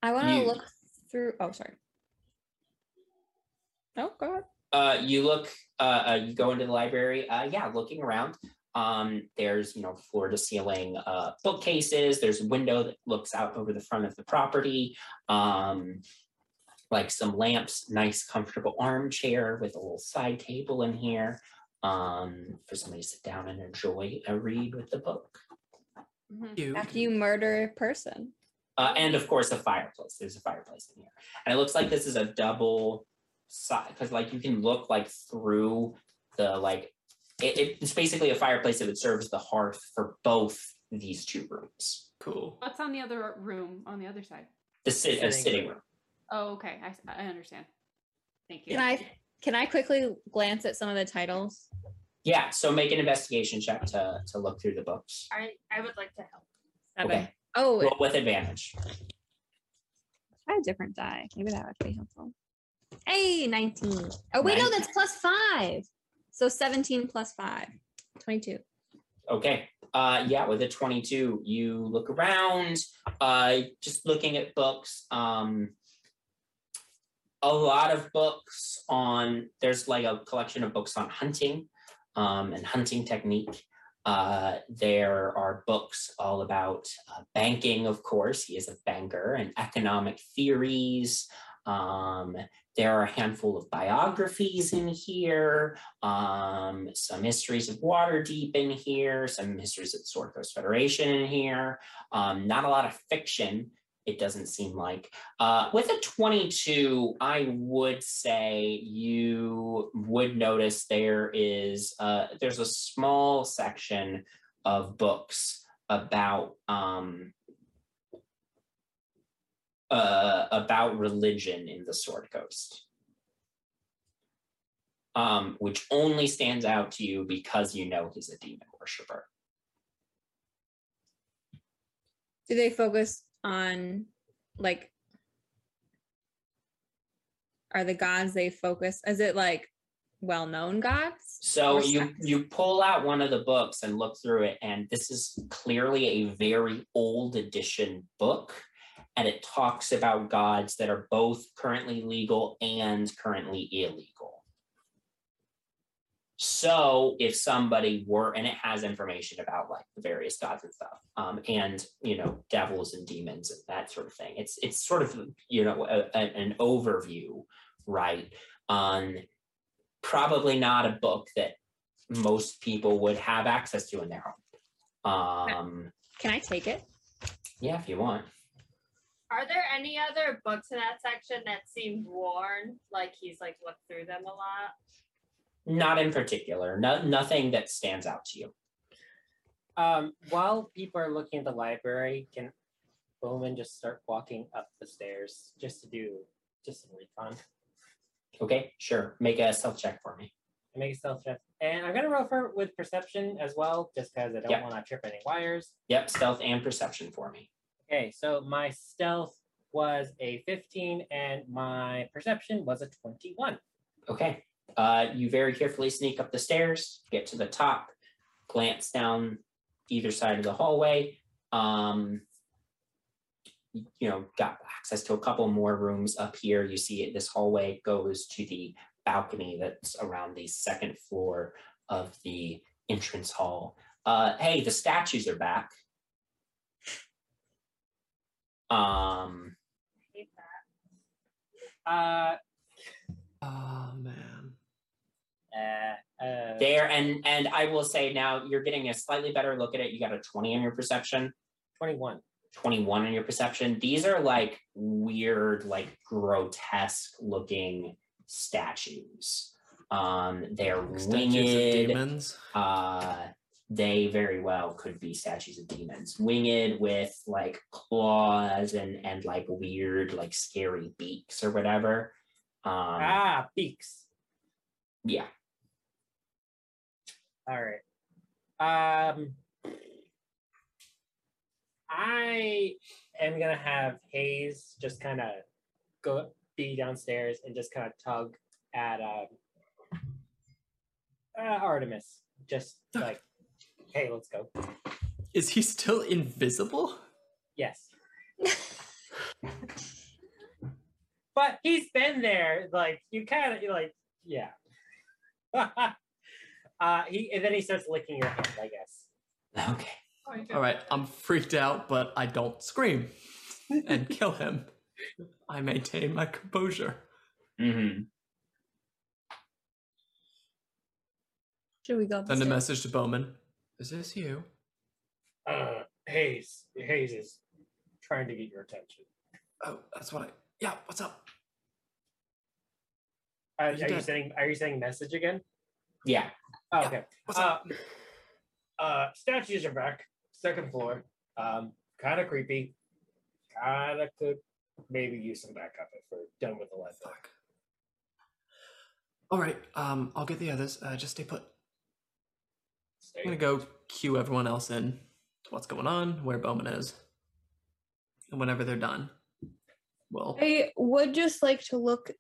I want to You- look through. Oh, sorry. Oh God. uh, you look, uh, uh, you go into the library. Uh, yeah, looking around. Um, there's you know floor to ceiling uh, bookcases. There's a window that looks out over the front of the property. Um, like some lamps, nice comfortable armchair with a little side table in here. Um, for somebody to sit down and enjoy a read with the book. Mhm. You. After you murder a person. Uh, and of course, a fireplace. There's a fireplace in here, and it looks like this is a double side because, like, you can look like through the like. It, it's basically a fireplace that would serve as the hearth for both these two rooms. Cool. What's on the other room on the other side? The sit, a Sitting sitting room. room. Oh, okay. I understand. Thank you. Can I can I quickly glance at some of the titles? Yeah. So make an investigation check to to look through the books. I, I would like to help. Okay. Oh, Roll with advantage. try a different die. Maybe that would be helpful. Hey, 19. Oh, wait, no, that's plus five. So 17 plus five. 22. Okay. Uh yeah, with a 22, you look around, uh just looking at books. Um a lot of books on there's like a collection of books on hunting um and hunting technique. Uh there are books all about uh, banking, of course. He is a banker and economic theories. Um there are a handful of biographies in here, um, some histories of Waterdeep in here, some histories of the Sword Coast Federation in here. Um, not a lot of fiction, it doesn't seem like. Uh, with a 22, I would say you would notice there is uh, there's a small section of books about um, uh, about religion in the Sword Coast, um, which only stands out to you because you know he's a demon worshiper. Do they focus on like are the gods they focus is it like well-known gods? So you you pull out one of the books and look through it, and this is clearly a very old edition book, and it talks about gods that are both currently legal and currently illegal. So if somebody were, and it has information about like the various gods and stuff, um, and you know devils and demons and that sort of thing. It's it's sort of you know a, a- an overview, right? On probably not a book that most people would have access to in their home. Um, Can I take it? yeah, if you want. Are there any other books in that section that seem worn? Like he's like looked through them a lot? Not in particular. No, nothing that stands out to you. Um, while people are looking at the library, can Bowman just start walking up the stairs just to do just some recon? Okay, sure. Make a stealth check for me. Make a stealth check. And I'm gonna roll for with perception as well, just because I don't Yep. want to trip any wires. Yep, stealth and perception for me. Okay, so my stealth was a 15 and my perception was a 21. Okay. Uh, you very carefully sneak up the stairs, get to the top, glance down either side of the hallway. Um, you know, got access to a couple more rooms up here. You see it, this hallway goes to the balcony that's around the second floor of the entrance hall. Uh, hey, the statues are back. Um, Uh, Oh man. Uh, uh, there and and I will say now you're getting a slightly better look at it. You got a 20 on your perception. 21. 21 on your perception. These are like weird, like grotesque looking statues. Um, they're Statues of winged. demons. Uh, they very well could be statues of demons, winged with like claws and and like weird, like scary beaks or whatever. Um, ah, beaks. yeah. All right. Um, I am gonna have Hayes just kind of go be downstairs and just kind of tug at um, uh, Artemis, just like, hey, let's go. Is he still invisible? Yes. but he's been there. Like you kind of like, yeah. uh, he and then he starts licking your hand. I guess. Okay. All right, I'm freaked out, but I don't scream and kill him. I maintain my composure. Mm-hmm. Should we go? Send a message to Bowman. Is this you? Uh, Hayes, Hayes is trying to get your attention. Oh, that's what I. Yeah, what's up? Uh, are you you dead? sending? Are you saying message again? Yeah. Oh, okay. What's uh. Uh, statues are back. Second floor. Um, kind of creepy. Kind of could maybe use some backup if we're done with the light. bill. Fuck. All right, um, I'll get the others. Uh, just stay put. Stay- I'm gonna go cue everyone else in to what's going on, where Bowman is, and whenever they're done, we'll. I would just like to look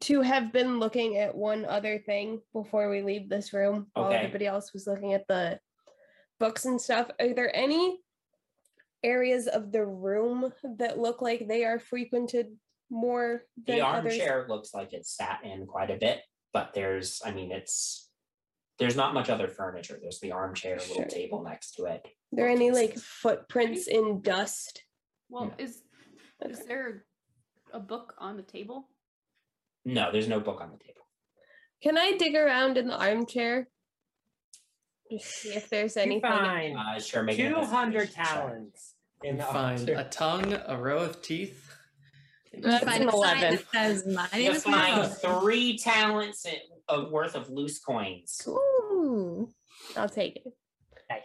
to have been looking at one other thing before we leave this room while Okay. everybody else was looking at the books and stuff. Are there any areas of the room that look like they are frequented more than The others? armchair looks like it's sat in quite a bit, but there's, I mean, it's there's not much other furniture. There's the armchair, a little Sure. table next to it. Are there any like bookcases. footprints in dust? Well, is is Okay. there a book on the table? No, there's no book on the table. Can I dig around in the armchair? See if there's You anything. find Uh, sure, make two hundred talents in the find altar. a tongue, a row of teeth. That's Find an 11. that says, "My name You is find Marvel." three talents in- of worth of loose coins. Ooh, I'll take it. Nice.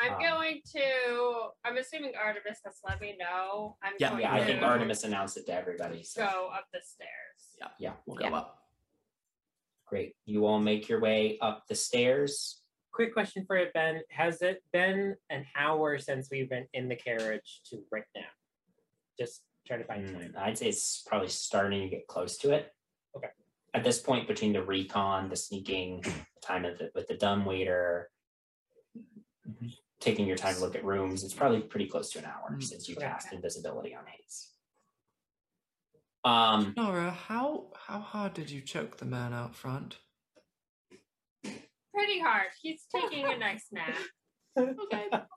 I'm Um, going to. I'm assuming Artemis has let me know. I'm Yeah, going Yeah, I think Artemis announced it to everybody. So go up the stairs. Yeah, yeah, we'll go Yeah. up. great. You all make your way up the stairs. Quick question for you, Ben. Has it been an hour since we've been in the carriage to right now? Just trying to find time. Mm, I'd say it's probably starting to get close to it. Okay. At this point, between the recon, the sneaking, the time of the, with the dumb waiter, taking your time to look at rooms, it's probably pretty close to an hour Mm. since you Okay. cast invisibility on Hayes. Um, Nora, how how hard did you choke the man out front? Pretty hard. He's taking a nice nap. Okay.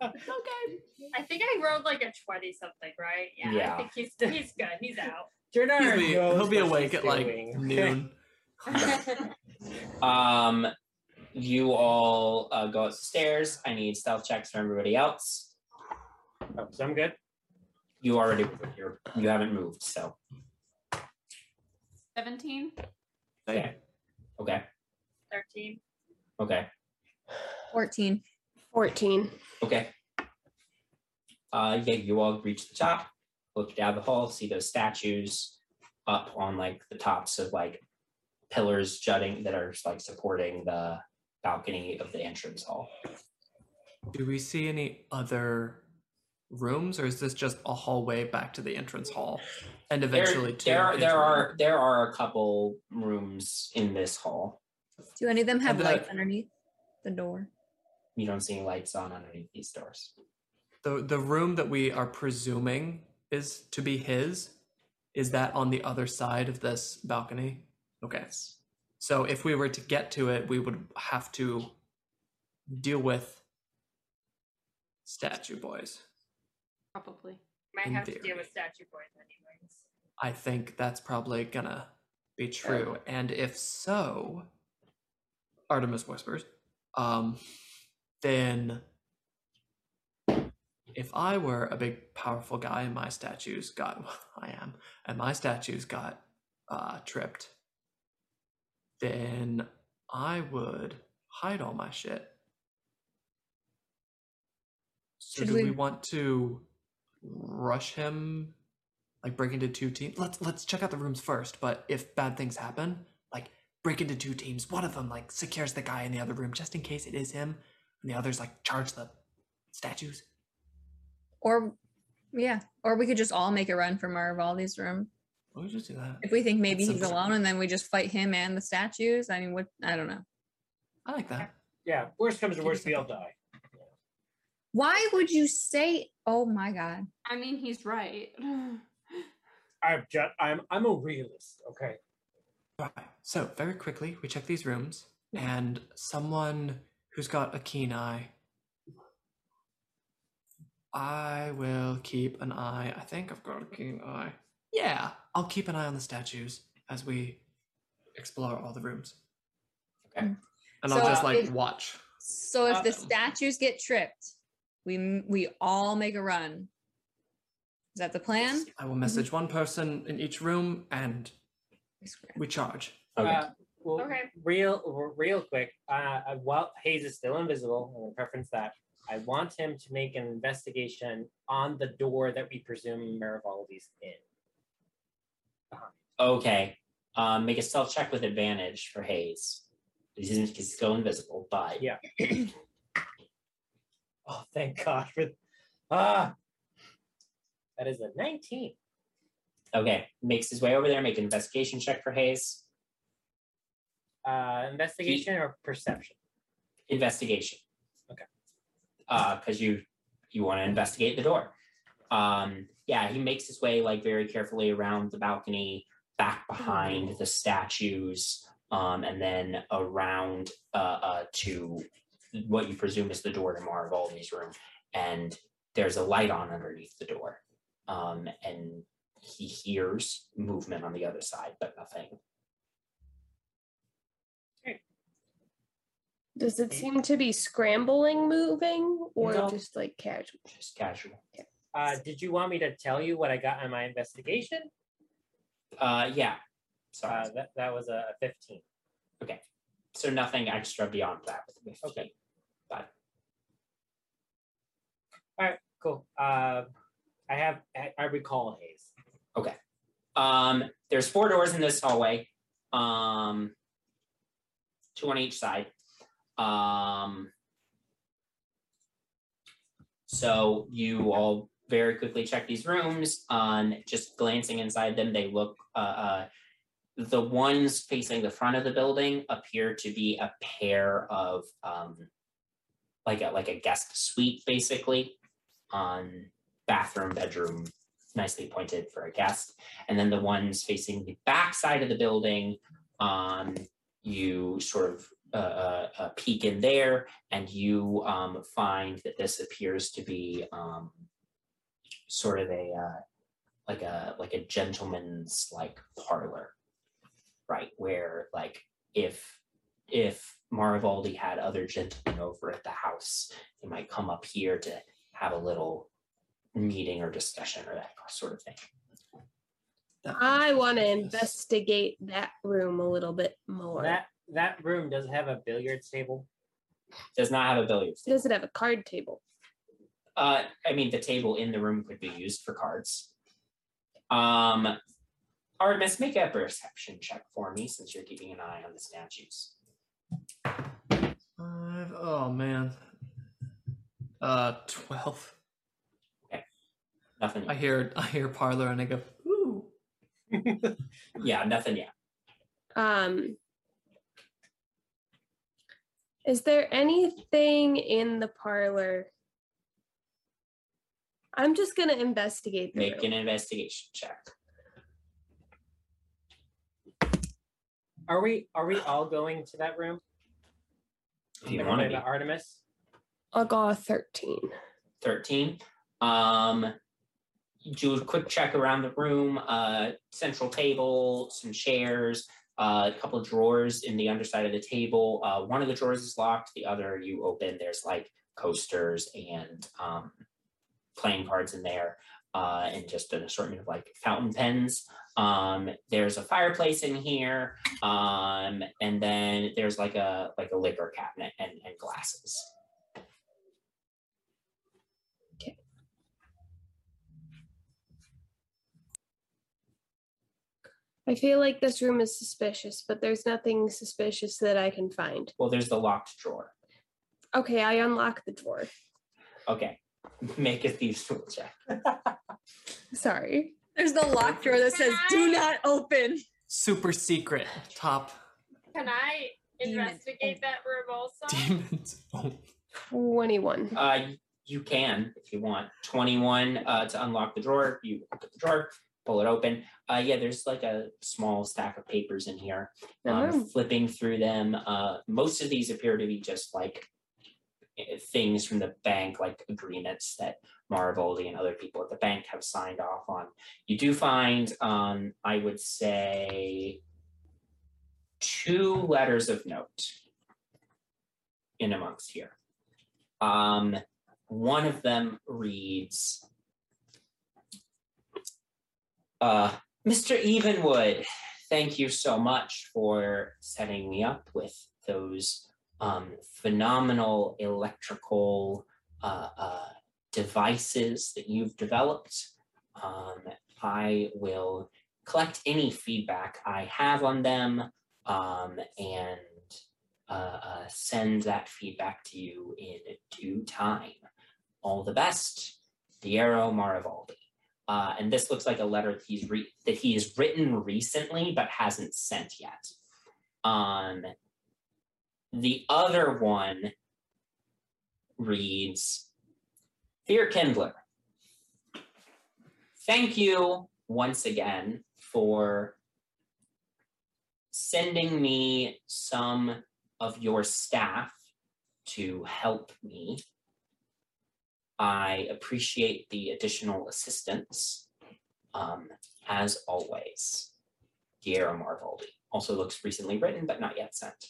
okay. I think I rolled like a 20 something, right? Yeah. Yeah. I think he's he's good. He's out. Jernard He'll be, he'll be awake she's at like doing. noon. um, you all uh, go upstairs. I need stealth checks from everybody else. Oh, so I'm good. You already you're you haven't moved, so Seventeen. okay, okay, 13. okay. 14. 14. Okay. Uh, yeah, you all reach the top, look down the hall, see those statues. up on like the tops of like pillars jutting that are like supporting the balcony of the entrance hall. Do we see any other rooms, or is this just a hallway back to the entrance hall, and eventually there, to there, his there room? are there are a couple rooms in this hall. Do any of them have the- lights underneath the door? You don't see any lights on underneath these doors. the the room that we are presuming is to be his. Is that on the other side of this balcony? Okay. So if we were to get to it, we would have to deal with statue boys. Probably. Might In have to deal with statue boys anyways. I think that's probably gonna be true. And if so, Artemis whispers, um, then if I were a big powerful guy and my statues got I am, and my statues got uh tripped, then I would hide all my shit. So Should do we we- want to rush him like break into two teams? Let's let's check out the rooms first but if bad things happen like break into two teams. One of them like secures the guy in the other room just in case it is him and the others like charge the statues. Or yeah, or we could just all make a run for Marivaldi's room we'll just do that if we think maybe That's he's a- alone, and then we just fight him and the statues. I mean, what? I don't know. i like that Yeah, worst comes to worst, we all die. Why would you say? Oh my god! I mean, he's right. I'm just, I'm I'm a realist. Okay. all right so very quickly we check these rooms and someone who's got a keen eye i will keep an eye i think i've got a keen eye yeah i'll keep an eye on the statues as we explore all the rooms Okay. and i'll just like if- watch So if the statues get tripped, we we all make a run. Is that the plan? i will message one person in each room and we charge Okay. Uh, well, Okay. real real quick. Uh, while Hayes is still invisible, I'm gonna preference that. I want him to make an investigation on the door that we presume Marivaldi's in. Okay. Um, make a stealth check with advantage for Hayes. He's, he's still invisible, but Yeah. Oh, thank God for ah. That is a 19. okay. Makes his way over there. Make an investigation check for Hayes. Uh, investigation or perception? Investigation. Okay. Uh, because you you want to investigate the door. Um, yeah, he makes his way like very carefully around the balcony, back behind the statues, um, and then around uh, uh to what you presume is the door to Marivaldi's room. And there's a light on underneath the door. Um, and he hears movement on the other side, but nothing. Does it seem to be scrambling, moving, or No. just like casual? Just casual. Uh, did you want me to tell you what I got on my investigation? Uh, yeah. Sorry. Uh, that, that was a 15. Okay. so nothing extra beyond that with 15. Okay. But All right, cool. Uh, I have, I, I recall Hayes. Okay. Um, there's four doors in this hallway. Um, two on each side. Um, so you all very quickly check these rooms. On just glancing inside them, they look. Uh, uh, the ones facing the front of the building appear to be a pair of um, like a like a guest suite, basically, on bathroom, bedroom, nicely pointed for a guest. And then the ones facing the back side of the building, um, you sort of uh, uh, uh, peek in there, and you um, find that this appears to be um, sort of a uh, like a like a gentleman's like parlor, right? Where like if if Marivaldi had other gentlemen over at the house, they might come up here to have a little meeting or discussion or that sort of thing. I want to investigate that room a little bit more. That that room does have a billiards table. Does not have a billiards table. Does it have a card table? Uh, I mean, the table in the room could be used for cards. Um, Artemis, make a perception check for me since you're keeping an eye on the statues. Five. Oh man. Uh, twelve. Nothing. I hear I hear parlor and I go, ooh. Yeah, nothing yet. Um, is there anything in the parlor? I'm just gonna investigate the Make room. an investigation check. Are we are we all going to that room? If you want to to Artemis? I'll go a 13. 13. Um, do a quick check around the room. Uh, central table, some chairs, uh, a couple of drawers in the underside of the table. Uh, one of the drawers is locked. The other you open. There's like coasters and um, playing cards in there, uh, and just an assortment of like fountain pens. Um, there's a fireplace in here, um, and then there's like a like a liquor cabinet and, and glasses. Okay. I feel like this room is suspicious, but there's nothing suspicious that I can find. Well, there's the locked drawer. Okay, I unlock the drawer. Okay. Make a thieves tool check. Sorry. There's the lock drawer that says "Do not open." Super secret top Can I investigate that room also? demons. Oh, 21. Uh, you can if you want. 21 uh, to unlock the drawer. You open the drawer, pull it open. Uh, yeah, there's like a small stack of papers in here. Um, Oh. Flipping through them, uh, most of these appear to be just like things from the bank, like agreements that Marivaldi and other people at the bank have signed off on. You do find, um, I would say, two letters of note in amongst here. Um, one of them reads, uh, Mr. Evenwood, thank you so much for setting me up with those um, phenomenal electrical uh, uh, devices that you've developed. Um, I will collect any feedback I have on them um, and uh, uh, send that feedback to you in due time. All the best, Diero Marivaldi. Uh, and this looks like a letter that he's re- that he has written recently but hasn't sent yet. Um, the other one reads, "Dear Kindler, thank you once again for sending me some of your staff to help me. I appreciate the additional assistance. Um, as always, Diero Marivaldi also looks recently written but not yet sent.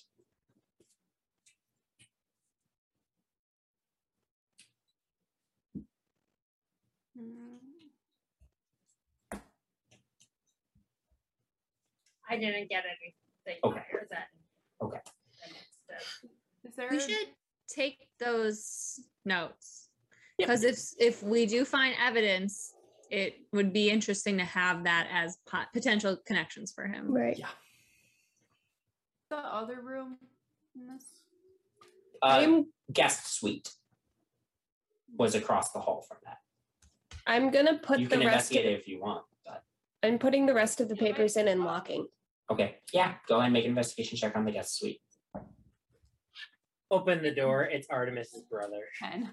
I didn't get anything. Okay. higher than Okay. the next step. Is there We should take those notes because if if we do find evidence, it would be interesting to have that as pot- potential connections for him. Right. Yeah. the other room in this? Uh, I'm guest suite was across the hall from that. I'm gonna put you the can rest of investigate it if you want, but I'm putting the rest of the papers in and locking. okay. Yeah, go ahead and make an investigation check on the guest suite. Open the door. It's Artemis's brother. Ten.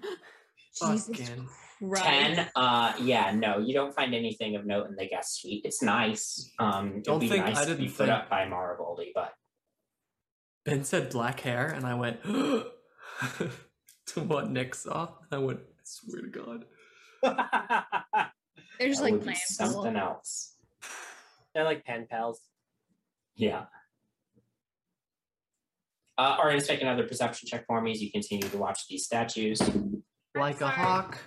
Jesus Fucking. Christ. 10 uh yeah no you don't find anything of note in the guest suite it's nice um it'd Don't be think- nice I to be didn't put think- up by Marivaldi but Ben said black hair, and I went to what Nick saw. I went, I swear to God. They're that like would be playing something else They're like pen pals. yeah uh all right let's make another perception check for me as you continue to watch these statues Like a hawk.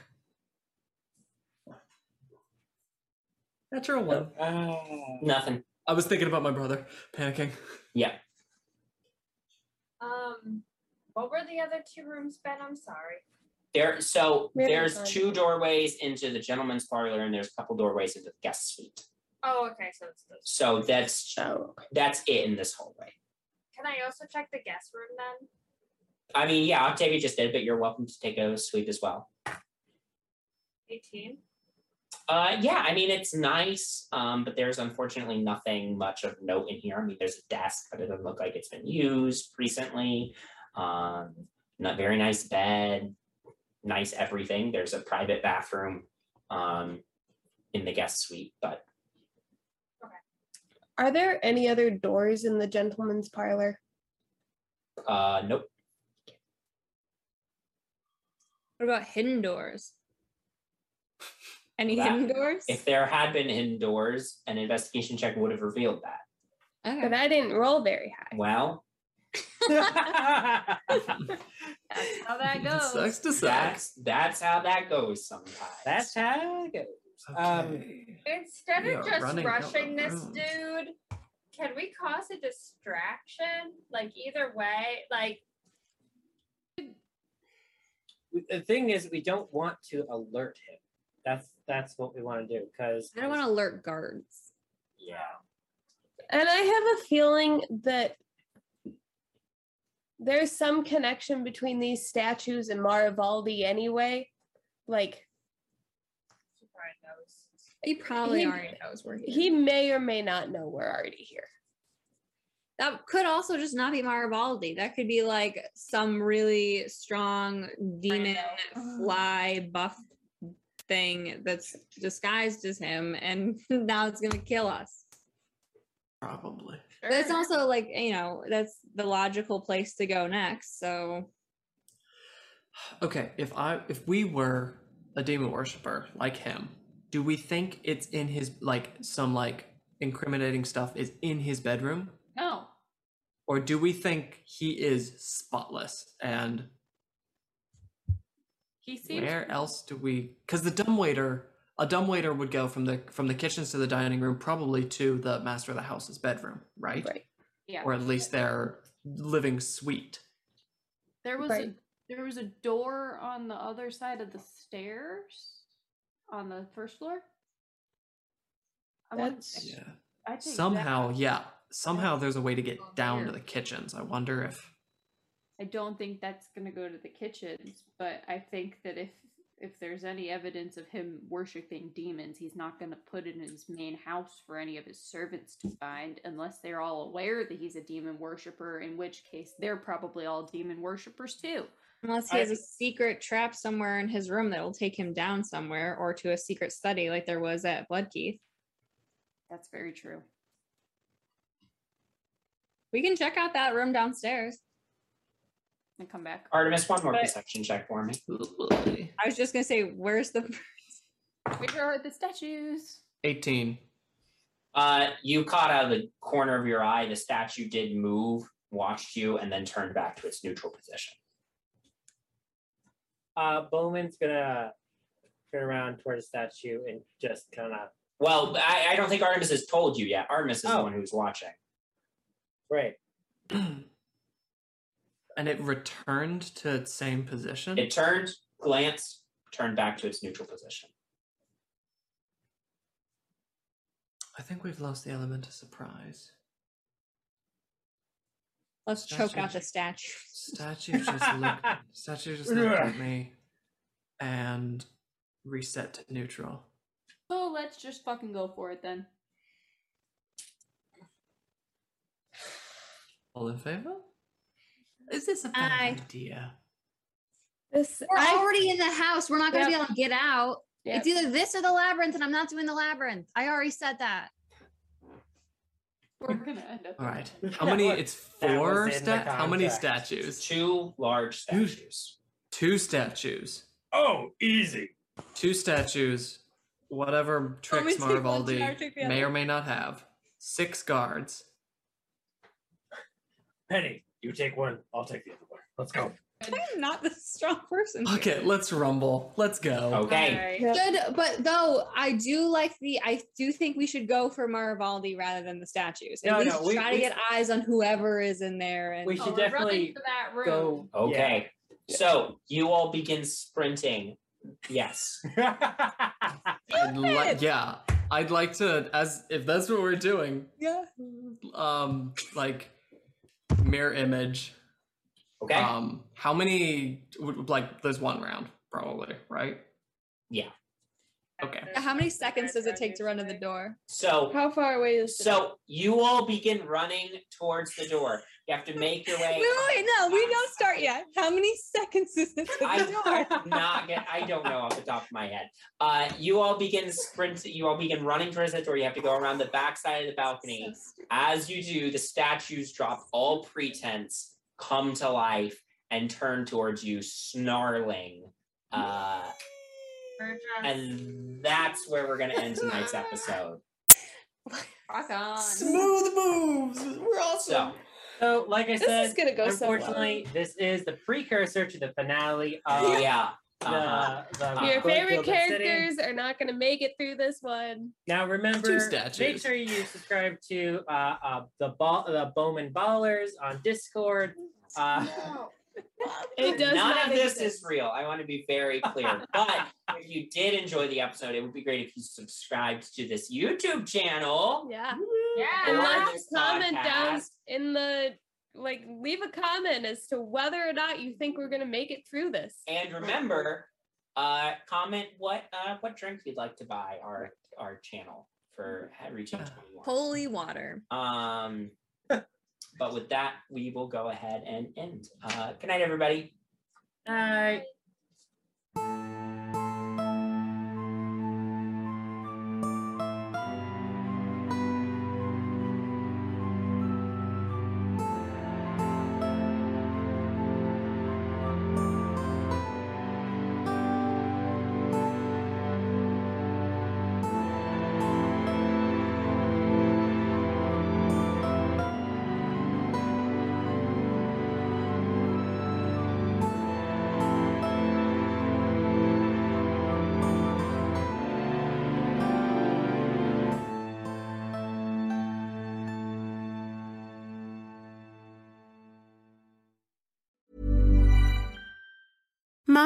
Natural one. Ah. nothing I was thinking about my brother, panicking. yeah Um, what were the other two rooms, Ben? I'm sorry. there so Really there's hard. two doorways into the gentleman's parlor and there's a couple doorways into the guest suite Oh, okay. So it's this. So that's Oh, that's it in this hallway. Can I also check the guest room then? I mean, yeah, Octavia just did, but you're welcome to take a sweep as well. 18. Uh, yeah, I mean it's nice, um, but there's unfortunately nothing much of note in here. I mean, there's a desk, but it doesn't look like it's been used recently. Um, not very nice bed, nice everything. There's a private bathroom, um, in the guest suite, but Are there any other doors in the gentleman's parlor? uh, nope. What about hidden doors? Any That- hidden doors? If there had been hidden doors, an investigation check would have revealed that. But I didn't roll very high. Well, That's how that goes. Sucks to suck. that's that's how that goes sometimes. That's how it goes. Um, Instead of just running out of rushing this dude, can we cause a distraction? Like either way, like the thing is, we don't want to alert him. That's that's what we want to do because I don't want to alert guards. Yeah. And I have a feeling that there's some connection between these statues and Marivaldi anyway. Like Brian knows. He probably He- already knows we're here. he may or may not know we're already here. that could also just not be Marivaldi. That could be like some really strong demon fly buff thing that's disguised as him, and now it's gonna kill us. Probably. But it's also like you know that's the logical place to go next. So Okay, if I if we were a demon worshiper like him, do we think it's in his like some like incriminating stuff is in his bedroom? No. Or do we think he is spotless and He seems where else do we because the dumbwaiter a dumbwaiter would go from the from the kitchens to the dining room probably to the master of the house's bedroom, right? Right. yeah. Or at least their living suite. There was Right. a there was a door on the other side of the stairs on the first floor. I That's Yeah. I think Somehow, that- yeah. Somehow there's a way to get down to the kitchens. I wonder if I don't think that's going to go to the kitchens, but I think that if if there's any evidence of him worshiping demons, he's not going to put it in his main house for any of his servants to find unless they're all aware that he's a demon worshiper, in which case they're probably all demon worshippers too. unless he has a secret trap somewhere in his room that will take him down somewhere, or to a secret study like there was at Bloodkeith. That's very true. We can check out that room downstairs. And come back. Artemis, one more But- perception check for me. I was just gonna say, where's the Where are the statues? 18. Uh, you caught out of the corner of your eye. The statue did move, watched you, and then turned back to its neutral position. Uh, Bowman's gonna turn around toward the statue and just kind of Well, I, I don't think Artemis has told you yet. Artemis is the Oh. one who's watching. right. and it returned to its same position. It turned, glanced, turned back to its neutral position. I think we've lost the element of surprise. Let's choke out the statue. Statue just looked. statue just looked at me, and reset to neutral. So let's just fucking go for it then. All in favor? Is this a bad Aye. idea? This We're I already in the house. We're not gonna be able to get out. Yep. It's either this or the labyrinth, and I'm not doing the labyrinth. I already said that. We're gonna end up. All right. How many? was- It's four. was in the Sta- how many statues? Two large statues. Two statues. Oh, easy. Two statues. Whatever tricks me see one Marivaldi jar took the may or may not have. Six guards. Penny, you take one, I'll take the other one. Let's go. I'm not the strong person. here. Okay, let's rumble. Let's go. Okay. Yep. Good, but though I do like the, I do think we should go for Marivaldi rather than the statues. At No, least no, we- try we- to get eyes on whoever is in there. And We Oh, should we're definitely that room. go. Okay. So you all begin sprinting. Yes. yeah. And le- yeah. I'd like to, as if that's what we're doing, Yeah. um, like mirror image. Okay. Um, how many? would- Like, there's one round, probably, right? Yeah. Okay. How many seconds does it take to run to the door? So How far away is the so you all begin running towards the door. You have to make your way. Wait, wait, wait, no, we don't start yet. How many seconds is this? take the door? I not get. I don't know off the top of my head. Uh, you all begin sprint. You all begin running towards the door. You have to go around the back side of the balcony. As you do, the statues drop all pretense, come to life, and turn towards you, snarling. Uh, and that's where we're gonna end tonight's episode. Rock on. Smooth moves. We're So, So, like I This said, is gonna go so well. unfortunately, this is the precursor to the finale of yeah. the, Uh-huh. the Your favorite characters are not going to make it through this one. Now remember, Two make sure you subscribe to uh, uh, the ball, the Bowman Ballers on Discord. Uh, It does None not of this exist. is real. I want to be very clear. But if you did enjoy the episode, it would be great if you subscribed to this YouTube channel. Yeah. yeah. And Or let this us comment down in the like leave a comment as to whether or not you think we're gonna make it through this. And remember, uh, comment what uh, what drink you'd like to buy our our channel for reaching 21. Holy water. Um, but with that, we will go ahead and end. Uh, good night, everybody. Alright.